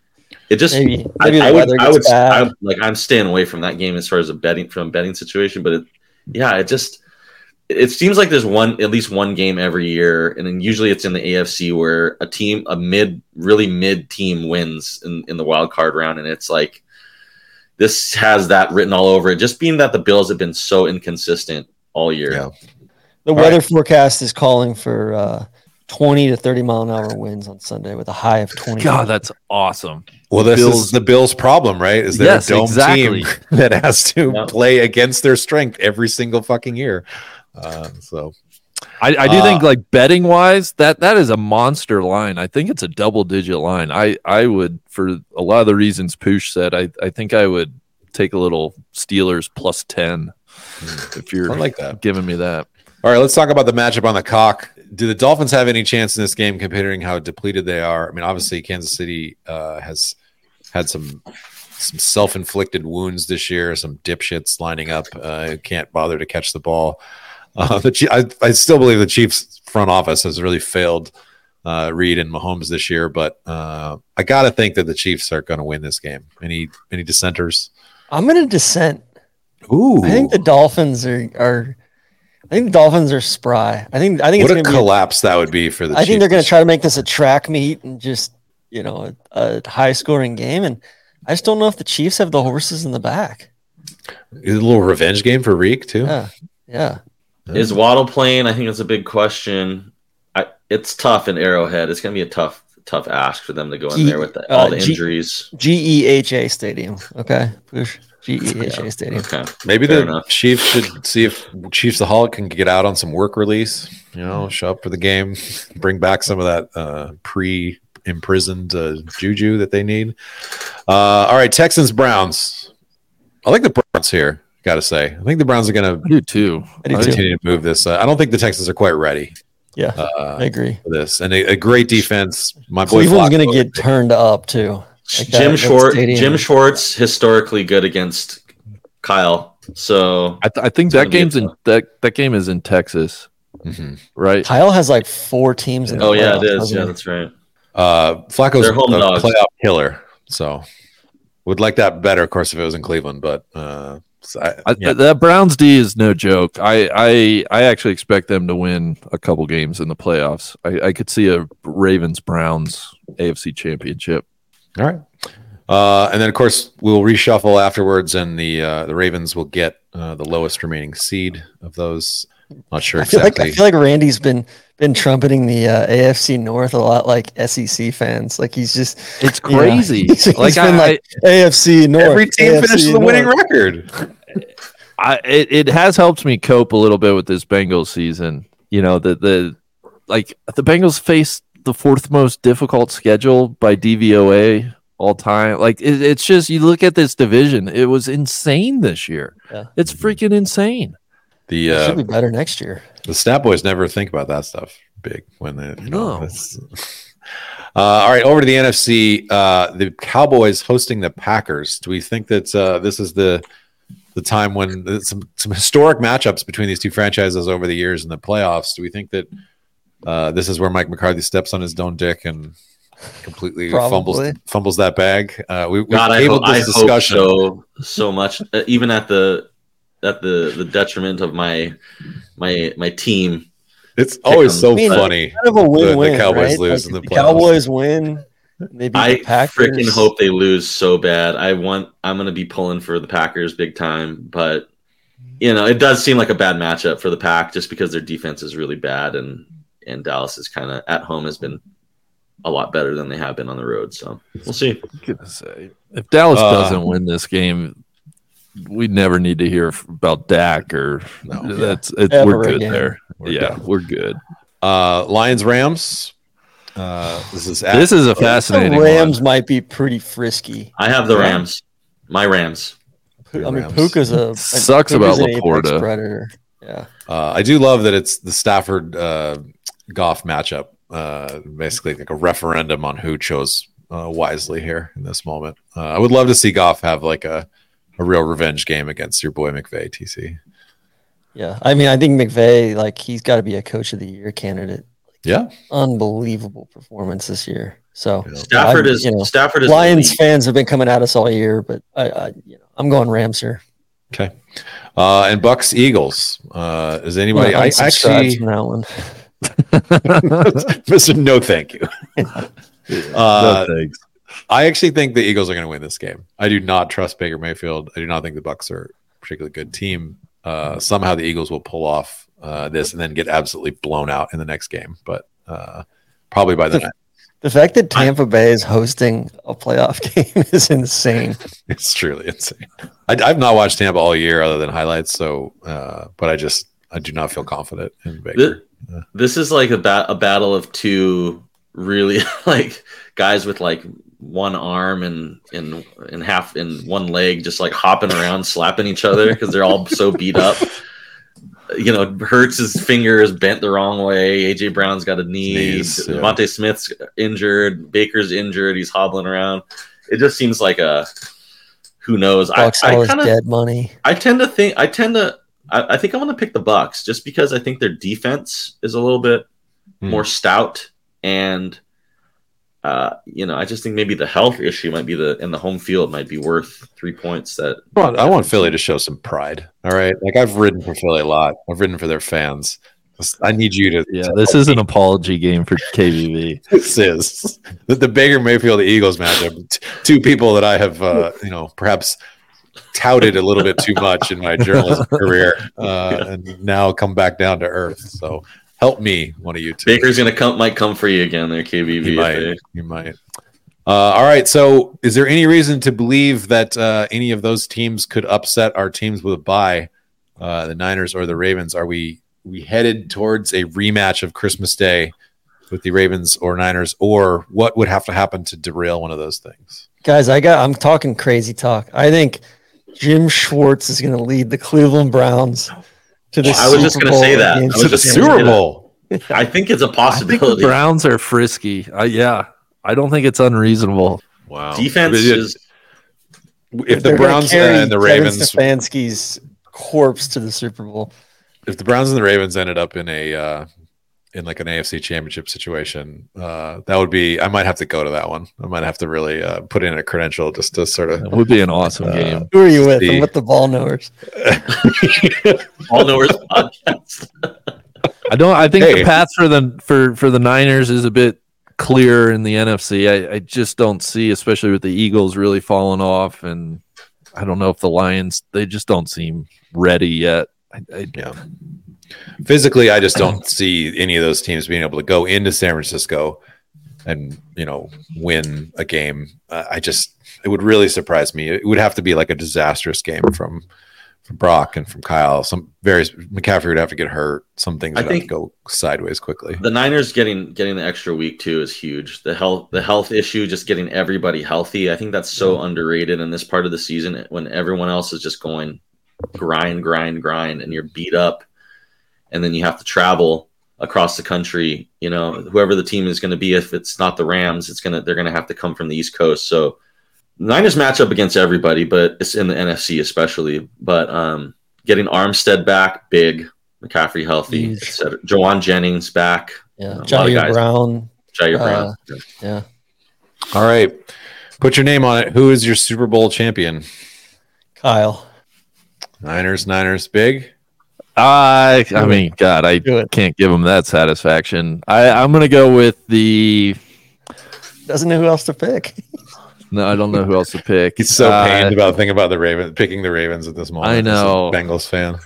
It just Maybe, I, maybe I the would, weather I would, bad. I, like, I'm staying away from that game as far as a betting from a betting situation. But it, yeah, it just, it seems like there's one, at least one game every year, and then usually it's in the AFC where a team, a mid, really mid team wins in in the wild card round, and it's like this has that written all over it. Just being that the Bills have been so inconsistent all year. Yeah. the all weather right. forecast is calling for uh, 20 to 30 mile an hour winds on Sunday with a high of 20. God, that's awesome. Well, this Bills- is the Bills' problem, right? Is they're Yes, a dome exactly. team that has to Yeah. play against their strength every single fucking year. Uh, so I, I do Uh, think like betting wise, that that is a monster line. I think it's a double digit line. I I would for a lot of the reasons Poosh said. I I think I would take a little Steelers plus ten if you're I like that. giving me that. All right, let's talk about the matchup on the cock. Do the Dolphins have any chance in this game, considering how depleted they are? I mean, obviously, Kansas City uh, has had some some self inflicted wounds this year. Some dipshits lining up uh, can't bother to catch the ball. Uh, the I, I still believe the Chiefs front office has really failed uh, Reed and Mahomes this year, but uh, I got to think that the Chiefs are going to win this game. Any any dissenters? I'm going to dissent. Ooh, I think the Dolphins are, are I think the Dolphins are spry. I think I think what it's a to be. collapse that would be for the. I think they're going to try to make this a track meet and just you know a, a high scoring game. And I just don't know if the Chiefs have the horses in the back. a little revenge game for Reek too. Yeah, yeah. Is Waddle playing? I think it's a big question. I, it's tough in Arrowhead. It's going to be a tough, tough ask for them to go in G- there with the, all uh, the injuries. G E H A Stadium. Okay, Push. GEHA Stadium. Okay. Maybe Fair the enough. Chiefs should see if Chiefs the Hulk can get out on some work release. You know, show up for the game, bring back some of that uh, pre imprisoned uh, juju that they need. Uh, all right, Texans Browns. I like the Browns here. Got to say, I think the Browns are going to do too. I do I- too. continue to move this. Uh, I don't think the Texans are quite ready Yeah, uh, I agree. for this, and a, a great defense. My boy Cleveland's going to get turned up too. Like Jim that Schwartz. Jim Schwartz historically good against Kyle. So I, th- I think that game's in that that game is in Texas, Mhm. right? Kyle has like four teams. In the oh yeah, it playoffs, Yeah, he? that's right. Uh, Flacco's home a dogs. playoff killer, so would like that better, of course, if it was in Cleveland. But uh, so I, I, yeah. That Browns D is no joke. I, I I actually expect them to win a couple games in the playoffs. I, I could see a Ravens Browns AFC Championship. all right. Uh, and then, of course, we'll reshuffle afterwards, and the uh, the Ravens will get uh, the lowest remaining seed of those. Not sure I feel like exactly. I feel like Randy's been been trumpeting the uh, AFC North a lot, like SEC fans. Like he's just It's you know, crazy. he's- he's like been I, like, AFC North. Every team AFC finishes the winning North. record. I it, it has helped me cope a little bit with this Bengals season. You know, the the like the Bengals face the fourth most difficult schedule by DVOA all time. Like it, it's just you look at this division, it was insane this year. Yeah. It's freaking insane. The It should uh, be better next year. the stat boys never think about that stuff big when they you know, No. uh, all right over to the nfc uh, the cowboys hosting the packers do we think that uh, this is the the time when some some historic matchups between these two franchises over the years in the playoffs do we think that uh, this is where mike mccarthy steps on his own dick and completely fumbles Probably. fumbles that bag uh, we, we God, I, tabled hope, I this hope discussion so so much. Uh, even at the at the the detriment of my my my team. it's always so I mean, funny Kind of a win-win. the Cowboys right? lose Like, in the if. Cowboys win. They beat I freaking hope they lose so bad. I want. I'm going to be pulling for the Packers big time, but you know it does seem like a bad matchup for the Pack just because their defense is really bad and and Dallas is kind of at home has been a lot better than they have been on the road. So we'll see. gonna say if Dallas Uh, doesn't win this game, we never need to hear about Dak or No. that's it, Ever we're good again. there. We're yeah, done. we're good. uh lions rams uh this is at, This is a The fascinating Rams one. might be pretty frisky. I have the Rams. My Rams. I mean, Rams. Puka's a Sucks Puka's about an apex Laporta. predator. Yeah, Uh, I do love that it's the Stafford uh, Goff matchup. Uh, basically, like a referendum on who chose uh, wisely here in this moment. Uh, I would love to see Goff have like a, a real revenge game against your boy McVay. TC. yeah. I mean, I think McVay, like, he's got to be a coach of the year candidate. Yeah, Unbelievable performance this year. So Yeah. Stafford I'm- is you know, Stafford is Lions elite. fans have been coming at us all year, but I, I you know, I'm going Rams here. okay. Uh, and Bucks Eagles. Uh, is anybody? I'm I actually, from that one. Mister. No, thank you. Uh, No thanks. I actually think the Eagles are going to win this game. I do not trust Baker Mayfield. I do not think the Bucks are a particularly good team. Uh, somehow the Eagles will pull off uh, this and then get absolutely blown out in the next game. But uh, probably by the The fact that Tampa Bay is hosting a playoff game is insane. it's truly insane. I, I've not watched Tampa all year other than highlights. So, uh, but I just I do not feel confident in Baker. This, this is like a, ba- a battle of two really like guys with like one arm and and and half in one leg just like hopping around slapping each other because they're all so beat up. You know Hurts' finger is bent the wrong way. Aj brown's got a knee. Knees, yeah. DeVonta smith's injured. Baker's injured. He's hobbling around. It just seems like a who knows? I, Bucks all I kind of dead money. I tend to think I tend to I, I think I'm gonna pick the Bucks just because I think their defense is a little bit Hmm. more stout and uh, you know I just think maybe the health issue might be the in the home field might be worth three points that I want, I want Philly to show some pride. All right, like I've ridden for Philly a lot. I've ridden for their fans. I need you to. Yeah, this is an apology game for KVV. This is the, the Baker Mayfield Eagles matchup. T- Two people that I have, uh, you know, perhaps touted a little bit too much in my journalism career, uh, and now come back down to earth. So help me, one of you two. Baker's gonna come might come for you again there KBV you might, they- you might. Uh, all right. So, is there any reason to believe that uh, any of those teams could upset our teams with a bye, uh, the Niners or the Ravens? Are we we headed towards a rematch of Christmas Day with the Ravens or Niners, or what would have to happen to derail one of those things? Guys, I got I'm talking crazy talk. I think Jim Schwartz is going to lead the Cleveland Browns to the I was just gonna say that. I was To the just the gonna say Super. Bowl. I think it's a I think the possibility. Browns are frisky. Uh, yeah, I don't think it's unreasonable. Wow. Defense But it- is if the Browns carry and the Kevin Ravens Stefanski's corpse to the Super Bowl. if the Browns and the Ravens ended up in a uh, in like an AFC Championship situation, uh, that would be. I might have to go to that one. I might have to really uh, put in a credential just to sort of. It would be an awesome Uh, game. Who are you with? The- I'm with the ball knowers. ball knowers podcast. I don't. I think Hey. the path for the for for the Niners is a bit clearer in the NFC. I, I just don't see, especially with the Eagles really falling off, and I don't know if the Lions they just don't seem ready yet. I, I, Yeah. Physically, I just don't see any of those teams being able to go into San Francisco and you know win a game. Uh, I just it would really surprise me. It would have to be like a disastrous game from from Brock and from Kyle. Some various McCaffrey would have to get hurt. Some things I would have to think- go sideways quickly. The Niners getting getting the extra week too is huge. The health the health issue, just getting everybody healthy. I think that's so underrated in this part of the season when everyone else is just going grind, grind, grind, and you're beat up, and then you have to travel across the country. You know, whoever the team is going to be, if it's not the Rams, it's gonna they're gonna have to come from the East Coast. So Niners match up against everybody, but it's in the NFC especially. But um, getting Armstead back, big. McCaffrey healthy, Huge. etc. Jauan Jennings back. Yeah, A lot of Ji'Ayir. Brown. Ji'Ayir Uh, Brown. Yeah, All right, put your name on it. Who is your Super Bowl champion? Kyle. Niners, Niners, big. I I mean, God, I can't give them that satisfaction. I I'm gonna go with the. Doesn't know who else to pick. No, I don't know who else to pick. He's so Uh, pained about thinking about the Ravens, picking the Ravens at this moment. I as a know. Bengals fan.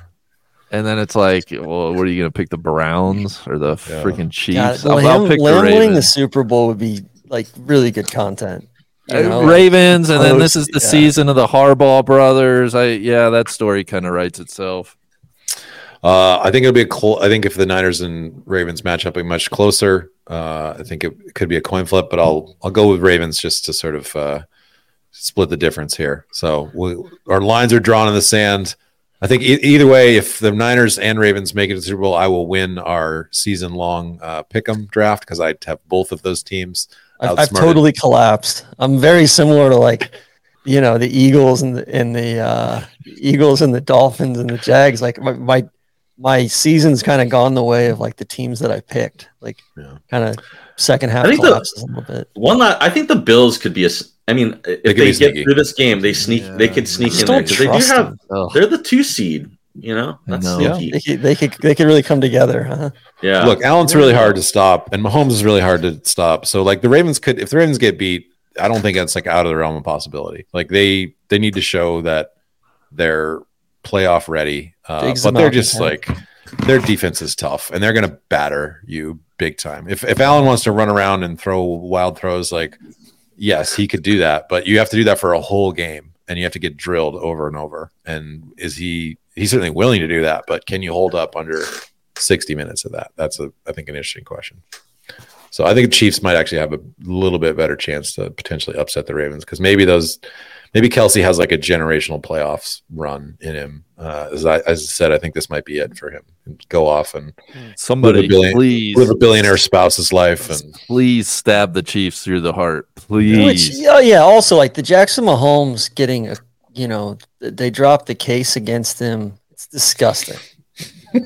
And then it's like, well, what are you going to pick? The Browns or the Yeah. freaking Chiefs? God, I'll, Lamb, I'll pick the Lamb winning the Super Bowl would be like really good content. You Uh, know, like- Ravens, and then this is the yeah. season of the Harbaugh brothers. I yeah, that story kind of writes itself. Uh, I think it'll be a close. I think if the Niners and Ravens match up much closer, uh, I think it could be a coin flip. But I'll I'll go with Ravens just to sort of uh, split the difference here. So we, our lines are drawn in the sand. I think e- either way, if the Niners and Ravens make it to the Super Bowl, I will win our season long uh, pick'em draft because I have both of those teams. I've, I've totally collapsed. I'm very similar to like, you know, the Eagles and the and the uh, Eagles and the Dolphins and the Jags. Like my my, my season's kind of gone the way of like the teams that I picked. Like Yeah. kind of second half I think the- collapses a little bit. One, la- I think the Bills could be a. I mean, if could they, get through this game, they sneak. They could sneak Just in there because they do have. them. They're the two seed. You know, I that's know. sneaky. They could, they could they could really come together, huh? Yeah. Look, Allen's really hard to stop, and Mahomes is really hard to stop. So, like, the Ravens could, if the Ravens get beat, I don't think that's like out of the realm of possibility. Like, they they need to show that they're playoff ready, uh, but they're just like their defense is tough, and they're going to batter you big time. If if Allen wants to run around and throw wild throws, like yes, he could do that, but you have to do that for a whole game, and you have to get drilled over and over. And is he? He's certainly willing to do that, but can you hold up under 60 minutes of that? That's a I think an interesting question. So I think Chiefs might actually have a little bit better chance to potentially upset the Ravens because maybe those maybe Kelce has like a generational playoffs run in him. Uh, as I as I said, I think this might be it for him. Go off and somebody, Live a billion- please, live a billionaire spouse's life and please stab the Chiefs through the heart, Which, please. yeah, yeah. Also, like the Jackson Mahomes getting a, you know, they dropped the case against him. It's disgusting.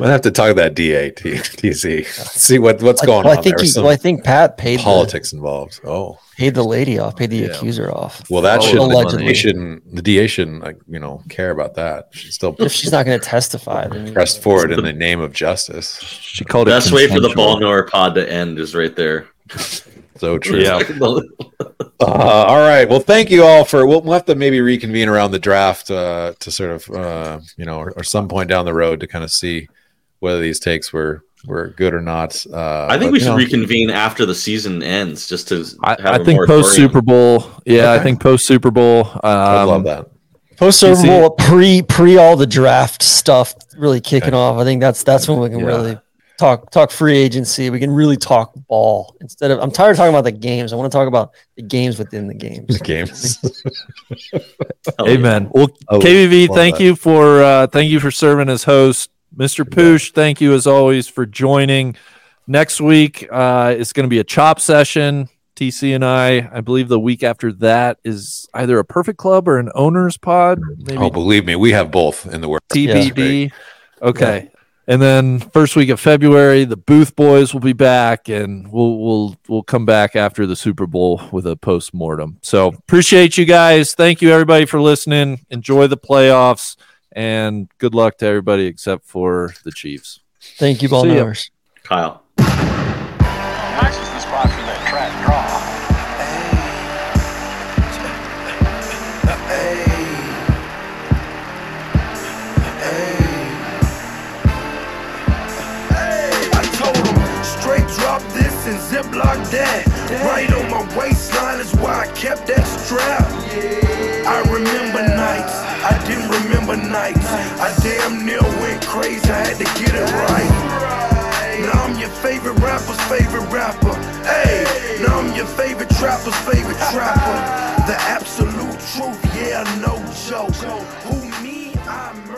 might have to talk to that DA T- TC. See what what's going well, on I think there. he, well, I think Pat paid the, politics involved. Oh. paid the lady off, paid the Yeah. accuser off. Well, that Oh, should allegedly. the shouldn't the DA shouldn't like you know care about that. She's still if she's not going to testify, then pressed forward in the name of justice. She called it Best way for the consensual. ball knower pod to end is right there. So true. Yeah. Uh, all right. Well, thank you all for. We'll, we'll have to maybe reconvene around the draft uh, to sort of uh, you know, or, or some point down the road to kind of see whether these takes were we're good or not. Uh, I think but, we should know, reconvene after the season ends, just to I, have I a think post Super Bowl. Yeah, I think post Super Bowl. Um, I love that. Post Super Bowl, pre pre all the draft stuff really kicking off. I think that's that's when we can Yeah. really talk talk free agency. We can really talk ball instead of. I'm tired of talking about the games. I want to talk about the games within the games. Games. Amen. Well, Oh, KVV, thank that. you for uh, thank you for serving as host, Mr. Poosh. Thank you as always for joining. Next week uh, is going to be a chop session. TC and I, I believe the week after that is either a perfect club or an owners pod, maybe oh, believe me, we have both in the works. TBD. Okay. And then first week of February, the Booth Boys will be back, and we'll we'll we'll come back after the Super Bowl with a post mortem. So appreciate you guys. Thank you everybody for listening. Enjoy the playoffs, and good luck to everybody except for the Chiefs. Thank you, ball See knowers. Kyle. Nice is the spot for that track draw. I told him straight drop this and ziplock that. Right on my waistline is why I kept that strap. I remember nights, I didn't remember nights. I damn near went crazy, I had to get it right. Now I'm your favorite rapper's favorite rapper. Hey, now I'm your favorite trapper's favorite trapper. The absolute truth, yeah, no joke. Who me, I'm.